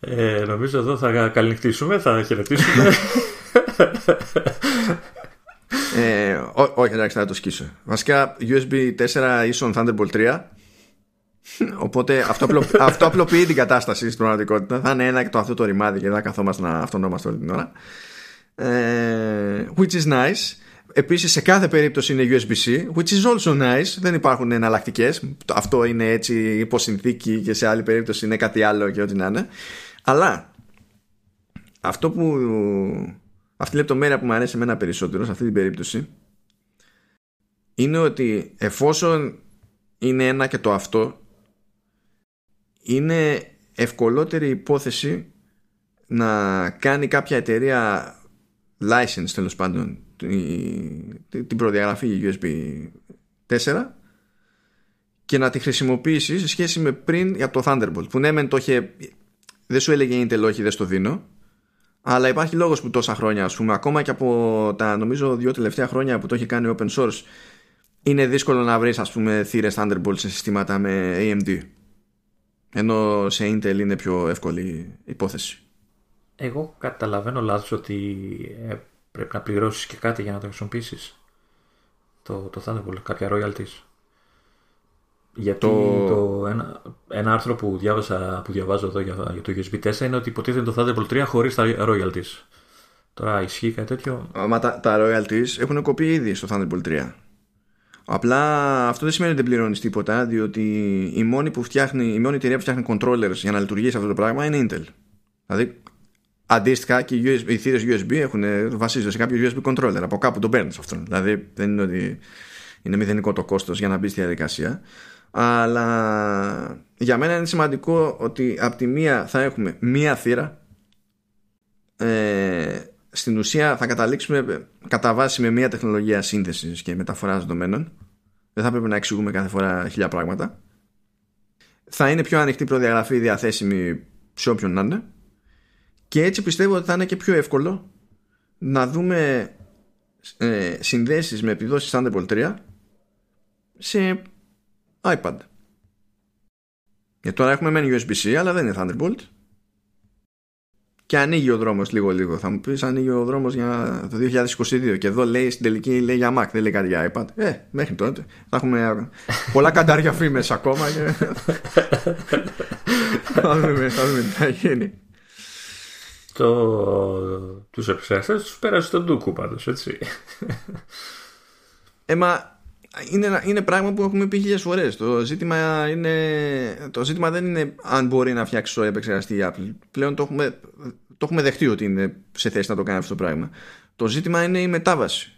ε, Νομίζω εδώ θα καληνυχτήσουμε, θα χαιρετήσουμε. ε, όχι εντάξει θα το σκίσω Βασικά USB 4 ίσον Thunderbolt 3 Οπότε αυτό, απλο, αυτό απλοποιεί την κατάσταση στην πραγματικότητα. Θα είναι ένα και το αυτό το ρημάδι και δεν θα καθόμαστε να αυτονόμαστε όλη την ώρα. Ε, which is nice. Επίσης σε κάθε περίπτωση είναι USB-C which is also nice, δεν υπάρχουν εναλλακτικές. αυτό είναι έτσι υποσυνθήκη και σε άλλη περίπτωση είναι κάτι άλλο και ό,τι να είναι αλλά αυτό που αυτή η λεπτομέρεια που μου αρέσει εμένα περισσότερο σε αυτή την περίπτωση είναι ότι εφόσον είναι ένα και το αυτό είναι ευκολότερη υπόθεση να κάνει κάποια εταιρεία license τέλος πάντων την προδιαγραφή USB 4 και να τη χρησιμοποιήσει σε σχέση με πριν για το Thunderbolt που ναι μεν το είχε δεν σου έλεγε Intel όχι δεν στο δίνω αλλά υπάρχει λόγος που τόσα χρόνια ας πούμε ακόμα και από τα νομίζω δύο τελευταία χρόνια που το έχει κάνει open source είναι δύσκολο να βρεις ας πούμε θύρες Thunderbolt σε συστήματα με AMD ενώ σε Intel είναι πιο εύκολη υπόθεση εγώ καταλαβαίνω λάθος ότι ε, πρέπει να πληρώσεις και κάτι για να το χρησιμοποιήσεις. Το, το Thunderbolt, κάποια royalties. Γιατί το... το ένα, ένα, άρθρο που, διάβασα, που διαβάζω εδώ για, για το USB 4 είναι ότι υποτίθεται το Thunderbolt 3 χωρίς τα royalties. Τώρα ισχύει κάτι τέτοιο; Μα τα, τα royalties έχουν κοπεί ήδη στο Thunderbolt 3. Απλά αυτό δεν σημαίνει ότι δεν πληρώνεις τίποτα, διότι η μόνη, που φτιάχνει, η μόνη εταιρεία που φτιάχνει controllers για να λειτουργήσει αυτό το πράγμα είναι Intel. Δηλαδή Αντίστοιχα και οι, USB, οι θύρες USB έχουν, βασίζονται σε κάποιο USB controller. Από κάπου το παίρνεις αυτό. Δηλαδή δεν είναι ότι είναι μηδενικό το κόστος για να μπεις στη διαδικασία. Αλλά για μένα είναι σημαντικό ότι από τη μία θα έχουμε μία θύρα. Ε, στην ουσία θα καταλήξουμε κατά βάση με μία τεχνολογία σύνθεσης και μεταφοράς δεδομένων. Δεν θα πρέπει να εξηγούμε κάθε φορά χιλιά πράγματα. Θα είναι πιο ανοιχτή προδιαγραφή διαθέσιμη σε όποιον να είναι και έτσι πιστεύω ότι θα είναι και πιο εύκολο να δούμε ε, συνδέσεις με επιδόσεις Thunderbolt 3 σε iPad. Γιατί τώρα έχουμε μεν USB-C αλλά δεν είναι Thunderbolt. Και ανοίγει ο δρόμος λίγο λίγο. Θα μου πεις ανοίγει ο δρόμος για το 2022 και εδώ λέει στην τελική λέει για Mac, δεν λέει κάτι για iPad. Ε, μέχρι τότε θα έχουμε πολλά καντάρια φήμες ακόμα και θα δούμε, θα δούμε τι θα γίνει το... τους επεξεργαστές τους πέρασε τον Ντούκου πάντως έτσι ε, μα είναι, είναι πράγμα που έχουμε πει χίλιες φορές το ζήτημα, είναι, το ζήτημα δεν είναι αν μπορεί να φτιάξει ο επεξεργαστή η Apple πλέον το έχουμε, το έχουμε δεχτεί ότι είναι σε θέση να το κάνει αυτό το πράγμα το ζήτημα είναι η μετάβαση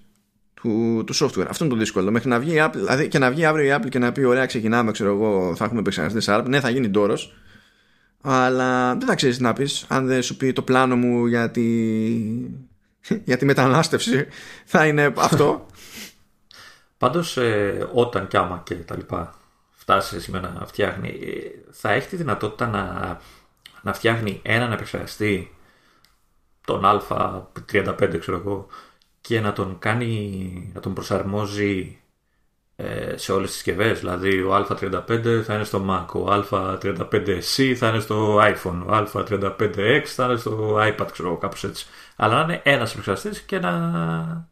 του, του software. Αυτό είναι το δύσκολο. Μέχρι να βγει η Apple, δηλαδή και να βγει αύριο η Apple και να πει: Ωραία, ξεκινάμε, ξέρω εγώ, θα έχουμε επεξεργαστές ARP. Ναι, θα γίνει τόρο αλλά δεν θα ξέρεις τι να πεις αν δεν σου πει το πλάνο μου για τη, για τη μετανάστευση θα είναι αυτό πάντως ε, όταν κι άμα και τα λοιπά φτάσει σήμερα να φτιάχνει ε, θα έχει τη δυνατότητα να, να φτιάχνει έναν επεξεργαστή τον α35 ξέρω εγώ και να τον κάνει να τον προσαρμόζει ε, σε όλες τις συσκευές. Δηλαδή ο Α35 θα είναι στο Mac, ο Α35C θα είναι στο iPhone, ο Α35X θα είναι στο iPad, ξέρω κάπως έτσι. Αλλά να είναι ένας επεξεργαστής και να,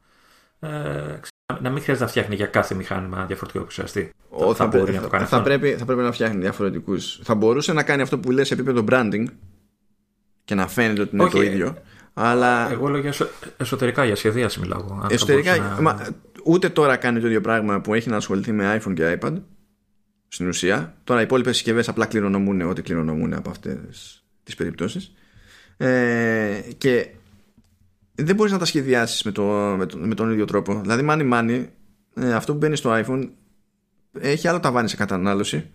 ε, να μην χρειάζεται να φτιάχνει για κάθε μηχάνημα διαφορετικό επεξεργαστή. Ο, θα, θα, να το κάνει θα, πρέπει, θα πρέπει να φτιάχνει διαφορετικούς. Θα μπορούσε να κάνει αυτό που λες σε επίπεδο branding και να φαίνεται ότι είναι okay. το ίδιο. Αλλά... Εγώ λέω για εσωτερικά, για σχεδίαση μιλάω. Εσωτερικά, να... μα, ούτε τώρα κάνει το ίδιο πράγμα που έχει να ασχοληθεί με iPhone και iPad. Στην ουσία. Τώρα οι υπόλοιπες συσκευές απλά κληρονομούν ό,τι κληρονομούν από αυτές τις περιπτώσεις. Ε, και δεν μπορείς να τα σχεδιάσεις με, το, με, το, με, τον ίδιο τρόπο. Δηλαδή, money money, ε, αυτό που μπαίνει στο iPhone έχει άλλο ταβάνι σε κατανάλωση.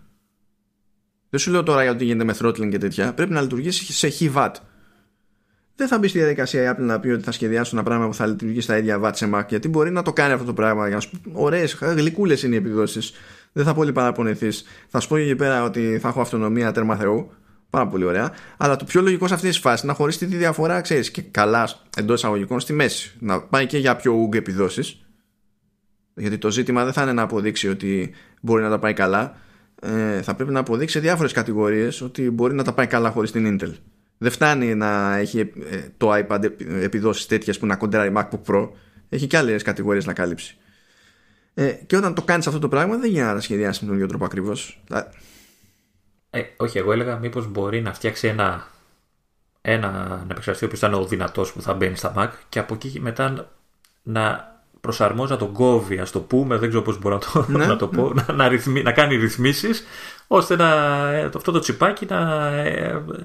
Δεν σου λέω τώρα για ότι γίνεται με throttling και τέτοια. Πρέπει να λειτουργήσει σε χι watt. Δεν θα μπει στη διαδικασία η Apple να πει ότι θα σχεδιάσω ένα πράγμα που θα λειτουργήσει στα ίδια watt σε Mac. Γιατί μπορεί να το κάνει αυτό το πράγμα. Για να σου ωραίες, γλυκούλες είναι οι επιδόσεις. Δεν θα πολύ παραπονεθεί. Θα σου πω εκεί πέρα ότι θα έχω αυτονομία τέρμα Θεού. Πάρα πολύ ωραία. Αλλά το πιο λογικό σε αυτή τη φάση να χωρίσει τη διαφορά, ξέρεις, και καλά εντός εισαγωγικών στη μέση. Να πάει και για πιο ούγκ επιδόσεις. Γιατί το ζήτημα δεν θα είναι να αποδείξει ότι μπορεί να τα πάει καλά. Ε, θα πρέπει να αποδείξει σε διάφορες κατηγορίες ότι μπορεί να τα πάει καλά χωρίς την Intel. Δεν φτάνει να έχει ε, το iPad επιδόσεις τέτοιες που να κοντράρει MacBook Pro. Έχει και άλλες κατηγορίες να κάλυψει. Ε, και όταν το κάνεις αυτό το πράγμα, δεν γίνεται να σχεδιάσεις με τον ίδιο τρόπο ακριβώς. Ε, όχι, εγώ έλεγα μήπως μπορεί να φτιάξει ένα, ένα επεξεργαστή που θα είναι ο δυνατός που θα μπαίνει στα Mac και από εκεί μετά να προσαρμόζει, να τον κόβει, ας το πούμε, δεν ξέρω πώς μπορώ να το, ναι, να το πω, ναι. να, να, να κάνει ρυθμίσεις ώστε να, αυτό το τσιπάκι να,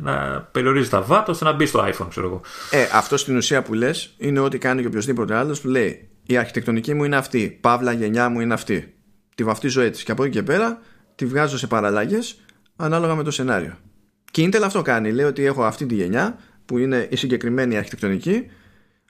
να περιορίζει τα βάτα ώστε να μπει στο iPhone, ξέρω εγώ. Ε, αυτό στην ουσία που λες είναι ότι κάνει και οποιοδήποτε άλλος που λέει η αρχιτεκτονική μου είναι αυτή, παύλα γενιά μου είναι αυτή. Τη βαφτίζω έτσι και από εκεί και πέρα τη βγάζω σε παραλλαγές ανάλογα με το σενάριο. Και η Intel αυτό κάνει. Λέει ότι έχω αυτή τη γενιά που είναι η συγκεκριμένη αρχιτεκτονική,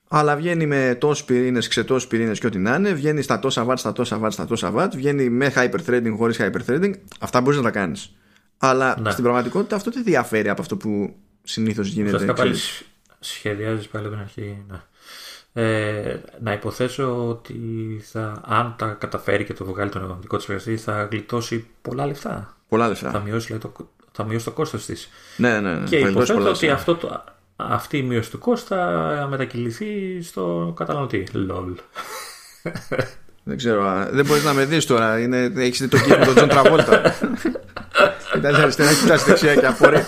αλλά βγαίνει με τόσου πυρήνες, ξετόσου πυρήνες και ό,τι να είναι, βγαίνει στα τόσα watt, στα τόσα watt, στα τόσα watt, βγαίνει με hyperthreading, χωρίς hyperthreading. Αυτά μπορείς να τα κάνεις. Αλλά ναι. στην πραγματικότητα αυτό δεν διαφέρει από αυτό που συνήθως γίνεται. Ουσιαστικά πάλι σχεδιάζεις πάλι από την αρχή. Ναι. Ε, να υποθέσω ότι θα, αν τα καταφέρει και το βγάλει το δικό της θα γλιτώσει πολλά λεφτά. Πολλά λεφτά. Θα μειώσει, λέει, το, θα μειώσει το κόστος της. Ναι, ναι, ναι. Και υποθέτω ότι αυτό το, αυτή η μείωση του κόστου θα μετακυληθεί στο καταναλωτή. LOL. Δεν ξέρω, δεν μπορείς να με δεις τώρα. Είναι, έχεις δει το κύριο τον Τζον Τραβόλτα. Κοιτάζεις αριστερά, κοιτάζεις δεξιά και απορεί.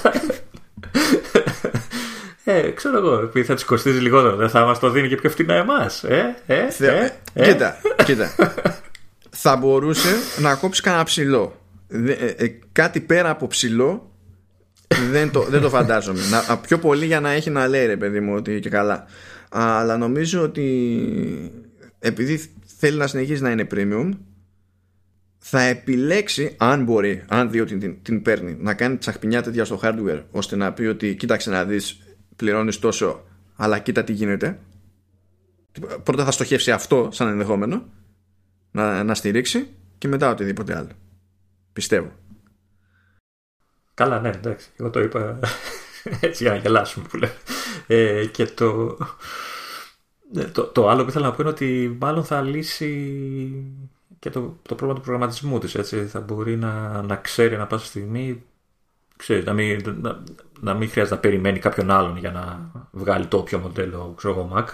Ε, ξέρω εγώ, επειδή θα τη κοστίζει λιγότερο, δεν θα μας το δίνει και πιο φτηνά εμάς. Ε, ε, ε, ε, Κοίτα, κοίτα. θα μπορούσε να κόψει κανένα ψηλό. Ε, ε, κάτι πέρα από ψηλό δεν το, δεν το φαντάζομαι. Να, πιο πολύ για να έχει να λέει ρε παιδί μου ότι και καλά. Αλλά νομίζω ότι επειδή θέλει να συνεχίσει να είναι premium θα επιλέξει αν μπορεί, αν δει ότι την, την παίρνει να κάνει τσαχπινιά τέτοια στο hardware ώστε να πει ότι κοίταξε να δεις πληρώνεις τόσο αλλά κοίτα τι γίνεται πρώτα θα στοχεύσει αυτό σαν ενδεχόμενο να, να στηρίξει και μετά οτιδήποτε άλλο Πιστεύω. Καλά, ναι, εντάξει. Εγώ το είπα έτσι για να γελάσουμε που λέω. Ε, και το, ναι, το, το άλλο που ήθελα να πω είναι ότι μάλλον θα λύσει και το, το πρόβλημα του προγραμματισμού της. Έτσι. Θα μπορεί να, να ξέρει να πάσα στιγμή ξέρεις, να, μην, να, να μην χρειάζεται να περιμένει κάποιον άλλον για να βγάλει το όποιο μοντέλο ξέρω Mac.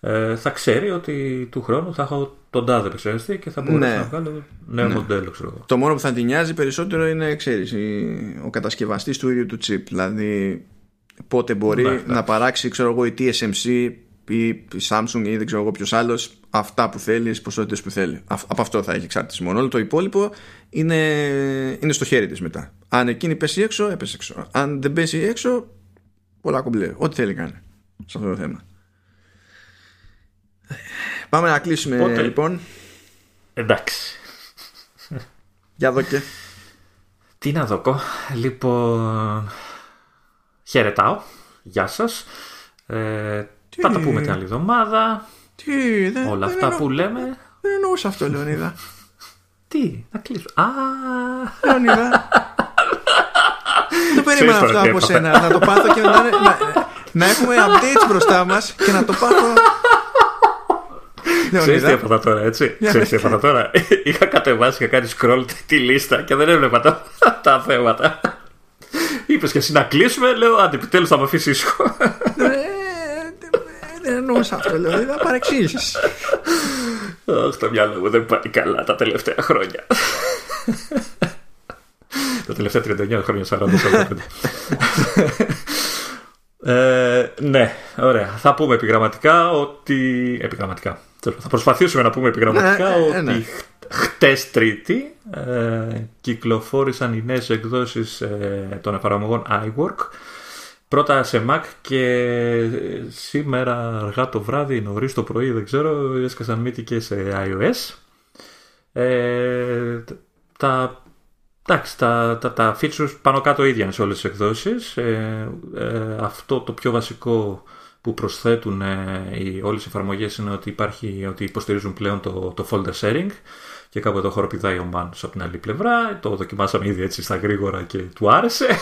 Ε, θα ξέρει ότι του χρόνου θα έχω τον τάδε επεξεργαστή και θα μπορέσω ναι. να βγάλω νέο ναι. μοντέλο. Ξέρω. Το μόνο που θα την νοιάζει περισσότερο είναι ξέρεις, ο κατασκευαστής του ίδιου του chip. Δηλαδή πότε μπορεί ναι, να παράξει ξέρω εγώ, η TSMC ή η Samsung ή δεν ξέρω εγώ ποιος άλλος αυτά που θέλει, τις ποσότητες που θέλει. Από αυτό θα έχει εξάρτηση μόνο. Όλο το υπόλοιπο είναι, είναι στο χέρι της μετά. Αν εκείνη πέσει έξω, έπεσε έξω. Αν δεν πέσει έξω, πολλά κομπλέ. Ό,τι θέλει κάνει σε αυτό το θέμα. Πάμε να κλείσουμε Πότε... λοιπόν. Εντάξει. Για δω Τι να δω. Λοιπόν. Χαιρετάω. Γεια σας. Ε, θα τα πούμε την άλλη εβδομάδα. Τι, δεν, Όλα αυτά που λέμε. Δεν εννοούσα αυτό, Λεωνίδα. Τι, να κλείσω. Α, Λεωνίδα. Δεν περίμενα αυτό από σένα. Να το πάθω και να, να, να έχουμε updates μπροστά μας και να το πάθω Ξέρεις τι έπαθα τώρα, έτσι; Ξέρεις τι έπαθα τώρα; Είχα κατεβάσει, είχα κάνει scroll τη λίστα και δεν έβλεπα τα, τα θέματα. Είπες και εσύ να κλείσουμε, λέω άντε επιτέλους θα με αφήσει ήσυχο. Δεν εννοούσα αυτό, λέω. Δεν παρεξήγησε. Αχ, το μυαλό μου δεν πάει καλά τα τελευταία χρόνια. τα τελευταία 39 χρόνια, 40 ε, ναι, ωραία. Θα πούμε επιγραμματικά ότι. Επιγραμματικά. Θα προσπαθήσουμε να πούμε επιγραμματικά ναι, ότι ναι. χτες Τρίτη ε, κυκλοφόρησαν οι νέες εκδόσεις ε, των εφαρμογών iWork Πρώτα σε Mac και σήμερα αργά το βράδυ, νωρίς το πρωί, δεν ξέρω, έσκασαν μύτη και σε iOS. Ε, τα, εντάξει, τα, τα, τα features πάνω κάτω ίδια είναι σε όλες τις εκδόσεις. Ε, ε, αυτό το πιο βασικό που προσθέτουν ε, οι, όλες οι εφαρμογές είναι ότι, υπάρχει, ότι υποστηρίζουν πλέον το, το folder sharing και κάπου εδώ χοροπηδάει ο Μάνος από την άλλη πλευρά. Το δοκιμάσαμε ήδη έτσι στα γρήγορα και του άρεσε.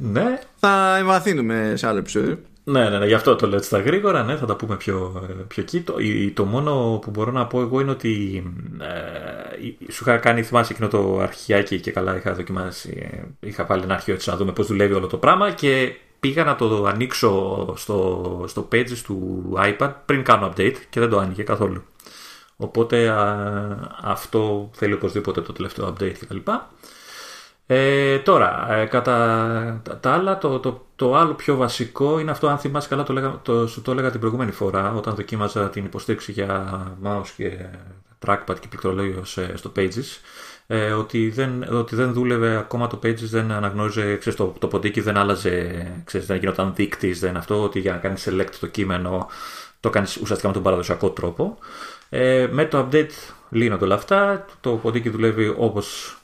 Ναι. Θα εμβαθύνουμε σε άλλο επεισόδιο. Ναι, ναι, ναι, γι' αυτό το λέω στα γρήγορα, ναι, θα τα πούμε πιο, πιο εκεί. Το, το μόνο που μπορώ να πω εγώ είναι ότι ε, σου είχα κάνει, θυμάσαι εκείνο το αρχιάκι και καλά είχα δοκιμάσει, είχα βάλει ένα αρχείο έτσι να δούμε πώς δουλεύει όλο το πράγμα και πήγα να το ανοίξω στο, στο pages του iPad πριν κάνω update και δεν το άνοιγε καθόλου. Οπότε αυτό θέλει οπωσδήποτε το τελευταίο update κτλ. Ε, τώρα, ε, κατά τα, άλλα, το, το, το, άλλο πιο βασικό είναι αυτό, αν θυμάσαι καλά, το, λέγα, το, σου το έλεγα την προηγούμενη φορά, όταν δοκίμαζα την υποστήριξη για mouse και trackpad και πληκτρολόγιο στο Pages, ε, ότι, δεν, ότι δεν δούλευε ακόμα το Pages, δεν αναγνώριζε, ξέρεις, το, το ποντίκι δεν άλλαζε, ξέρεις, δεν γινόταν δείκτης, δεν αυτό, ότι για να κάνεις select το κείμενο το κάνεις ουσιαστικά με τον παραδοσιακό τρόπο. Ε, με το update λύνονται όλα αυτά, το ποντίκι δουλεύει όπως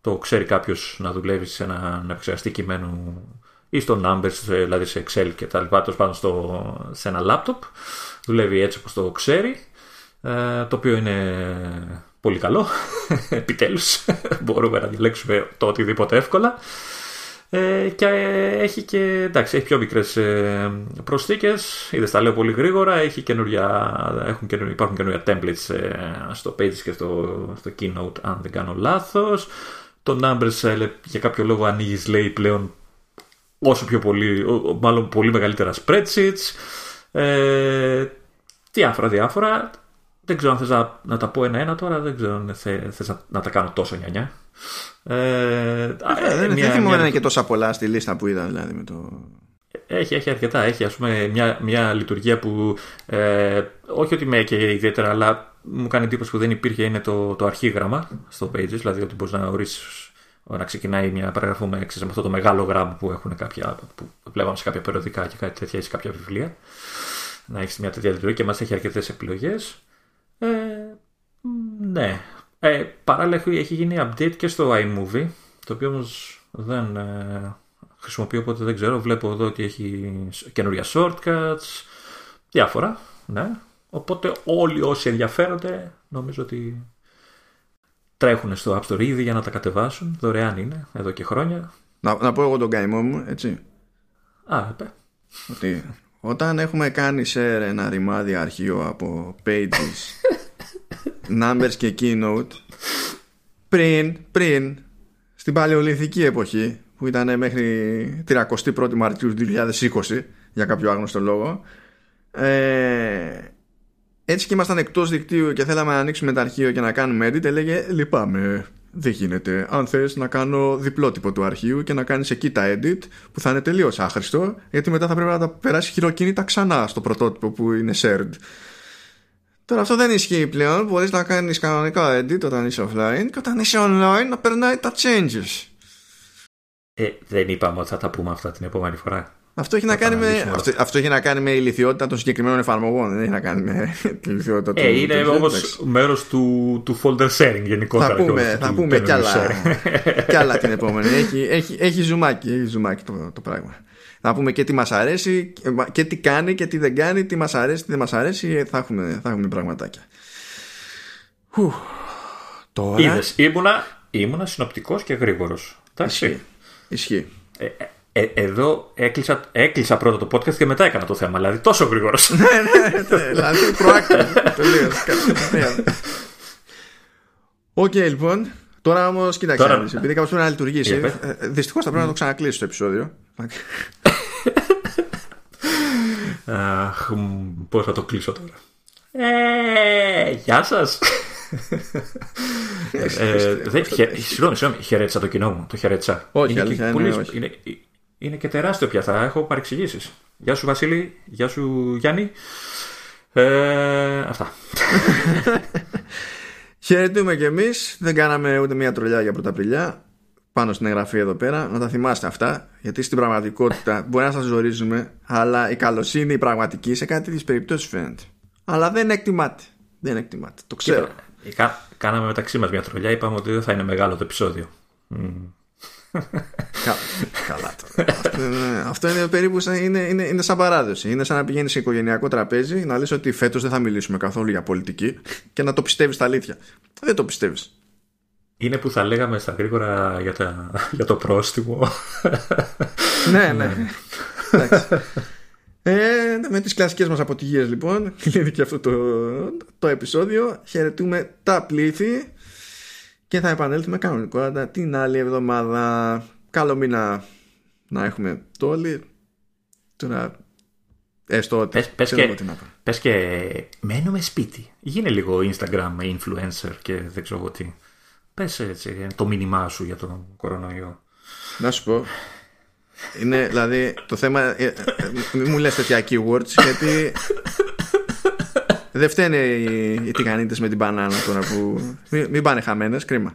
το ξέρει κάποιος να δουλεύει σε ένα επεξεργαστή κειμένου ή στο Numbers, δηλαδή σε Excel και τα λοιπά, πάνω στο, σε ένα laptop. Δουλεύει έτσι όπως το ξέρει, ε, το οποίο είναι πολύ καλό. Επιτέλους μπορούμε να διαλέξουμε το οτιδήποτε εύκολα. Ε, και έχει και εντάξει, έχει πιο μικρές ε, προσθήκες είδες τα λέω πολύ γρήγορα έχει καινούρια, έχουν καινούρια, υπάρχουν καινούρια templates ε, στο Pages και στο, στο Keynote αν δεν κάνω λάθος το Numbers ε, για κάποιο λόγο ανοίγεις λέει πλέον όσο πιο πολύ, μάλλον πολύ μεγαλύτερα spreadsheets. Ε, διάφορα, διάφορα. Δεν ξέρω αν θες να, να τα πω ένα-ένα τώρα, δεν ξέρω αν θες να, να τα κάνω τόσο νιανιά. Ε, ε, δεν μια, θυμάμαι και τόσα πολλά στη λίστα που είδα δηλαδή με το... Έχει, έχει αρκετά. Έχει ας πούμε μια, μια λειτουργία που ε, όχι ότι με έκαιγε ιδιαίτερα, αλλά μου κάνει εντύπωση που δεν υπήρχε είναι το, το αρχήγραμμα στο Pages, δηλαδή ότι μπορείς να ορίσει να ξεκινάει μια παραγραφή με, με αυτό το μεγάλο γράμμα που έχουν κάποια, που βλέπαμε σε κάποια περιοδικά και κάτι τέτοια ή σε κάποια βιβλία. Να έχεις μια τέτοια λειτουργία και μας έχει αρκετές επιλογές. Ε, ναι. Ε, παράλληλα έχει γίνει update και στο iMovie, το οποίο όμως δεν ε, χρησιμοποιώ οπότε δεν ξέρω. Βλέπω εδώ ότι έχει καινούργια shortcuts, διάφορα. Ναι. Οπότε όλοι όσοι ενδιαφέρονται νομίζω ότι τρέχουν στο App Store ήδη για να τα κατεβάσουν. Δωρεάν είναι εδώ και χρόνια. Να, να πω εγώ τον καημό μου, έτσι. Α, είπε. Ότι όταν έχουμε κάνει σε ένα ρημάδι αρχείο από pages, numbers και keynote, πριν, πριν, στην παλαιολιθική εποχή, που ήταν μέχρι 31η Μαρτίου 2020, για κάποιο άγνωστο λόγο, ε, έτσι και ήμασταν εκτός δικτύου και θέλαμε να ανοίξουμε το αρχείο και να κάνουμε edit, έλεγε λυπάμαι, δεν γίνεται. Αν θες να κάνω διπλότυπο του αρχείου και να κάνεις εκεί τα edit που θα είναι τελείως άχρηστο, γιατί μετά θα πρέπει να τα περάσει χειροκίνητα ξανά στο πρωτότυπο που είναι shared. Τώρα αυτό δεν ισχύει πλέον. Μπορείς να κάνεις κανονικά edit όταν είσαι offline και όταν είσαι online να περνάει τα changes. Ε, δεν είπαμε ότι θα τα πούμε αυτά την επόμενη φορά. Αυτό έχει, να κάνει με, αυτό, αυτό έχει να κάνει με ηλικιότητα των συγκεκριμένων εφαρμογών. Δεν έχει να κάνει με τη ηλικιότητα ε, του. Είναι όμως μέρος του, του folder sharing γενικότερα. Θα πούμε, θα πούμε κι, άλλα, κι άλλα την επόμενη. έχει, έχει, έχει ζουμάκι, έχει ζουμάκι το, το πράγμα. Θα πούμε και τι μας αρέσει και τι κάνει και τι δεν κάνει, τι μας αρέσει, τι δεν μας αρέσει. Θα έχουμε, θα έχουμε πραγματάκια. Τώρα... Είδες, ήμουνα, ήμουνα συνοπτικός και γρήγορος. Ισχύει. Ισχύει. Ε, ε ε, εδώ έκλεισα, έκλεισα πρώτα το podcast και μετά έκανα το θέμα. Δηλαδή τόσο γρήγορος. ναι, ναι, ναι. Δηλαδή proactive. Τελείως. Οκ, λοιπόν. Τώρα όμως, κοίταξε. Τώρα... Επειδή κάπως πρέπει να λειτουργήσει. Ε, Δυστυχώς θα πρέπει να το ξανακλείσει το επεισόδιο. Αχ, πώς θα το κλείσω τώρα. Ε, γεια σας. ε, Συγγνώμη, συγγνώμη, χαιρέτησα το κοινό μου. Το χαιρέτησα. Όχι, είναι, αλήθεια, και, είναι, είναι, είναι και τεράστιο πια. Θα έχω παρεξηγήσεις. Γεια σου Βασίλη, γεια σου Γιάννη. Ε, αυτά. Χαιρετούμε κι εμείς. Δεν κάναμε ούτε μία τρολιά για πρωταπριλιά πάνω στην εγγραφή εδώ πέρα. Να τα θυμάστε αυτά. Γιατί στην πραγματικότητα μπορεί να σας ζορίζουμε, αλλά η καλοσύνη η πραγματική σε κάτι τέτοιες περιπτώσεις φαίνεται. Αλλά δεν εκτιμάται. Δεν εκτιμάται. Το ξέρω. Κοίτα, κάναμε μεταξύ μας μια τρολιά. Είπαμε ότι δεν θα είναι μεγάλο το επεισόδιο. Καλά τώρα. αυτό, είναι, αυτό είναι περίπου σαν, είναι, είναι, είναι σαν παράδοση. Είναι σαν να πηγαίνεις σε οικογενειακό τραπέζι να λες ότι φέτος δεν θα μιλήσουμε καθόλου για πολιτική και να το πιστεύεις τα αλήθεια. Δεν το πιστεύεις. Είναι που θα λέγαμε στα γρήγορα για, τα, για το πρόστιμο. ναι, ναι. Ε, με τις κλασικές μας αποτυχίες λοιπόν κλείνει και αυτό το, το επεισόδιο χαιρετούμε τα πλήθη και θα επανέλθουμε κανονικότατα την άλλη εβδομάδα. Καλό μήνα να έχουμε το όλοι. Τώρα έστω ότι πες, πες, και, πες και μένουμε σπίτι. Γίνε λίγο Instagram influencer και δεν ξέρω τι. Πες έτσι το μήνυμά σου για τον κορονοϊό. Να σου πω. Είναι δηλαδή το θέμα ε, ε, μην μου λες τέτοια keywords γιατί δεν φταίνε οι, οι τηγανίτες με την μπανάνα τώρα που μην, μην πάνε χαμένες κρίμα.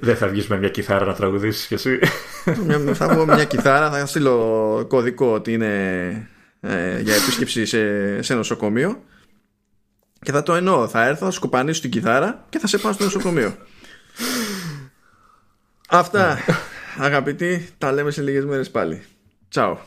Δεν θα βγεις με μια κιθάρα να τραγουδήσεις κι εσύ; Θα βγω μια κιθάρα θα στείλω κωδικό ότι είναι ε, για επίσκεψη σε, σε νοσοκομείο και θα το εννοώ θα έρθω θα σκοπανίσω την κιθάρα και θα σε πάω στο νοσοκομείο. Αυτά αγαπητοί τα λέμε σε λίγες μέρες πάλι. Τσάου